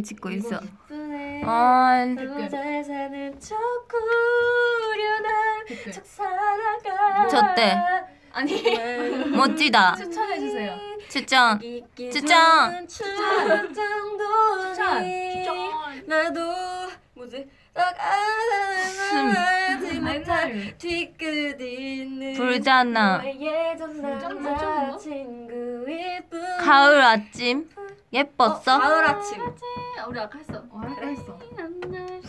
Speaker 3: 이렇게 찍고 있어.
Speaker 2: 예쁘네.
Speaker 3: 아,
Speaker 2: 혼자 사는 저때.
Speaker 4: 아니
Speaker 3: 멋지다.
Speaker 4: 추천해 주세요.
Speaker 3: 추천. 추천.
Speaker 2: 추천. 추천.
Speaker 4: 추천.
Speaker 2: 나도 뭐지?
Speaker 3: 불잖아.
Speaker 2: 뭐?
Speaker 3: 가을 아침. 예뻤어?
Speaker 5: 어, 가을 아침.
Speaker 2: 아,
Speaker 3: 우리 아까 했어. 어,
Speaker 1: 그래 했어.
Speaker 5: 장난.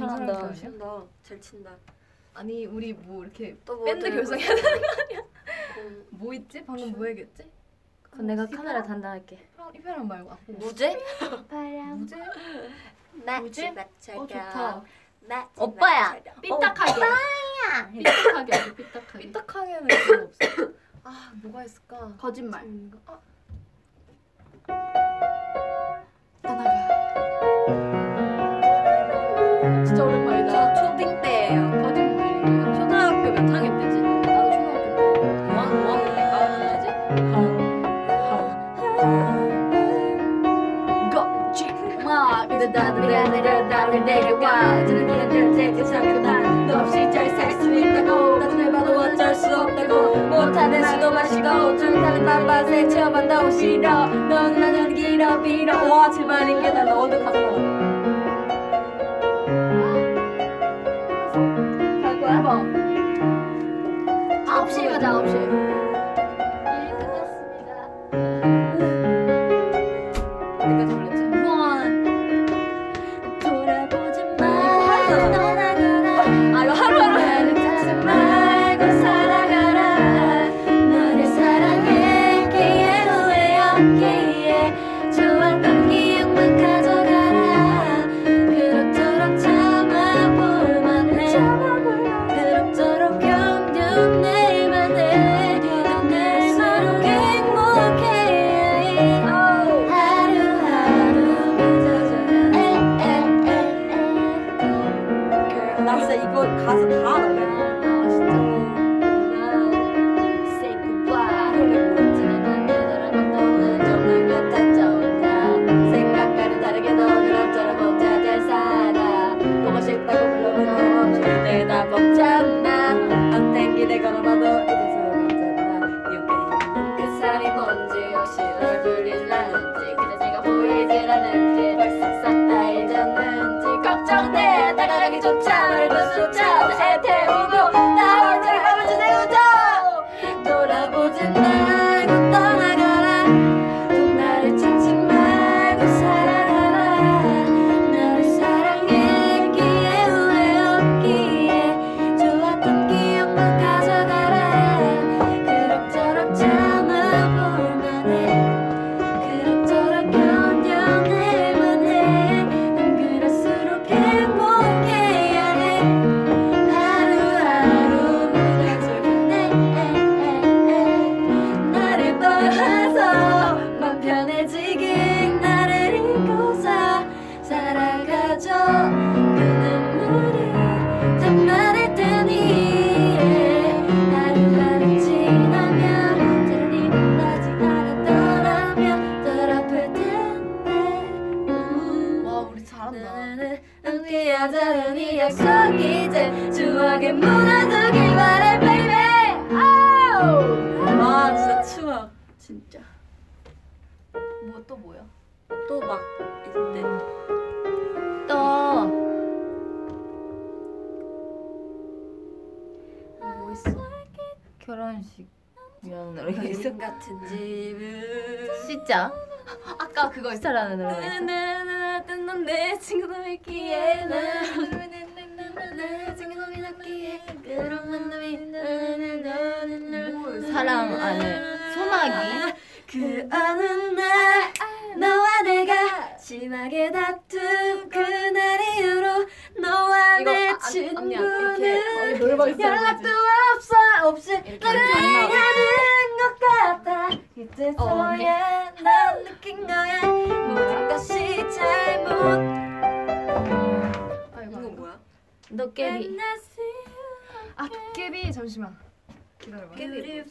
Speaker 3: 괜찮다.
Speaker 1: 친다. 잘 친다.
Speaker 5: 아니 우리 뭐 이렇게
Speaker 1: 뭐
Speaker 5: 밴드 결성해야 되는 거
Speaker 1: 아니야? 음.
Speaker 5: 뭐 있지? 방금 뭐 얘기했지?
Speaker 3: 그럼 내가 뭐, 카메라 담당할게.
Speaker 5: 이페랑 말고
Speaker 1: 무제?
Speaker 5: 무제?
Speaker 1: 무제?
Speaker 5: 어 좋다.
Speaker 3: 오빠야.
Speaker 5: 어, 삐딱하게. 오빠야. 삐딱하게 삐딱하게. 삐딱하게는 별로 없어. 아 뭐가 있을까?
Speaker 3: 거짓말.
Speaker 5: 아. 떠나가. 진짜 오랜만이다.
Speaker 1: 초, 초딩 때예요.
Speaker 5: 거짓말이에요. 초등학교 몇 학년 때지? 나도 초등학교
Speaker 1: 5학년, 5학년 때인가? 언제지?
Speaker 5: 거짓말. 근데 나도 내려 나를 내려와. 저는 니가 내려지 자꾸 난너 없이 잘 살 수 있다고. 나중에 봐도 어쩔 수 없다고. 못하는 수도 마시고 줄타는 밤밭에 체험한다고 싫어. 넌 나는 길어 빌어. 하지만 이게 나
Speaker 1: 너도
Speaker 5: 갖고.
Speaker 1: 老师，
Speaker 3: 再见。な
Speaker 5: らなら。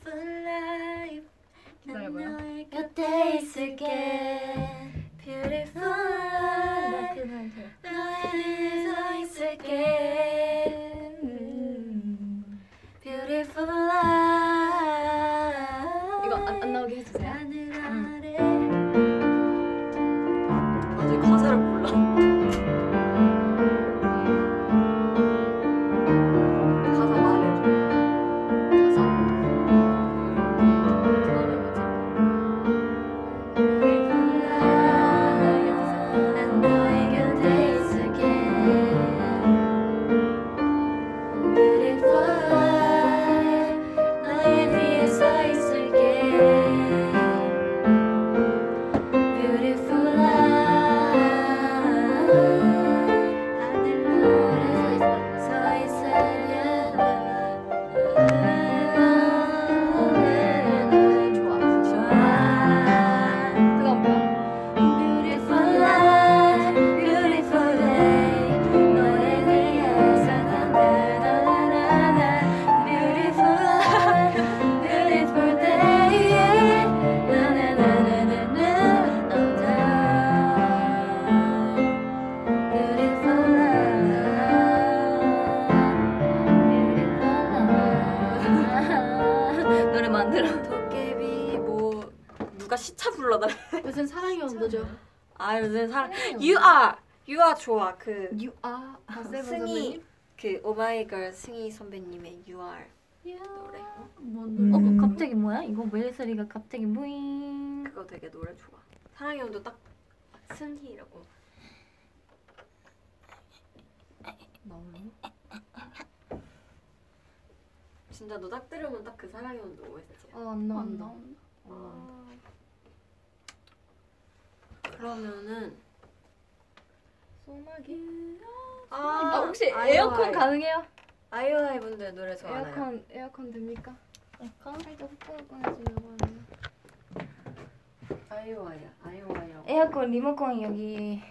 Speaker 5: live a life and like your days again.
Speaker 1: Beautiful life, 너의 eyes again. Beautiful life.
Speaker 5: 온도죠.
Speaker 1: 아 요즘 사랑 You are You are 좋아 그
Speaker 4: You are 박세븐
Speaker 1: 승희 그 오마이걸 승희 선배님의 You are 노래
Speaker 4: 선배님. 어 갑자기 뭐야? 이거 멜 소리가 갑자기 무잉.
Speaker 1: 그거 되게 노래 좋아 사랑의 온도 딱 승희라고
Speaker 4: 나오네.
Speaker 1: 진짜 너 딱 들으면 딱 그 사랑의 온도 OST야
Speaker 4: 어 안 나온다.
Speaker 5: 나온다.
Speaker 4: 어.
Speaker 1: 그러면은
Speaker 4: 소나기.
Speaker 1: 아,
Speaker 4: 아 혹시
Speaker 1: 아이오아이.
Speaker 4: 에어컨 가능해요?
Speaker 1: 아이오아이 분들 노래 좋아하나요?
Speaker 4: 에어컨 에어컨 됩니까? 에어컨 살짝 훅 꺼내주려고 하는데.
Speaker 1: 아이오아이야 아이오아이라고
Speaker 4: 에어컨 리모컨 여기.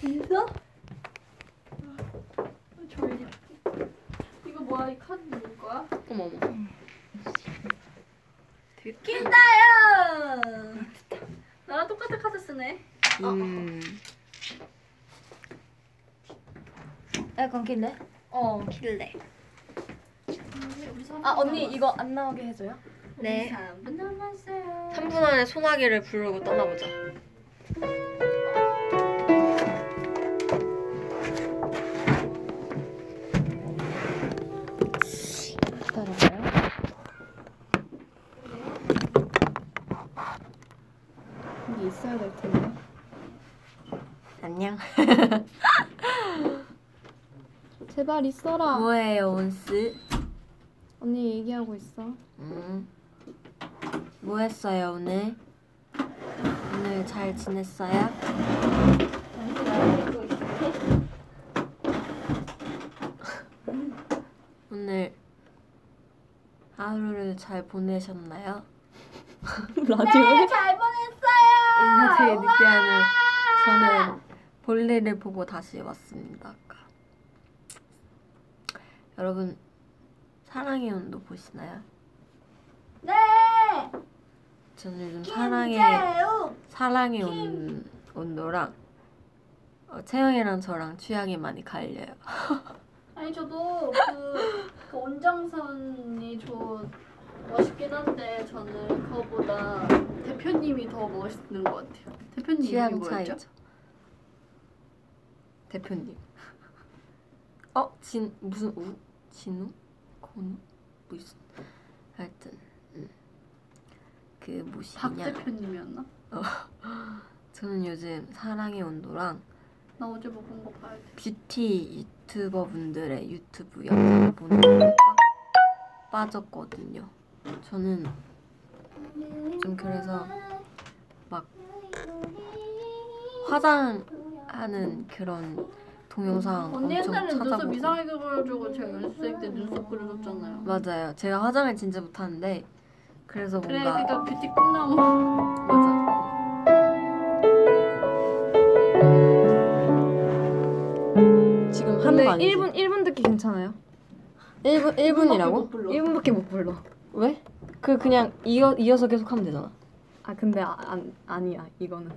Speaker 5: 졸려. 이거 뭐야? 이 카드 누구 거야?
Speaker 1: 어머 어머
Speaker 5: 나랑 똑같은 카드 쓰네.
Speaker 1: 음
Speaker 4: 에어컨 킬래?
Speaker 3: 어.
Speaker 1: 킬레
Speaker 3: 아 언니 이거 안 나오게 해줘요.
Speaker 1: 네
Speaker 5: 3분 남았어요.
Speaker 1: 3분 안에 소나기를 부르고 떠나보자
Speaker 4: 있어야 될 텐데.
Speaker 1: 안녕
Speaker 4: 제발 있어라.
Speaker 1: 뭐예요 온스?
Speaker 4: 언니 얘기하고 있어.
Speaker 1: 음. 뭐 했어요 오늘? 오늘 잘 지냈어요? 오늘 하루를 잘 보내셨나요?
Speaker 4: 라디오에?
Speaker 1: 인사 되게 늦게 하는 저는 볼일을 보고 다시 왔습니다 아까. 여러분 사랑의 온도 보시나요? 네! 저는 요즘 사랑의 사랑의 온, 온도랑 어, 채영이랑 저랑 취향이 많이 갈려요.
Speaker 5: 아니 저도 그, 그 온정선이 저 한데 저는 그거보다 대표님이 더 멋있는 것 같아요. 대표님
Speaker 1: 취향
Speaker 5: 이름이 뭐였죠?
Speaker 1: 차이죠 대표님 어? 진 무슨 우? 진우? 건우? 뭐 있어 하여튼 음.
Speaker 5: 그박
Speaker 1: 뭐시냐
Speaker 5: 대표님이었나?
Speaker 1: 저는 요즘 사랑의 온도랑
Speaker 5: 나 어제 먹은 거 봐야 돼.
Speaker 1: 뷰티 유튜버 분들의 유튜브 영상을 보는 빠- 빠졌거든요. 저는 좀 그래서 막 화장하는 그런 동영상
Speaker 5: 언니
Speaker 1: 엄청
Speaker 5: 옛날에 눈썹
Speaker 1: 찾아보고
Speaker 5: 이상하게 그려가지고 제가 연습생 때 눈썹 그려줬잖아요.
Speaker 1: 맞아요. 제가 화장을 진짜 못하는데 그래서
Speaker 5: 그래
Speaker 1: 뭔가
Speaker 5: 그러니까 뷰티 꿈나무.
Speaker 1: 맞아. 지금 하는
Speaker 3: 근데
Speaker 1: 거 아니지?
Speaker 3: 1분 1분 듣기 괜찮아요?
Speaker 1: 1분 1분이라고?
Speaker 3: 1분밖에 못 불러.
Speaker 1: 왜? 그 그냥 이어 이어서 계속 하면 되잖아.
Speaker 3: 아 근데 아, 안 아니야 이거는.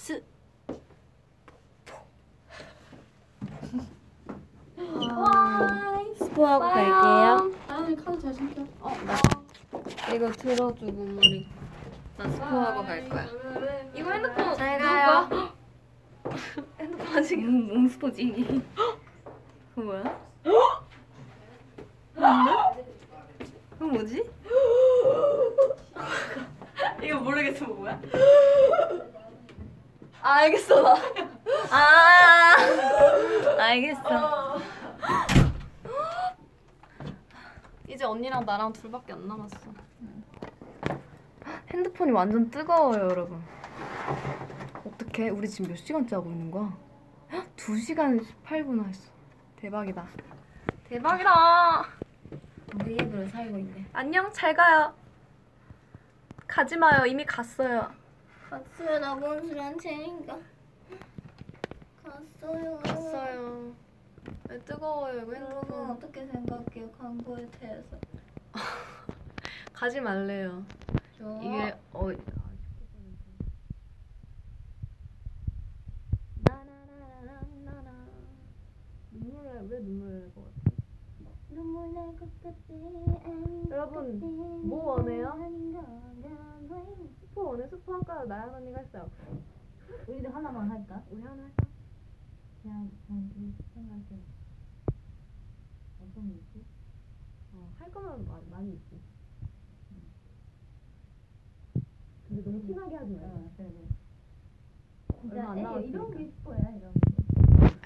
Speaker 1: 스. 스포하고 갈게요.
Speaker 5: 아니 카드 잘 챙겨. 어 나.
Speaker 1: 이거 들어주고 머리. 나 스포하고 갈 거야.
Speaker 4: 이거 핸드폰
Speaker 1: 잘 가요.
Speaker 4: 핸드폰 아직
Speaker 15: 음, 몸스포지. 그거 뭐야? 그거 뭐지?
Speaker 4: 이거 모르겠어 뭐야? 아 알겠어 나.
Speaker 15: 아 알겠어.
Speaker 4: 이제 언니랑 나랑 둘밖에 안 남았어. 핸드폰이 완전 뜨거워요, 여러분. 어떻게? 우리 지금 몇 시간째 하고 있는 거야? 2시간 18분 했어. 대박이다. 대박이다.
Speaker 15: 우리 입으로 살고 있네.
Speaker 4: 안녕, 잘 가요. 가지 마요. 이미 갔어요.
Speaker 2: 갔어요 나 원수랑 제인가 갔어요
Speaker 4: 갔어요. 왜 뜨거워요, 이거
Speaker 2: 여러분
Speaker 4: 핸드폰.
Speaker 2: 어떻게 생각해요 광고에 대해서
Speaker 4: 가지 말래요.
Speaker 2: 저
Speaker 4: 이게 어 눈물을 왜 눈물을 낼것 같아?
Speaker 2: 눈물 날 것 같아
Speaker 4: 여러분, 뭐 원해요? 스포 오늘 스포 할까요? 나연 언니가 했어요.
Speaker 15: 우리도 하나만 할까?
Speaker 4: 우리 하나 할까?
Speaker 15: 그냥 그냥 우리 생각해. 어떤 게 있지?
Speaker 4: 어, 할 거면 마, 많이 있지. 근데 너무 티나게 하지 마요.
Speaker 15: 어, 그래 그래.
Speaker 4: 얼마 안
Speaker 15: 에이,
Speaker 4: 남았으니까.
Speaker 15: 이런 게 스포야 이런 게.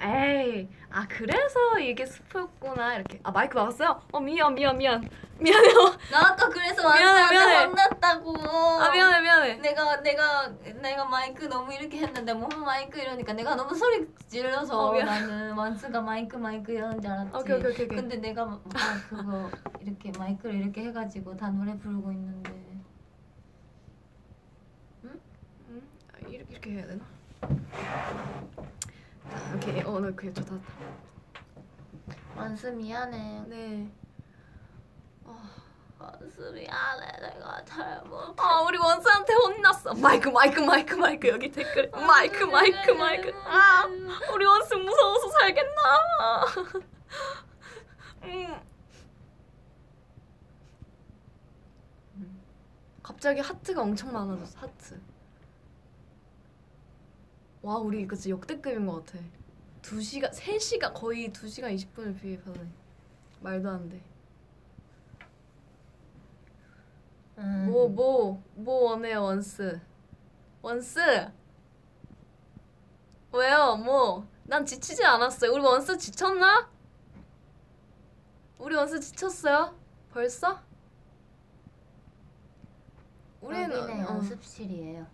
Speaker 4: 에이, 아 그래서 이게 스포였구나 이렇게. 아 마이크 막았어요? 어 미안 미안 미안 미안해요.
Speaker 2: 나 아까 그래서
Speaker 4: 미안해, 미안해.
Speaker 2: 혼났다고
Speaker 4: 아 미안해 미안해.
Speaker 2: 내가 내가 내가 마이크 너무 이렇게 했는데 뭐 마이크 이러니까 내가 너무 소리 질러서
Speaker 4: 어, 미안.
Speaker 2: 나는 완수가 마이크 마이크 이러는 줄 알았지
Speaker 4: 오케이 오케이 오케이. 오케이.
Speaker 2: 근데 내가 막 그거 이렇게 마이크를 이렇게 해가지고 다 노래 부르고 있는데
Speaker 4: 음, 아, 이렇게, 이렇게 해야 되나? 자, 오케이. 어, 나 그게 좋다.
Speaker 2: 완수 미안해
Speaker 4: 네.
Speaker 2: 완수 미안해 내가 잘못
Speaker 4: 아, 우리 원수한테 혼났어. 마이크, 마이크, 마이크, 마이크 여기 댓글. 마이크, 마이크, 마이크. 아, 우리 원수 무서워서 살겠나? 음. 갑자기 하트가 엄청 많아졌어. 하트. 와, 우리 이거 진짜 역대급인 것 같아. 2시간, 3시간, 거의 2시간 20분을 V앱하네. 말도 안 돼.
Speaker 2: 음.
Speaker 4: 뭐, 뭐, 뭐 원해요, 원스? 원스! 왜요, 뭐? 난 지치지 않았어요. 우리 원스 지쳤나? 우리 원스 지쳤어요? 벌써? 우리는
Speaker 2: 여기는
Speaker 4: 어.
Speaker 2: 연습실이에요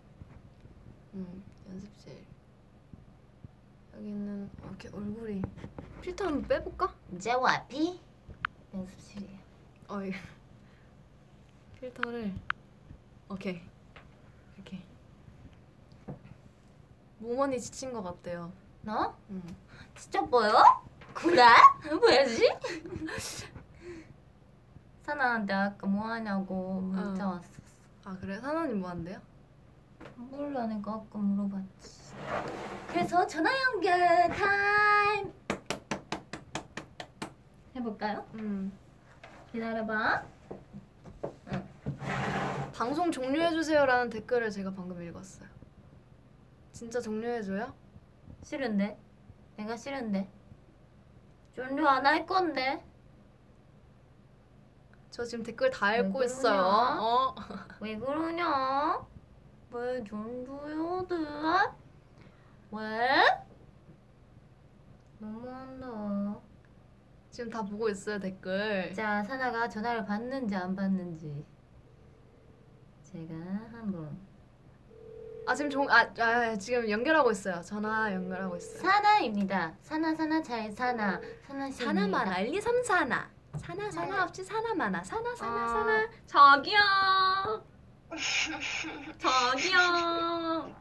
Speaker 4: 음. 여기는 이렇게 얼굴이 필터 한번 빼볼까?
Speaker 2: 이제 와피 연습실이에요
Speaker 4: 어, 이 필터를 오케이 이렇게 모먼이 지친 것 같대요.
Speaker 2: 너?
Speaker 4: 음.
Speaker 2: 진짜 보여? 그래? 왜지? 사나한테 아까 뭐 하냐고 문자
Speaker 4: 어.
Speaker 2: 왔었어
Speaker 4: 아 그래? 사나님 뭐 한대요?
Speaker 2: 몰라니까 아까 물어봤지 그래서 전화 연결 타임 해볼까요?
Speaker 4: 음.
Speaker 2: 기다려봐
Speaker 4: 방송 종료해주세요라는 댓글을 제가 방금 읽었어요. 진짜 종료해줘요?
Speaker 2: 싫은데? 내가 싫은데 종료 안 할 건데
Speaker 4: 저 지금 댓글
Speaker 2: 다왜
Speaker 4: 읽고? 있어요. 어.
Speaker 2: 왜 그러냐? 왜 종료해야 돼? 왜? 너무한다
Speaker 4: 지금 다 보고 있어요 댓글.
Speaker 2: 자, 사나가 전화를 받는지 안 받는지 제가 한번
Speaker 4: 아 지금 종 아, 아 지금 연결하고 있어요. 전화 연결하고 있어요.
Speaker 2: 사나입니다. 사나 사나 잘 사나 사나 씨.
Speaker 4: 사나마나 1, 2, 3, 사나 사나 사나 없이 사나마나 사나 사나
Speaker 2: 아.
Speaker 4: 사나 저기요 저기요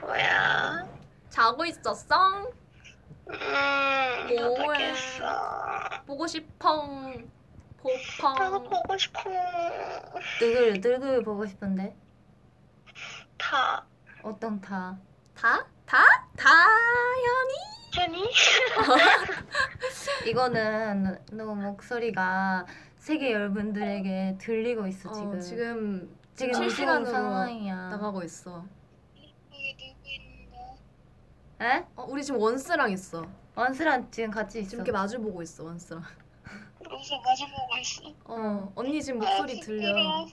Speaker 2: 뭐야?
Speaker 4: 자고 있었어?
Speaker 14: 음,
Speaker 4: 뭐해?
Speaker 14: 모르겠어.
Speaker 4: 보고 싶어.
Speaker 14: 나도
Speaker 4: 보펑.
Speaker 14: 보고 싶어.
Speaker 2: 누굴 누굴 보고 싶은데?
Speaker 14: 다.
Speaker 2: 어떤 다?
Speaker 4: 다? 다? 다현이?
Speaker 14: 아니?
Speaker 2: 이거는 너 목소리가 세계 여러분들에게 들리고 있어 지금.
Speaker 4: 어,
Speaker 2: 지금
Speaker 4: 지금 실시간으로
Speaker 2: 상황이야.
Speaker 4: 나가고 있어.
Speaker 14: 여기 누구 있는데?
Speaker 2: 에?
Speaker 4: 어, 우리 지금 원스랑 있어.
Speaker 2: 원스랑 지금 같이 있어.
Speaker 4: 지금 이렇게 마주 보고 있어 원스랑.
Speaker 14: 여기서 마주 보고 있어.
Speaker 4: 어, 언니 지금 목소리
Speaker 14: 아,
Speaker 4: 들려.
Speaker 14: 부끄러워.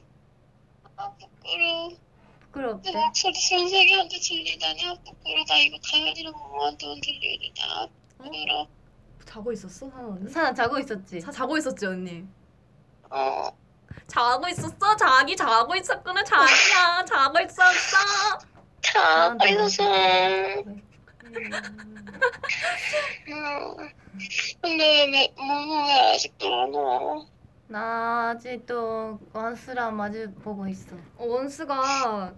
Speaker 14: 아, 부끄러워. 내
Speaker 2: 부끄럽대.
Speaker 14: 목소리 전 세계한테 들리다니 아, 부끄러다. 이거 다현이랑 모모한테만 들리니 나 부끄러워.
Speaker 4: 자고 있었어, 하나 언니?
Speaker 2: 사나 자고 있었지.
Speaker 4: 자, 자고 있었지 언니.
Speaker 14: 어.
Speaker 4: 자고 있었어? 자기 자고 있었구나 자기야 자고 있었어.
Speaker 14: 자,
Speaker 2: 아, 네.
Speaker 14: 있었어. 음. 근데 왜 모모 왜 아직도 안 와?
Speaker 2: 나 아직도 원스랑 마주 보고 있어.
Speaker 4: 어, 원스가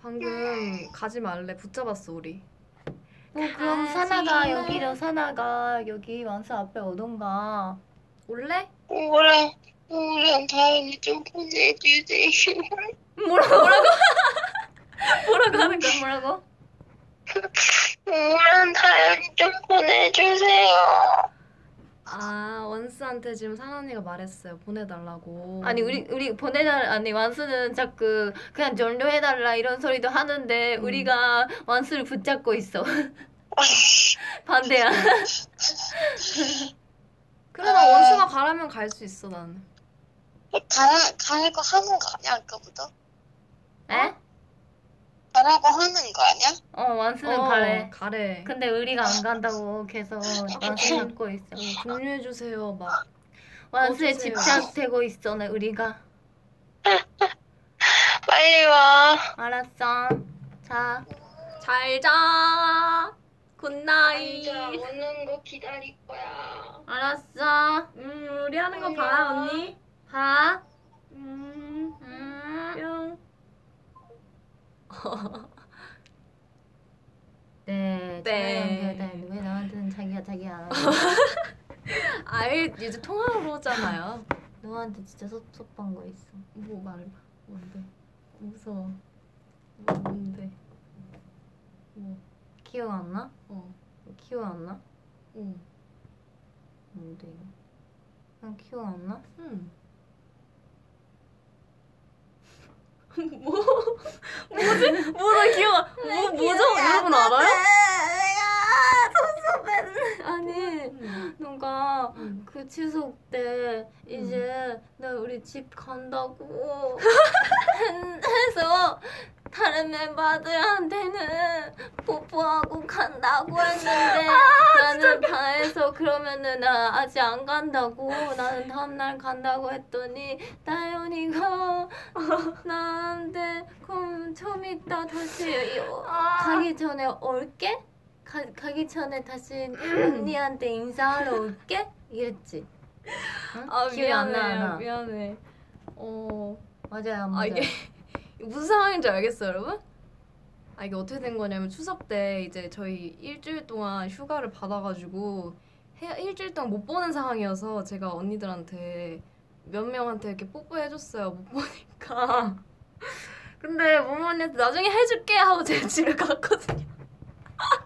Speaker 4: 방금 가지 말래 붙잡았어 우리.
Speaker 2: 어, 그럼 사나가 여기로 사나가 여기 원스 앞에 오던가.
Speaker 4: 올래?
Speaker 14: 우 랑 우랑 다현이 좀 보내주세요.
Speaker 4: 뭐라고? 뭐라고? 뭐라고 하는 거야?
Speaker 2: 뭐라고?
Speaker 14: 우랑 다현이 좀 보내주세요.
Speaker 4: 아 원스한테 지금 사나 언니가 말했어요 보내달라고.
Speaker 2: 아니 우리 우리 보내달 아니 완수는 자꾸 그냥 전료해달라 이런 소리도 하는데
Speaker 4: 음.
Speaker 2: 우리가 완수를 붙잡고 있어. 반대야.
Speaker 4: 그래 나 원스가 가라면 갈 수 있어 나는.
Speaker 14: 가야 가는 거 하는 거 아니야 아까부터?
Speaker 2: 에?
Speaker 14: 가라고 하는 거 아니야?
Speaker 2: 어 완수는
Speaker 4: 어,
Speaker 2: 가래.
Speaker 4: 가래.
Speaker 2: 근데 우리가 안 간다고 계속 완수 잡고 있어.
Speaker 4: 어, 공유해 주세요 막.
Speaker 2: 완수에
Speaker 4: 꺼주세요.
Speaker 2: 집착되고 있어 내 우리가.
Speaker 14: 빨리 와.
Speaker 2: 알았어. 자.
Speaker 4: 잘 자. Good night.
Speaker 14: 진짜 오는 거 기다릴 거야.
Speaker 2: 알았어.
Speaker 4: 음 우리 하는 거봐 언니.
Speaker 2: 봐.
Speaker 4: 음.
Speaker 2: 음.
Speaker 4: 뿅.
Speaker 2: 네.
Speaker 4: 네.
Speaker 2: 네. 왜 나한테는 자기가 자기 안 하고.
Speaker 4: 아예 이제 통화로 오잖아요.
Speaker 2: 너한테 진짜 섭섭한 거 있어.
Speaker 4: 뭐 말해봐. 뭔데? 무서워. 뭐, 뭔데? 뭐?
Speaker 2: 기억 안 나?
Speaker 4: 어.
Speaker 2: 기억 안 나?
Speaker 4: 응.
Speaker 2: 뭔데 이거? 난 기억 안 나?
Speaker 4: 응. 뭐? 뭐지? 뭐나 기억 뭐 뭐죠? 여러분 알아요?
Speaker 2: 아니 너가
Speaker 4: 응.
Speaker 2: 그 추석 때 이제 나 우리 집 간다고 해서 다른 멤버들한테는 뽀뽀하고 간다고 했는데 나는 다해서 그러면은 나 아직 안 간다고 나는 다음날 간다고 했더니 다현이가 나한테 그럼 좀 이따 다시 요- 가기 전에 올게? 가, 가기 전에 다시 언니한테 인사하러 올게? 이랬지 응?
Speaker 4: 아
Speaker 2: 기억이 안 나,
Speaker 4: 미안해
Speaker 2: 나.
Speaker 4: 미안해. 어.
Speaker 2: 맞아요 맞아요
Speaker 4: 아 이게 무슨 상황인지 알겠어요 여러분? 아 이게 어떻게 된 거냐면 추석 때 이제 저희 일주일 동안 휴가를 받아가지고 해, 일주일 동안 못 보는 상황이어서 제가 언니들한테 몇 명한테 이렇게 뽀뽀해줬어요 못 보니까. 근데 모모 언니한테 나중에 해줄게 하고 제가 집에 갔거든요.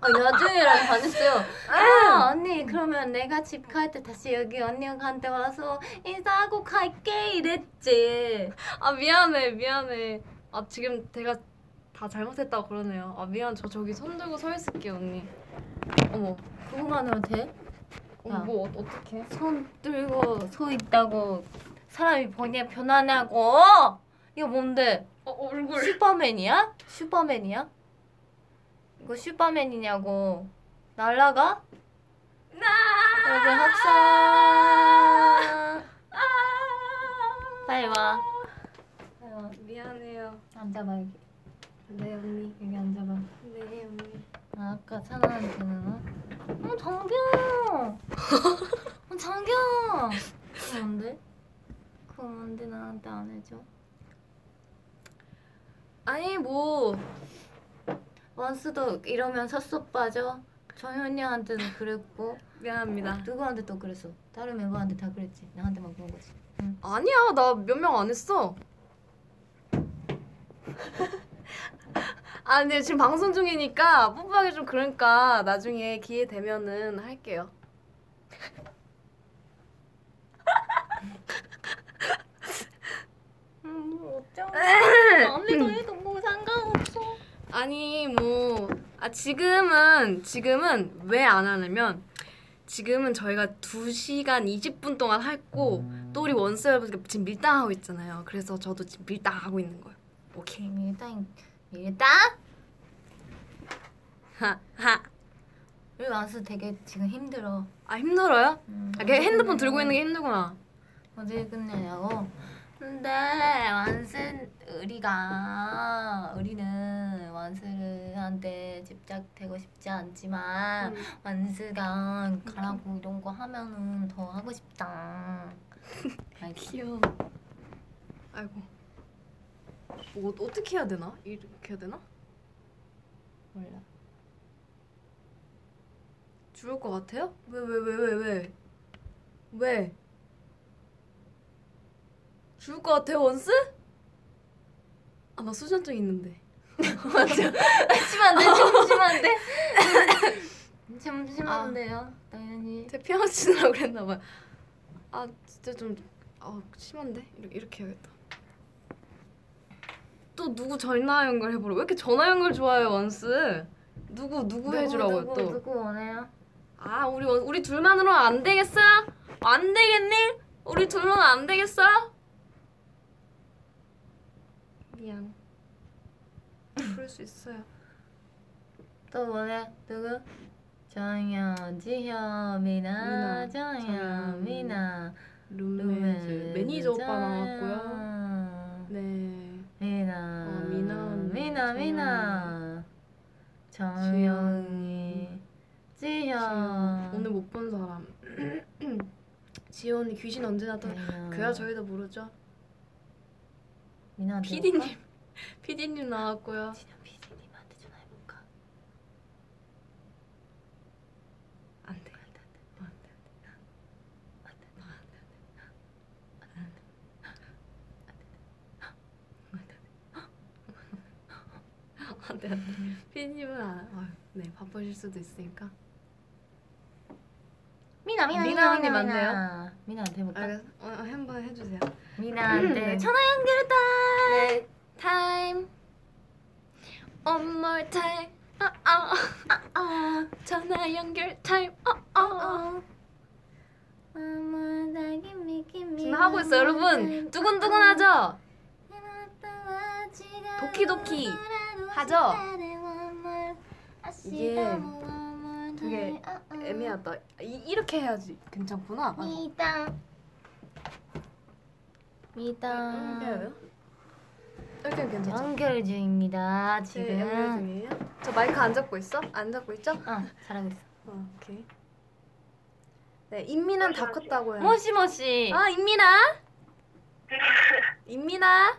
Speaker 2: 아, 나중에라고 반했어요. 아 언니 그러면 내가 집 갈 때 다시 여기 언니한테 와서 인사하고 갈게 이랬지.
Speaker 4: 아 미안해 미안해 아 지금 제가 다 잘못했다고 그러네요. 아 미안. 저 저기 손 들고 서 있을게요 언니. 어머.
Speaker 2: 그거만으로 돼?
Speaker 4: 어,
Speaker 2: 야.
Speaker 4: 뭐 어, 어떡해?
Speaker 2: 손 들고 서 있다고 사람이 보니 변하냐고. 이거 뭔데?
Speaker 4: 어 얼굴.
Speaker 2: 슈퍼맨이야? 슈퍼맨이야? 이거 슈퍼맨이냐고. 날라가? 여러분 빨리 와 빨리 와.
Speaker 4: 미안해 요
Speaker 2: 앉아봐 여기
Speaker 4: 네 언니
Speaker 2: 여기 앉아봐
Speaker 4: 네 언니
Speaker 2: 아, 아까 찬아한테는 어? 어 장경 어 장경 그거 뭔데? 그거 뭔데 나한테 안 해줘?
Speaker 4: 아니 뭐
Speaker 2: 원수도 이러면 섭섭 빠져? 저희 언니한테는 그랬고
Speaker 4: 미안합니다.
Speaker 2: 누구한테 또 그랬어? 다른 멤버한테 다 그랬지. 나한테만 그런 거지.
Speaker 4: 아니야 나 몇 명 안 했어. 아 근데 지금 방송 중이니까 뽀뽀하기 좀 그러니까 나중에 기회 되면은 할게요.
Speaker 2: 음, 어쩌? 언니도 해도 뭐 상관없어.
Speaker 4: 아니 뭐 아 지금은 지금은 왜 안 하냐면 지금은 저희가 2시간 20분 동안 했고 또 우리 원스 여러분 지금 밀당하고 있잖아요. 그래서 저도 지금 밀당하고 있는 거예요. 오케이.
Speaker 2: 밀당 밀당?
Speaker 4: 하하.
Speaker 2: 우리 와서 되게 지금 힘들어.
Speaker 4: 아 힘들어요?
Speaker 2: 음,
Speaker 4: 아, 걔 핸드폰 들고 있는 게 힘들구나.
Speaker 2: 어제 끝내냐고? 근데 완슨 우리가 우리는 완스한테 집착되고 싶지 않지만
Speaker 4: 음.
Speaker 2: 완스가 가라고 이런 거 하면은 더 하고 싶다.
Speaker 4: 귀여워. 아이고. 뭐 어- 어떻게 해야 되나? 이렇게 해야 되나?
Speaker 2: 몰라.
Speaker 4: 죽을 것 같아요? 왜 왜 왜 왜 왜? 왜? 죽을 것 같아요 원스? 아 나 수전증 있는데.
Speaker 2: 심한데 심심한데 심심한데요 당연히
Speaker 4: 대피하고 치느라고 그랬나 봐요. 아 진짜 좀 아, 심한데? 이렇게, 이렇게 해야겠다. 또 누구 전화 연결 해보려. 왜 이렇게 전화 연결 좋아해요 원스? 누구 누구 해주라고요
Speaker 2: 누구,
Speaker 4: 또?
Speaker 2: 누구 원해요?
Speaker 4: 아 우리 원- 우리 둘만으로는 안 되겠어? 안 되겠니? 우리 둘로는 안 되겠어? 미안. 그럴 수 있어요.
Speaker 2: 또 원해 누구? 정연, 지효, 미나,
Speaker 4: 정연,
Speaker 2: 미나,
Speaker 4: 룸메이트 매니저 오빠. 나왔고요. 네.
Speaker 2: 미나,
Speaker 4: 어, 미나
Speaker 2: 미나, 미나, 정영이, 지현.
Speaker 4: 오늘 못 본 사람. 지원이 귀신 언제 나타나?
Speaker 2: 미나.
Speaker 4: 그야 저희도 모르죠.
Speaker 2: 미나한테
Speaker 4: PD님, PD님 나왔고요.
Speaker 2: 진짜 PD님한테 전화해볼까?
Speaker 4: 안 돼. 안돼 안돼 피디님은 안, 아유, 네 바쁘실 수도 있으니까
Speaker 2: 미나, 미나,
Speaker 4: 미나 언니
Speaker 2: 미나,
Speaker 4: 맞나요?
Speaker 2: 미나. 미나한테 해볼까?
Speaker 4: 알겠, 어, 어, 한번 해주세요
Speaker 2: 미나한테
Speaker 4: 네.
Speaker 2: 전화 연결했다.
Speaker 4: 네 time one more time 아, 아, 아, 아. 전화 연결 time 어, 어. 지금 하고 있어요 여러분 두근두근하죠? 도키도키 하죠? 이게 되게 애매하다. 이, 렇게 해야지. 괜찮구나.
Speaker 2: 미당 미당
Speaker 4: 이렇게 괜찮죠?
Speaker 2: 연결 중입니다 지금.
Speaker 4: 네, 연결 중이에요? 저 마이크 안 잡고 있어? 안 잡고 있죠?
Speaker 2: 어 잘하고 있어.
Speaker 4: 오케이. 네 인민은 다 컸다고요.
Speaker 2: 모시모시.
Speaker 4: 아 인민아? 인민아?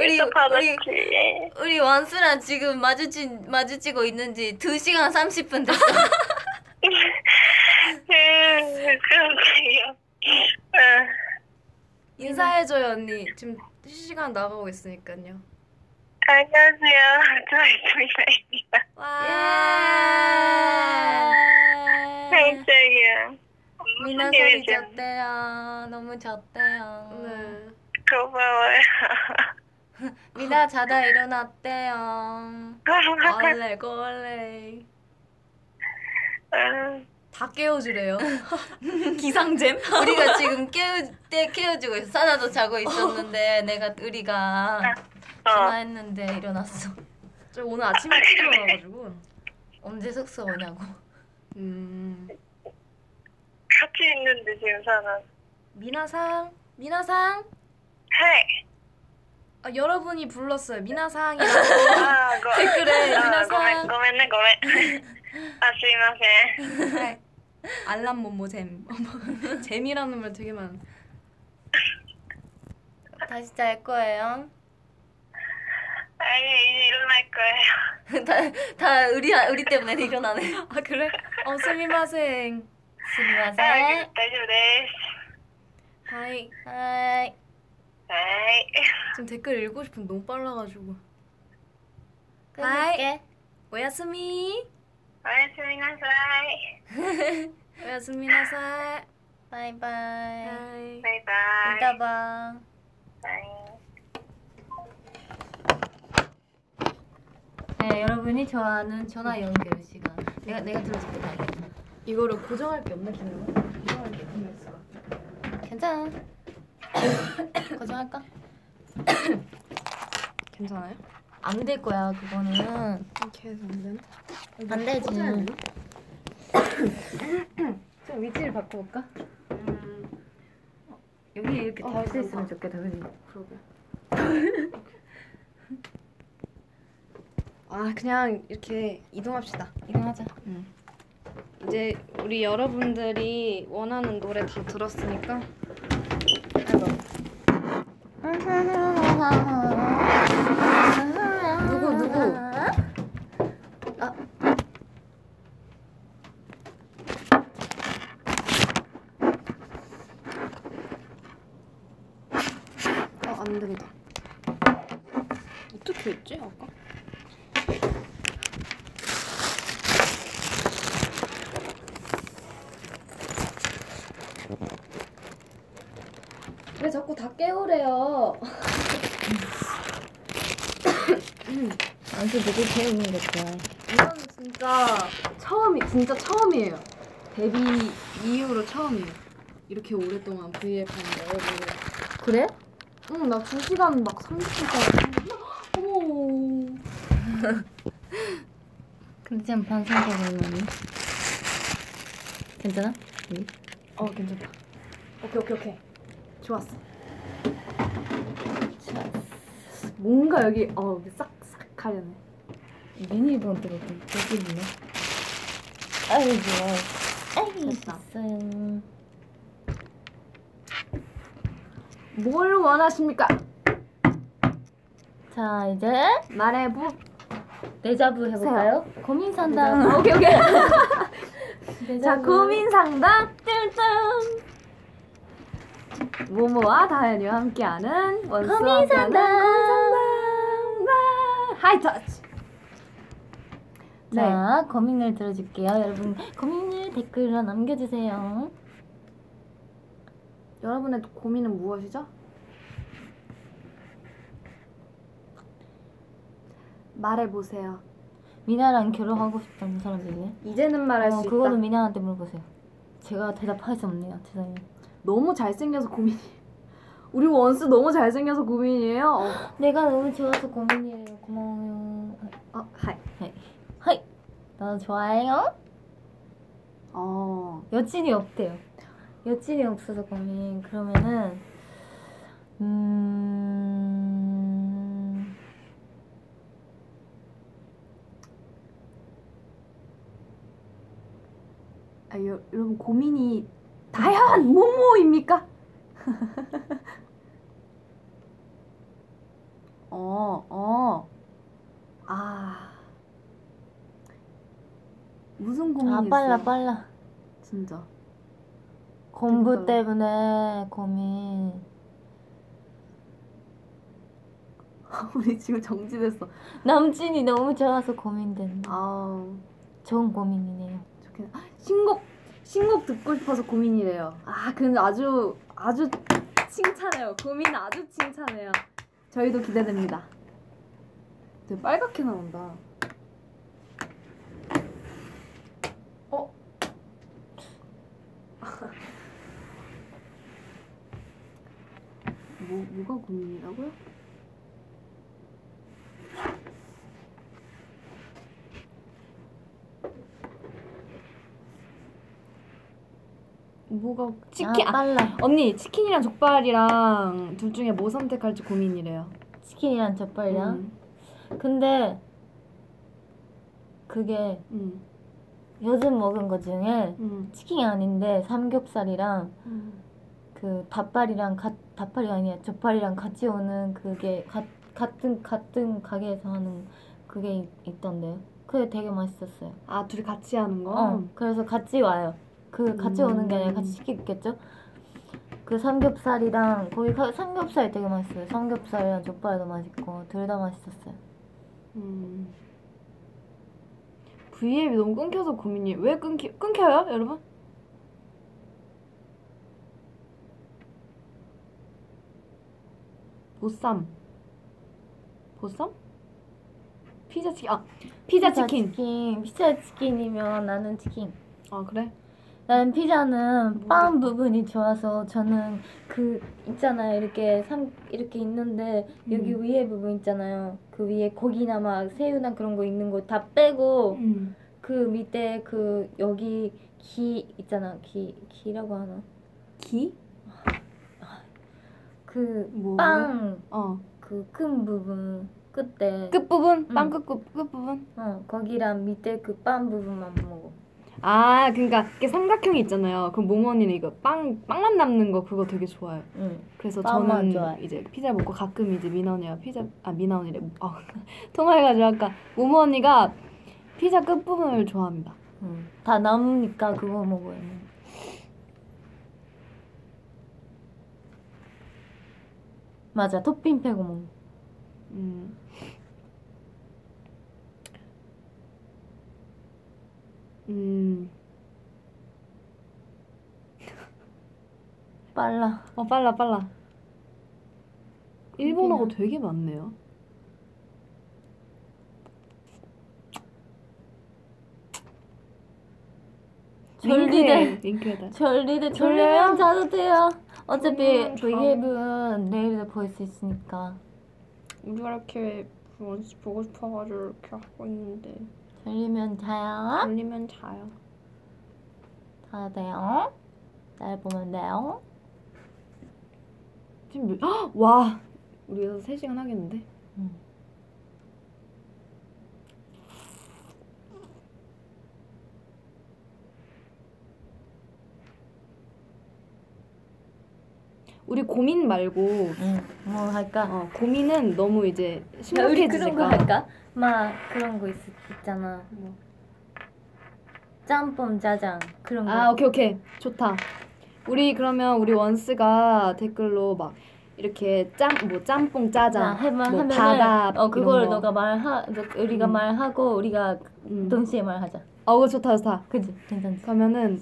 Speaker 2: 우리
Speaker 14: 또
Speaker 2: 우리 우리 원수랑 지금 마주치 마주치고 있는지 2 시간 30분 됐어.
Speaker 14: 음, 깜짝이야 아,
Speaker 4: 인사해줘요, 언니. 지금 실시간 나가고 있으니까요.
Speaker 14: 안녕하세요. 저희 조이사입니다.
Speaker 2: 예
Speaker 14: 깜짝이야
Speaker 2: 미나
Speaker 14: 무슨
Speaker 2: 소리? 졌대요. 너무 졌대요.
Speaker 4: 네.
Speaker 14: 고마워요
Speaker 2: 미나 자다 일어났대요
Speaker 4: 원래, 원래.
Speaker 14: 아,
Speaker 4: 다 깨워주래요. 기상잼?
Speaker 2: 우리가 지금 깨우 때 깨워주고 있어 사나도 자고 있었는데 내가 우리가
Speaker 14: 어,
Speaker 2: 전화했는데 일어났어
Speaker 4: 저 오늘 아침에 일찍 일어나가지고.
Speaker 2: 언제 숙소 오냐고
Speaker 4: 음.
Speaker 14: 같이
Speaker 16: 있는데 지금 저는.
Speaker 4: 미나상 미나상
Speaker 16: はい。
Speaker 4: 아, 여러분이 불렀어요. 미나상이라고
Speaker 16: 아,
Speaker 4: 댓글에
Speaker 16: 아,
Speaker 4: 미나상.
Speaker 16: 고멘, 고멘 고멘. 아, 죄송해요.
Speaker 4: 네. 알람 모모잼. 잼이라는 말 되게 많.
Speaker 2: 다시 잘 거예요.
Speaker 16: 아니 이제 일어날 거예요.
Speaker 2: 다, 다 우리 우리 때문에 일어나네.
Speaker 4: 아 그래? 어 すみません.
Speaker 2: すみません.
Speaker 16: 아, 大丈夫です.
Speaker 2: はい.
Speaker 16: はい. 에이.
Speaker 4: 지금 댓글 읽고 싶은 너무 빨라가지고.
Speaker 2: はい.
Speaker 4: おやすみ.
Speaker 16: おやすみなさい.
Speaker 4: おやすみなさ
Speaker 2: い. Bye bye. Bye
Speaker 4: bye.
Speaker 2: 이따 봐.
Speaker 16: Bye.
Speaker 2: 네, 여러분이 좋아하는 전화 연결 시간. 내가 내가 들어줄게
Speaker 4: 이거를 고정할 게 없나 기능? 고정할 게 없나 있어.
Speaker 2: 괜찮아. 거정할까?
Speaker 4: 괜찮아요?
Speaker 2: 안 될 거야. 그거는
Speaker 4: 이렇게 해서 안 되나?
Speaker 2: 안 되지.
Speaker 4: 좀 위치를 바꿔볼까?
Speaker 2: 여기 이렇게
Speaker 4: 어,
Speaker 2: 달 수? 있으면 좋겠다. 그지?
Speaker 4: 그러게 아 그냥 이렇게 이동합시다
Speaker 2: 이동하자.
Speaker 4: 이제 우리 여러분들이 원하는 노래 다 들었으니까 누구 누구? 아, 안 된다. 어떻게 했지, 아까? 왜 자꾸 다 깨우래요?
Speaker 2: 안수 누구 배우는 거죠?
Speaker 4: 이건 진짜 처음이 진짜 처음이에요. 데뷔 이후로 처음이에요. 이렇게 오랫동안 V앱 하는 거 여러분.
Speaker 2: 그래?
Speaker 4: 응, 나 2시간 막 30분까지. 어머.
Speaker 2: 근데 지금 반성하고는 괜찮아?
Speaker 4: 어, 괜찮다. 오케이, 오케이, 오케이. 좋았어. 뭔가 여기 어, 여기 싹싹 가려네.
Speaker 2: 미니본드로 좀 되겠네. 아유 좋아. 아이
Speaker 4: 됐다.
Speaker 2: 있어요.
Speaker 4: 뭘 원하십니까?
Speaker 2: 자 이제
Speaker 4: 말해보.
Speaker 2: 데자부 해볼까요? 고민 상담.
Speaker 4: 아, 오케이, 오케이.
Speaker 2: 데자부.
Speaker 4: 자, 고민 상담. 짠짠. 모모와 다현이와 함께하는 원수와
Speaker 2: 고민 상담.
Speaker 4: 고민 상담. 와, 하이터치. 네.
Speaker 2: 자 고민을 들어줄게요. 여러분 고민을 댓글로 남겨주세요.
Speaker 4: 여러분의 고민은 무엇이죠? 말해보세요.
Speaker 2: 미나랑 결혼하고 싶다는 사람들이네.
Speaker 4: 이제는 말할
Speaker 2: 어,
Speaker 4: 수 있다.
Speaker 2: 그거는 미나한테 물어보세요. 제가 대답할 수 없네요. 죄송해요.
Speaker 4: 너무 잘생겨서 고민이. 우리 원수 너무 잘생겨서 고민이에요. 어,
Speaker 2: 내가 너무 좋아서 고민이에요. 고마워요.
Speaker 4: 어 はい.
Speaker 2: はい. 나 좋아해요?
Speaker 4: 어,
Speaker 2: 여친이 없대요. 여친이 없어서 고민. 그러면은 음.
Speaker 4: 아, 여, 여러분 고민이 다현 모모입니까? 어, 어. 아. 무슨 고민이
Speaker 2: 아 빨라
Speaker 4: 있어요?
Speaker 2: 빨라.
Speaker 4: 진짜.
Speaker 2: 공부
Speaker 4: 그러니까요.
Speaker 2: 때문에 고민.
Speaker 4: 우리 지금 정지됐어.
Speaker 2: 남친이 너무 좋아서 고민된다.
Speaker 4: 아,
Speaker 2: 좋은 고민이네요.
Speaker 4: 좋긴. 신곡 신곡 듣고 싶어서 고민이래요. 아, 근데 아주 아주 칭찬해요. 고민 아주 칭찬해요. 저희도 기대됩니다. 되게 빨갛게 나온다. 뭐 뭐가 고민이라고요? 뭐가 치킨
Speaker 2: 아,
Speaker 4: 아,
Speaker 2: 빨라.
Speaker 4: 언니 치킨이랑 족발이랑 둘 중에 뭐 선택할지 고민이래요.
Speaker 2: 치킨이랑 족발이랑.
Speaker 4: 음.
Speaker 2: 근데 그게
Speaker 4: 음.
Speaker 2: 요즘 먹은 것 중에
Speaker 4: 음.
Speaker 2: 치킨이 아닌데 삼겹살이랑
Speaker 4: 음.
Speaker 2: 그 닭발이랑 가, 닭발이 아니야 족발이랑 같이 오는 그게 가, 같은 같은 가게에서 하는 그게 있, 있던데요. 그게 되게 맛있었어요.
Speaker 4: 아 둘이 같이 하는 거.
Speaker 2: 어, 그래서 같이 와요. 그 같이 오는 게 아니라 같이 시키겠죠? 그 삼겹살이랑 거기 가, 삼겹살 되게 맛있어요. 삼겹살이랑 족발도 맛있고 둘 다 맛있었어요.
Speaker 4: 음. V앱이 너무 끊겨서 고민이에요. 왜 끊기 끊겨요, 여러분? 보쌈. 보쌈? 피자 치킨. 아, 피자 치킨.
Speaker 2: 치킨. 피자 치킨이면 나는 치킨.
Speaker 4: 아 그래?
Speaker 2: 나는 피자는 빵 부분이 좋아서 저는 그 있잖아요 이렇게 삼 이렇게 있는데 여기
Speaker 4: 음.
Speaker 2: 위에 부분 있잖아요 그 위에 고기나 막 새우나 그런 거 있는 거 다 빼고
Speaker 4: 음.
Speaker 2: 그 밑에 그 여기 기 있잖아 기 기라고 하나
Speaker 4: 기?
Speaker 2: 그
Speaker 4: 뭐?
Speaker 2: 빵그
Speaker 4: 어.
Speaker 2: 큰 부분 끝에
Speaker 4: 끝 부분?
Speaker 2: 응.
Speaker 4: 빵끝 끝 부분?
Speaker 2: 어 거기랑 밑에 그 빵 부분만 먹어
Speaker 4: 아, 그러니까 이게 삼각형이 있잖아요. 그럼 모모 언니는 이거 빵 빵만 남는 거 그거 되게 좋아요.
Speaker 2: 응
Speaker 4: 그래서
Speaker 2: 빵만
Speaker 4: 저는
Speaker 2: 좋아해.
Speaker 4: 이제 피자 먹고 가끔 이제 미나 언니가 피자 아 미나 언니래 아, 통화해가지고 아까 모모 언니가 피자 끝 부분을 좋아합니다.
Speaker 2: 응. 다 남으니까 그거 먹어요 맞아 토핑 빼고 먹어
Speaker 4: 음. 음.
Speaker 2: 빨라
Speaker 4: 어 빨라 빨라. 일본어가? 되게 많네요. 링크해, 링크에다. 졸려요?
Speaker 2: 졸리면 자도 돼요 어차피
Speaker 4: 음,
Speaker 2: 브이앱은 내일도 볼 수 있으니까
Speaker 4: 우리가 이렇게 보고 싶어가지고 이렇게 하고 있는데
Speaker 2: 졸리면 자요
Speaker 4: 졸리면 자요.
Speaker 2: 자도 돼요 날 보면 돼요
Speaker 4: 지금 몇- 헉! 와 우리 여기서 3시간 하겠는데?
Speaker 2: 응.
Speaker 4: 우리 고민 말고
Speaker 2: 응 뭐 할까
Speaker 4: 어, 고민은 너무 이제 심각해지니까
Speaker 2: 할까? 막 그런 거 있, 있잖아. 뭐. 짬뽕 짜장 그런 거.
Speaker 4: 아 오케이 오케이. 좋다. 우리 그러면 우리 원스가 댓글로 막 이렇게 짬 뭐 짬뽕 짜장
Speaker 2: 나 해만
Speaker 4: 뭐
Speaker 2: 하면은
Speaker 4: 밥밥
Speaker 2: 어 그걸
Speaker 4: 이런 거.
Speaker 2: 너가 말하 너- 우리가
Speaker 4: 음.
Speaker 2: 말하고 우리가
Speaker 4: 음.
Speaker 2: 동시에 말하자.
Speaker 4: 어 그거 좋다 좋다.
Speaker 2: 그지? 괜찮지?
Speaker 4: 그러면은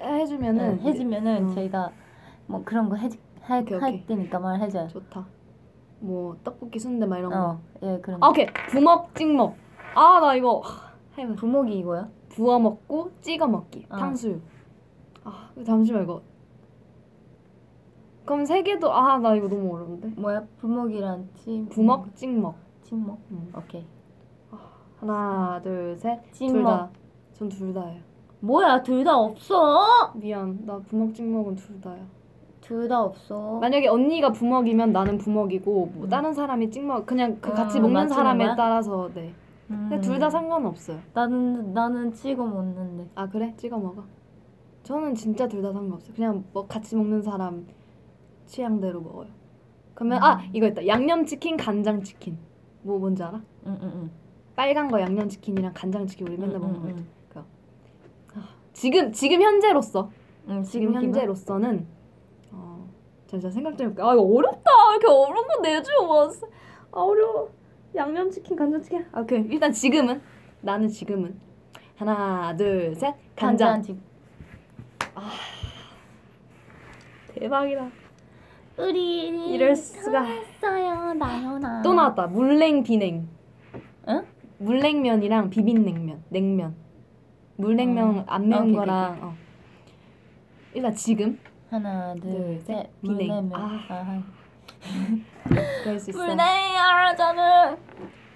Speaker 4: 해주면은
Speaker 2: 응, 해주면은
Speaker 4: 어.
Speaker 2: 저희가 뭐 그런 거 해, 할. 때니까 말해줘요.
Speaker 4: 좋다 뭐 떡볶이 순대 막 이런 거?
Speaker 2: 어, 예 그런
Speaker 4: 아,
Speaker 2: 거
Speaker 4: 오케이. 부먹 찍먹. 아 나 이거 해봐.
Speaker 2: 부먹이 이거야?
Speaker 4: 부어 먹고 찍어 먹기.
Speaker 2: 어.
Speaker 4: 탕수육. 아 잠시만 이거. 그럼 세 개도 아 나 이거 너무 어려운데.
Speaker 2: 뭐야? 부먹이랑 찜.
Speaker 4: 부먹 찍먹.
Speaker 2: 찜먹?
Speaker 4: 음.
Speaker 2: 오케이.
Speaker 4: 하나 둘셋.
Speaker 2: 찍먹.
Speaker 4: 둘다전 둘 다예요.
Speaker 2: 뭐야? 둘 다 없어?
Speaker 4: 미안. 나 부먹 찍먹은 둘 다야
Speaker 2: 둘 다 없어.
Speaker 4: 만약에 언니가 부먹이면 나는 부먹이고 뭐
Speaker 2: 음.
Speaker 4: 다른 사람이 찍먹 그냥 그
Speaker 2: 음,
Speaker 4: 같이 먹는
Speaker 2: 맞추는
Speaker 4: 사람에
Speaker 2: 거야?
Speaker 4: 따라서 네. 근데
Speaker 2: 음.
Speaker 4: 둘다 상관없어요.
Speaker 2: 나는 나는 찍어 먹는데.
Speaker 4: 아 그래? 찍어 먹어? 저는 진짜 둘 다 상관없어요. 그냥 뭐 같이 먹는 사람 취향대로 먹어요. 그러면 아 이거 있다. 양념 치킨 간장 치킨. 뭐 뭔지 알아?
Speaker 2: 응응응.
Speaker 4: 빨간 거 양념 치킨이랑 간장 치킨 우리 맨날 먹는 거
Speaker 2: 응,
Speaker 4: 있죠
Speaker 2: 응,
Speaker 4: 지금 지금 현재로서.
Speaker 2: 응,
Speaker 4: 지금
Speaker 2: 기분?
Speaker 4: 현재로서는 어 잠시만 생각 좀 해볼게 아 이거 어렵다. 이렇게 어려운 거 내줘. 아 어려워. 양념치킨 간장치킨. 아 오케이. 일단 지금은 나는 지금은. 하나 둘 셋. 간장.
Speaker 2: 간장집.
Speaker 4: 대박이다.
Speaker 2: 우리
Speaker 4: 이럴 수가.
Speaker 2: 어요 나연아
Speaker 4: 또 나왔다. 물냉 비냉.
Speaker 2: 응?
Speaker 4: 물냉면이랑 비빔냉면 냉면. 물냉면
Speaker 2: 어.
Speaker 4: 안 매운
Speaker 2: 오케이,
Speaker 4: 거랑 어. 일단 지금
Speaker 2: 하나
Speaker 4: 둘,
Speaker 2: 둘셋. 물냉면
Speaker 4: 아.
Speaker 2: 아하.
Speaker 4: 그럴 수 있어
Speaker 2: 물냉 알아자는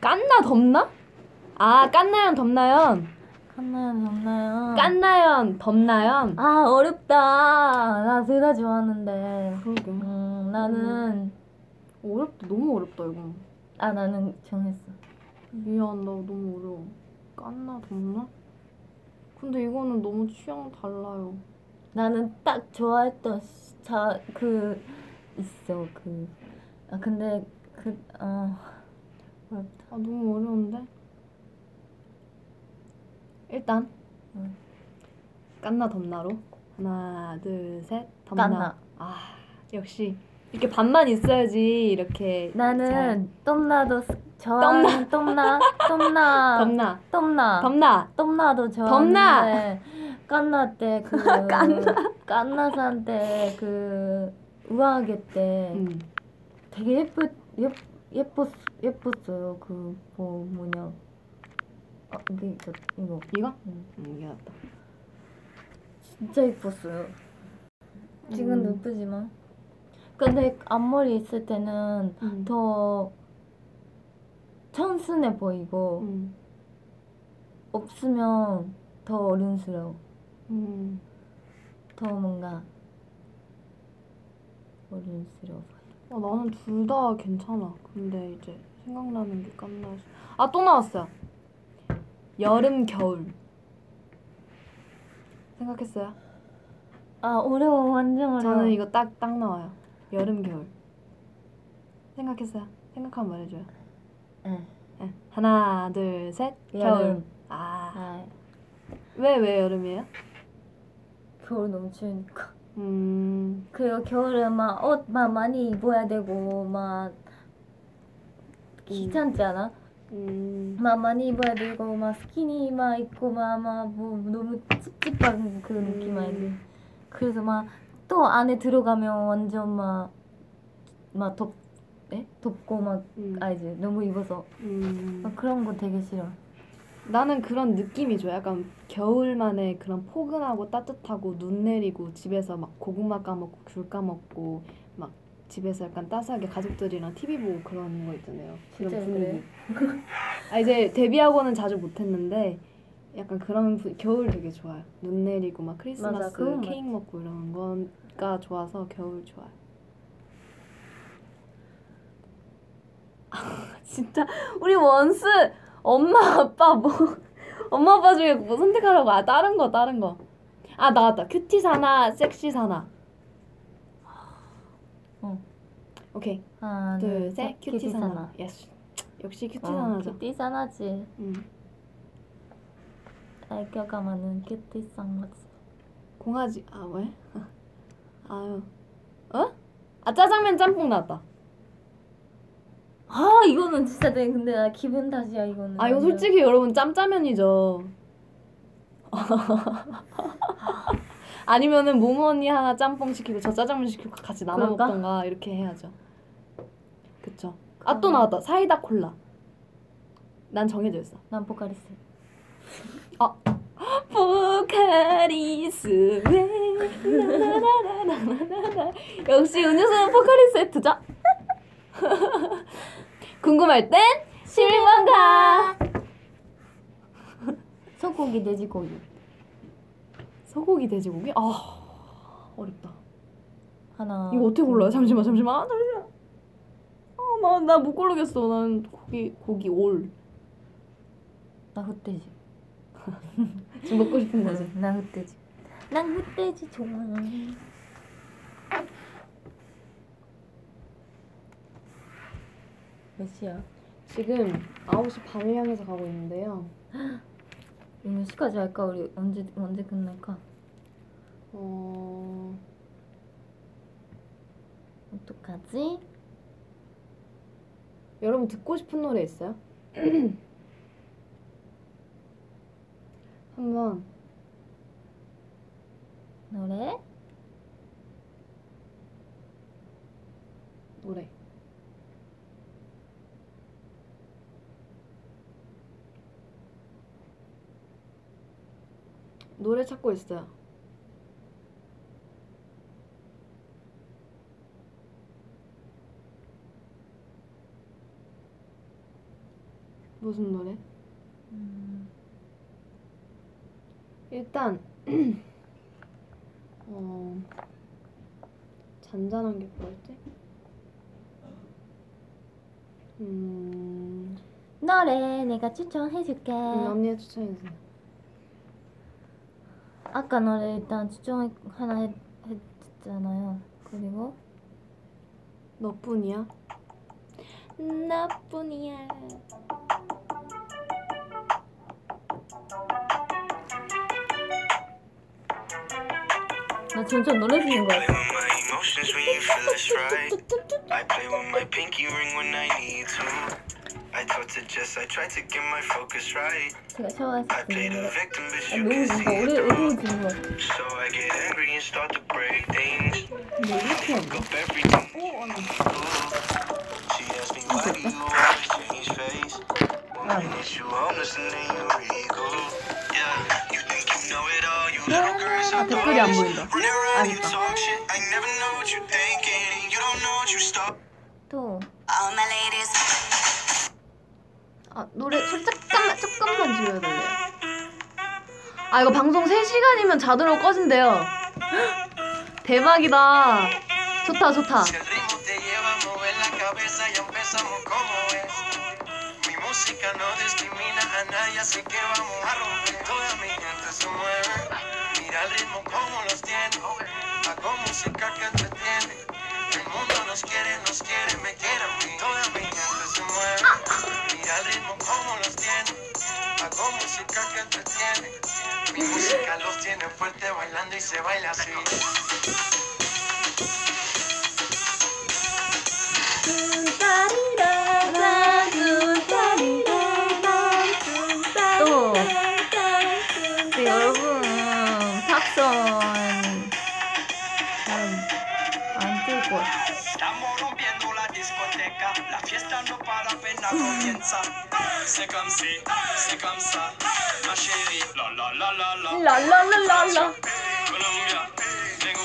Speaker 4: 깐나 덥나? 아 깐나연 덥나연
Speaker 2: 깐나요 없나요
Speaker 4: 깐나연 덥나연
Speaker 2: 아 어렵다 나 둘 다 좋아하는데
Speaker 4: 그러게.
Speaker 2: 음, 나는
Speaker 4: 어렵다. 너무 어렵다 이거.
Speaker 2: 아 나는 정했어.
Speaker 4: 미안 나 너무 어려워. 깐나 덥나? 근데 이거는 너무 취향 달라요.
Speaker 2: 나는 딱 좋아했던 자 그 있어 그. 아 근데 그어 어렵다.
Speaker 4: 아 너무 어려운데? 일단
Speaker 2: 응.
Speaker 4: 깐나 덤나로 하나 둘셋 덤나
Speaker 2: 깐나.
Speaker 4: 아 역시 이렇게 반만 있어야지 이렇게
Speaker 2: 나는 똠나도 스- 좋아하는 똠나 똠나
Speaker 4: 덤나
Speaker 2: 똠나
Speaker 4: 덤나
Speaker 2: 똠나도 좋아하는데 깐나 때그 깐나산 때그 우아하게 때
Speaker 4: 음.
Speaker 2: 되게 예쁘 예 예뻤 예뻤어요 그 뭐 뭐냐 아 이게 이거 이거
Speaker 4: 이거?
Speaker 2: 응.
Speaker 4: 음, 이게 낫다
Speaker 2: 진짜 예뻤어요 지금도
Speaker 4: 음.
Speaker 2: 예쁘지만 근데 앞머리 있을 때는
Speaker 4: 음.
Speaker 2: 더 천순해 보이고
Speaker 4: 음.
Speaker 2: 없으면 더 어른스러워
Speaker 4: 음.
Speaker 2: 더 뭔가 어른스러워
Speaker 4: 아, 나는 둘 다 괜찮아 근데 이제 생각나는 게 깐나 아또 나왔어요 여름 겨울 생각했어요?
Speaker 2: 아 어려워 완전 어려워
Speaker 4: 저는 이거 딱 딱 나와요. 여름 겨울. 생각했어요? 생각하면 말해줘요.
Speaker 2: 응.
Speaker 4: 네. 하나 둘 셋. 겨울.
Speaker 2: 여름.
Speaker 4: 아.
Speaker 2: 아,
Speaker 4: 왜왜 여름이에요?
Speaker 2: 겨울 너무 추우니까
Speaker 4: 음.
Speaker 2: 그리고 겨울에 막 옷 막 많이 입어야 되고 막 귀찮지 않아?
Speaker 4: 음.
Speaker 2: 막 많이 입어야 되고 막 스키니 막 입고 막막뭐 너무 찝찝한 그 느낌 알지? 그래서 막 또 안에 들어가면 완전 막막덥 네? 덥고 막
Speaker 4: 음.
Speaker 2: 알지? 너무 입어서
Speaker 4: 음.
Speaker 2: 막 그런 거 되게 싫어.
Speaker 4: 나는 그런 느낌이 좋아. 약간 겨울만의 그런 포근하고 따뜻하고 눈 내리고 집에서 막 고구마 까먹고 귤 까먹고 막 집에서 약간 따스하게 가족들이랑 TV 보고 그런 거 있잖아요. 그런
Speaker 2: 진짜요?
Speaker 4: 분위기. 아 이제 데뷔하고는 자주 못했는데 약간 그런 부- 겨울 되게 좋아요. 눈 내리고 막 크리스마스
Speaker 2: 맞아,
Speaker 4: 케이크 먹고 이런 거가 좋아서 겨울 좋아요. 진짜 우리 원스 엄마 아빠 뭐 엄마 아빠 중에 뭐 선택하라고? 아 다른 거 다른 거. 아 나왔다. Cutie 사나 섹시 사나.
Speaker 2: 어.
Speaker 4: 오케이.
Speaker 2: 하나
Speaker 4: 둘셋. Cutie 사나. Yes 역시 cutie 사나죠.
Speaker 2: 어, cutie 사나지.
Speaker 4: 음.
Speaker 2: 애교가 많은 cutie 사나지.
Speaker 4: 강아지. 아 왜? 아유. 어? 아 짜장면 짬뽕 나왔다
Speaker 2: 아 이거는 진짜 내 근데 나 기분 탓이야 이거는.
Speaker 4: 아 이거
Speaker 2: 완전.
Speaker 4: 솔직히 여러분 짬짜면이죠 아니면은 모모 언니 하나 짬뽕 시키고 저 짜장면 시키고 같이 나눠
Speaker 2: 그럴까?
Speaker 4: 먹던가 이렇게 해야죠 그쵸 아 또 나왔다 사이다 콜라 난 정해져 있어
Speaker 2: 난 포카리스.
Speaker 4: 포카리스 나나나나나나나 역시 음료수는 포카리 세트죠 궁금할 땐 실망가
Speaker 2: 소고기 돼지고기.
Speaker 4: 소고기 돼지고기 아 어렵다
Speaker 2: 하나.
Speaker 4: 이거 어떻게 골라요 잠시만 잠시만 아, 잠시만 아 나나 못 고르겠어 난 고기 고기 올
Speaker 2: 나 흑돼지.
Speaker 4: 지금 먹고 싶은 거지
Speaker 2: 나 흑돼지. 난 흑돼지 좋아. 몇 시야?
Speaker 4: 지금 9시 반을 향해서 가고 있는데요
Speaker 2: 이거 몇 시까지 할까? 우리 언제 언제 끝날까?
Speaker 4: 어
Speaker 2: 어떡하지?
Speaker 4: 여러분 듣고 싶은 노래 있어요? 한번
Speaker 2: 노래?
Speaker 4: 노래 노래 찾고 있어요. 무슨 노래? 일단 어 잔잔한 게 뭐였지? 음,
Speaker 2: 노래 내가 추천해줄게.
Speaker 4: 음 언니가 추천해주세요.
Speaker 2: 아까 노래 일단 추천 하나 했, 했잖아요. 그리고
Speaker 4: 너뿐이야? 나뿐이야.
Speaker 2: 나 점점 노래 부르는 거
Speaker 13: Play
Speaker 2: 같아.
Speaker 13: with my emotions when you feel it's right. I play with my pinky ring when I need to. I talk to Jess, I try to get my focus right.
Speaker 2: 제가 샤워했을
Speaker 13: I
Speaker 2: 때
Speaker 13: play the
Speaker 2: 노래.
Speaker 13: victim, but
Speaker 2: 아,
Speaker 13: you
Speaker 2: 너무
Speaker 13: can
Speaker 2: 뭔가
Speaker 13: see
Speaker 2: 오래
Speaker 13: it
Speaker 2: 오래
Speaker 13: through.
Speaker 2: 부르는 거 같아.
Speaker 13: So I get angry and start to break things.
Speaker 2: 근데 이렇게
Speaker 13: Fuck up everything. She asked me why do you always change face? One minute you homeless and then you ego. Yeah, you think you know it all, you little girl. So
Speaker 4: 아 댓글이 안 보인다.
Speaker 13: Run around, you
Speaker 4: 알겠다.
Speaker 13: talk shit. I never know what you're thinking. You don't know what you start.
Speaker 2: 또
Speaker 13: All my ladies.
Speaker 4: 아 노래 살짝 조금만 조금만 줄여달래요. 아 이거 방송 3시간이면 자동으로 꺼진대요. 대박이다. 좋다 좋다.
Speaker 13: Si al ritmo como los tiene. Hago música que entretiene. Mi música los tiene fuerte bailando y se baila así. Discoteca, la fiesta no para apenas comienza. C'est comme si, c'est comme ça, ma chérie. La la la la la.
Speaker 2: 랄랄랄랄라.
Speaker 13: Colombia, tengo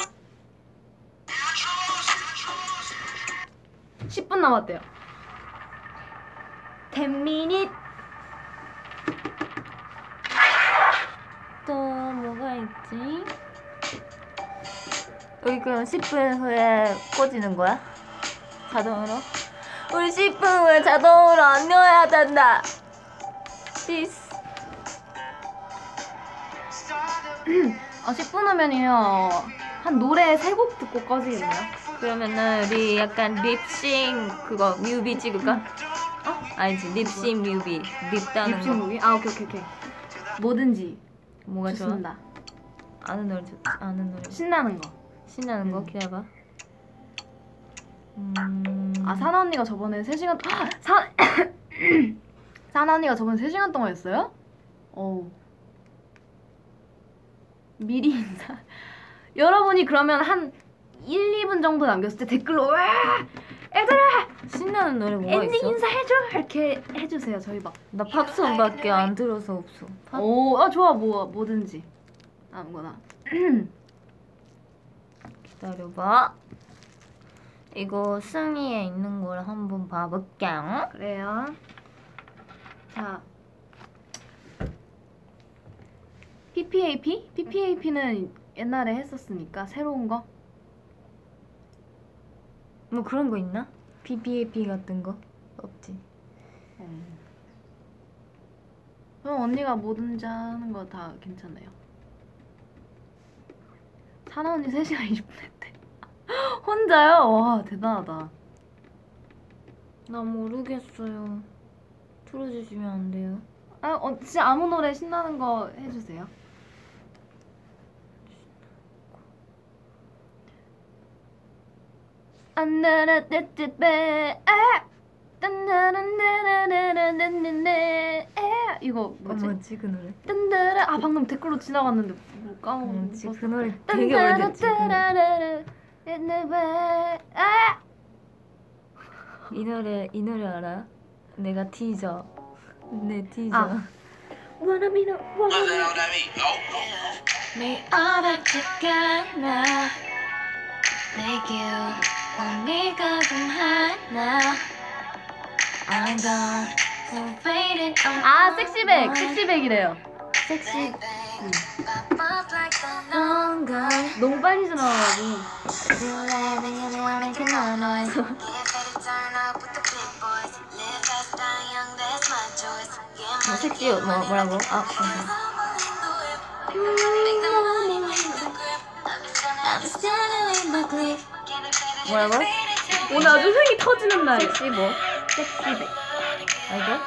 Speaker 4: 10분 남았대요.
Speaker 2: 10미닛 또 뭐가 있지? 여기 그럼 10분 후에 꺼지는 거야? 자동으로? 우리 10분 후에 자동으로 안녕해야 된다 です
Speaker 4: 아 10분 후면이요. 한 노래 3곡 듣고 꺼지겠네요.
Speaker 2: 그러면은 우리 약간 립싱 그거 뮤비 찍을까? 어? 아니지 립싱 뮤비 립 따는
Speaker 4: 립싱
Speaker 2: 거
Speaker 4: 무비? 아 오케이 오케이 오케이. 뭐든지
Speaker 2: 뭐가 좋아?
Speaker 4: 좋습니다.
Speaker 2: 아는 노래 좋지 아는 노래
Speaker 4: 신나는 거.
Speaker 2: 신나는 거
Speaker 4: 음.
Speaker 2: 기다려봐 음...
Speaker 4: 아 사나 언니가 저번에 3시간 아, 사 사나 언니가 저번에 3시간 동안 했어요? 어우. 미리 인사. 여러분이 그러면 한 1, 2분 정도 남겼을 때 댓글로 와! 얘들아!
Speaker 2: 신나는 노래 뭐가
Speaker 4: 엔딩
Speaker 2: 있어?
Speaker 4: 인사해줘! 이렇게 해주세요 저희
Speaker 2: 나 팝송밖에 안 들어서 없어. 팝?
Speaker 4: 막오아 좋아. 뭐 뭐든지. 아무거나.
Speaker 2: 기다려봐 이거 승리에 있는 걸 한번 봐볼게요
Speaker 4: 그래요 자 PPAP? PPAP는 옛날에 했었으니까 새로운 거
Speaker 2: 뭐 그런 거 있나? PPAP 같은 거? 없지
Speaker 4: 그럼 언니가 뭐든지 하는 거 다 괜찮아요. 사나 언니 3시간 20분 했대. 혼자요? 와 대단하다.
Speaker 2: 나 모르겠어요 틀어주시면 안 돼요?
Speaker 4: 아, 어, 진짜 아무 노래 신나는 거 해주세요. 안나라 떼떼빼 아 딴나란나라라라라라라 아 이거 뭐지?
Speaker 2: 뭐지 그 노래?
Speaker 4: 딴따라 아 방금 댓글로 지나갔는데 뭐 까먹었어.
Speaker 2: 그 노래 되게 오래됐지.
Speaker 4: 아!
Speaker 2: 이 노래 이 노래 알아? 내가 티저 내 티저
Speaker 4: 아. Wanna be the one.
Speaker 3: 네 알아채가나 내게 언니가 좀 하나 I'm gone waiting on
Speaker 4: 아 섹시백 섹시백이래요.
Speaker 2: 섹시
Speaker 4: 너무 빨리 지나가고.
Speaker 2: 뭐 섹시 뭐 뭐라고? 아 뭐라고?
Speaker 4: 오늘 아주 흥이 터지는 날.
Speaker 2: 섹시 뭐? 섹시백. 알죠?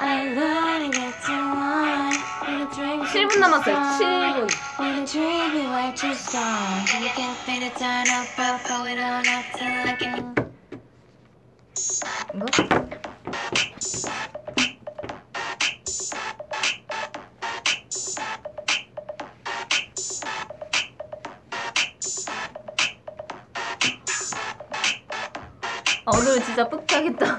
Speaker 2: I love you tonight. Wanna drink
Speaker 4: 7분 남았어요. 7분.
Speaker 2: Wanna drink it way too strong. You can feel it turn up, up, pull it on up till I can. 이거? 아, 오늘 진짜 뿌듯하겠다.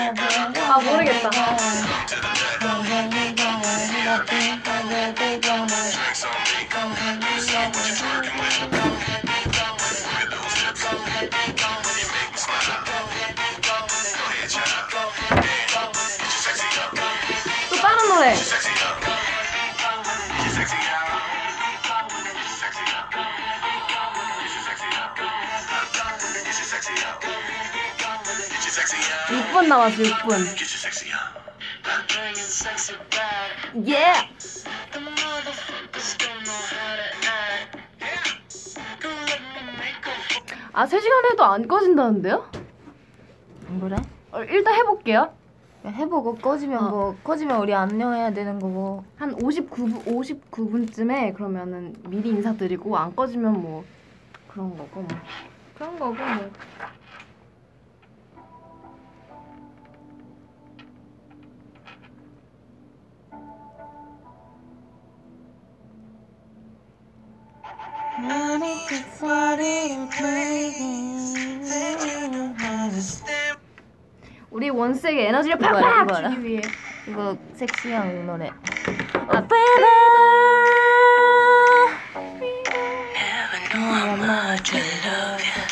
Speaker 4: 아 모르겠다. 또 다른 노래. 육분 남았어, 6분. 예! 아, 3시간 해도 안 꺼진다는데요?
Speaker 2: 뭐래?
Speaker 4: 어, 일단 해볼게요.
Speaker 2: 해보고 꺼지면
Speaker 4: 어.
Speaker 2: 뭐 꺼지면 우리 안녕해야 되는 거고
Speaker 4: 한 59분, 59분쯤에 그러면은 미리 인사드리고 안 꺼지면 뭐 그런 거고 뭐.
Speaker 2: 그런 거고 뭐
Speaker 4: 우리 원색의 에너지를
Speaker 2: 이거 알아,
Speaker 4: 팍팍
Speaker 2: 이거 알아?
Speaker 4: 주기 위해.
Speaker 2: 이거 섹시한 노래.
Speaker 4: 아,
Speaker 3: Never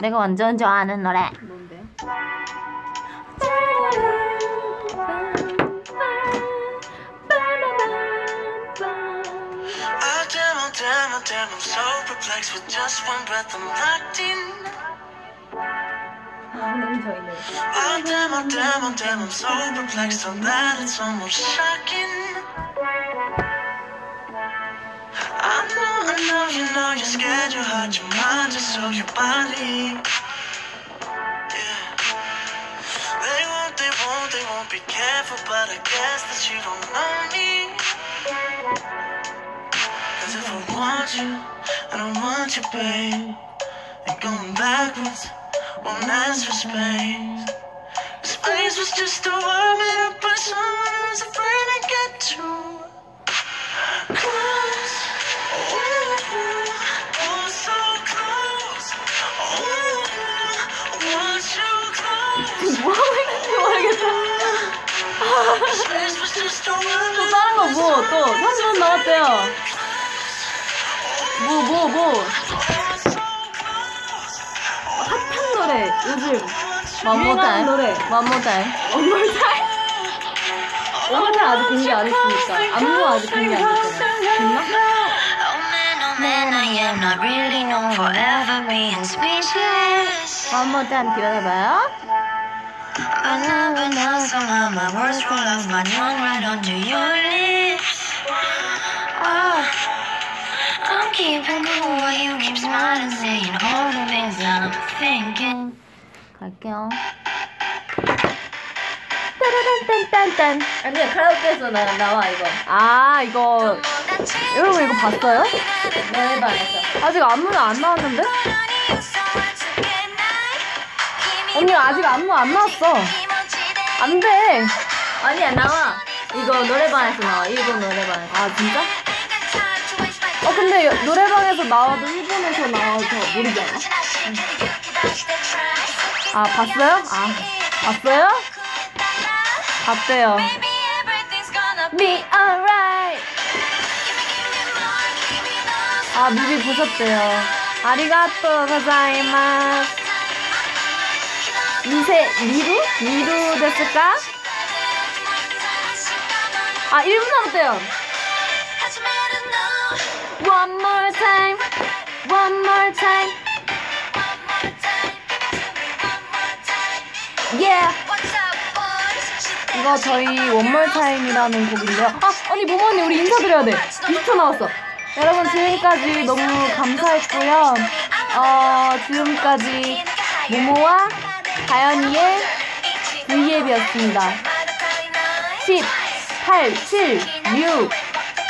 Speaker 2: 내가 완전 좋아하는 노래
Speaker 4: 뭔데요?
Speaker 3: Oh damn, oh damn, oh damn, I'm so perplexed with just one breath I'm locked in. Oh damn, oh damn, oh damn, I'm so perplexed on that it's almost shocking. I know, I know, you know, just so your body. Yeah. They won't, they won't, they won't be careful, but I guess that you don't know if I want you, I don't want you, babe. And going backwards won't ask for space. Was just up by someone who's afraid to get too close.
Speaker 4: 또 다른 거 뭐? 또 3분 나왔대요. 뭐, 뭐, 뭐. 핫한 노래, 요즘. 유행하는. 노래.
Speaker 6: One more time.
Speaker 4: 원몰 타임. 원몰 타임 아직 공개 안 했으니까. 안무 아직 공개 안 했잖아. 됐나?
Speaker 2: Oh man, oh man, I am not really known for ever being speechless.
Speaker 6: One more time 기다려봐요.
Speaker 2: I never know somehow my words roll off my tongue right onto your lips. Oh, I'm keeping cool while you keep smiling, saying all the things I'm thinking.
Speaker 6: 갈게요. 딴딴딴딴.
Speaker 4: 아니야, 카라오케에서 나, 나와, 이거.
Speaker 6: 아 이거 여러분 이거 봤어요?
Speaker 4: 노래방에서.
Speaker 6: 아직 안무는 안 나왔는데? 언니 아직 안무 안 나왔어. 안 돼.
Speaker 4: 아니야, 나와. 이거 노래방에서 나와, 일본 노래방에서.
Speaker 6: 아 진짜? 어 근데 여- 노래방에서 나와도 일본에서 나와서 모르지 않아? 아 봤어요? 아 봤어요? 봤대요. Be alright. 아 뮤비 보셨대요. 아리가또 고자이마스. 미세 미루? 미루 됐을까? 아 1분 남았대요. One more time. One more time. Yeah. 이거 저희 원몰 타임이라는 곡인데요. 아, 언니 모모 언니 우리 인사드려야 돼. 20초 남았어. 여러분 지금까지 너무 감사했고요. 어, 지금까지 모모와 가연이의 V앱이었습니다. 10, 8, 7, 6,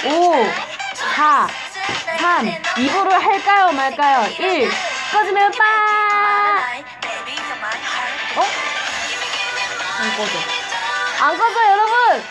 Speaker 6: 5, 4, 3, 2부를 할까요 말까요? 1, 꺼지면 빠! 어? 안 꺼져. 안 꺼져 여러분!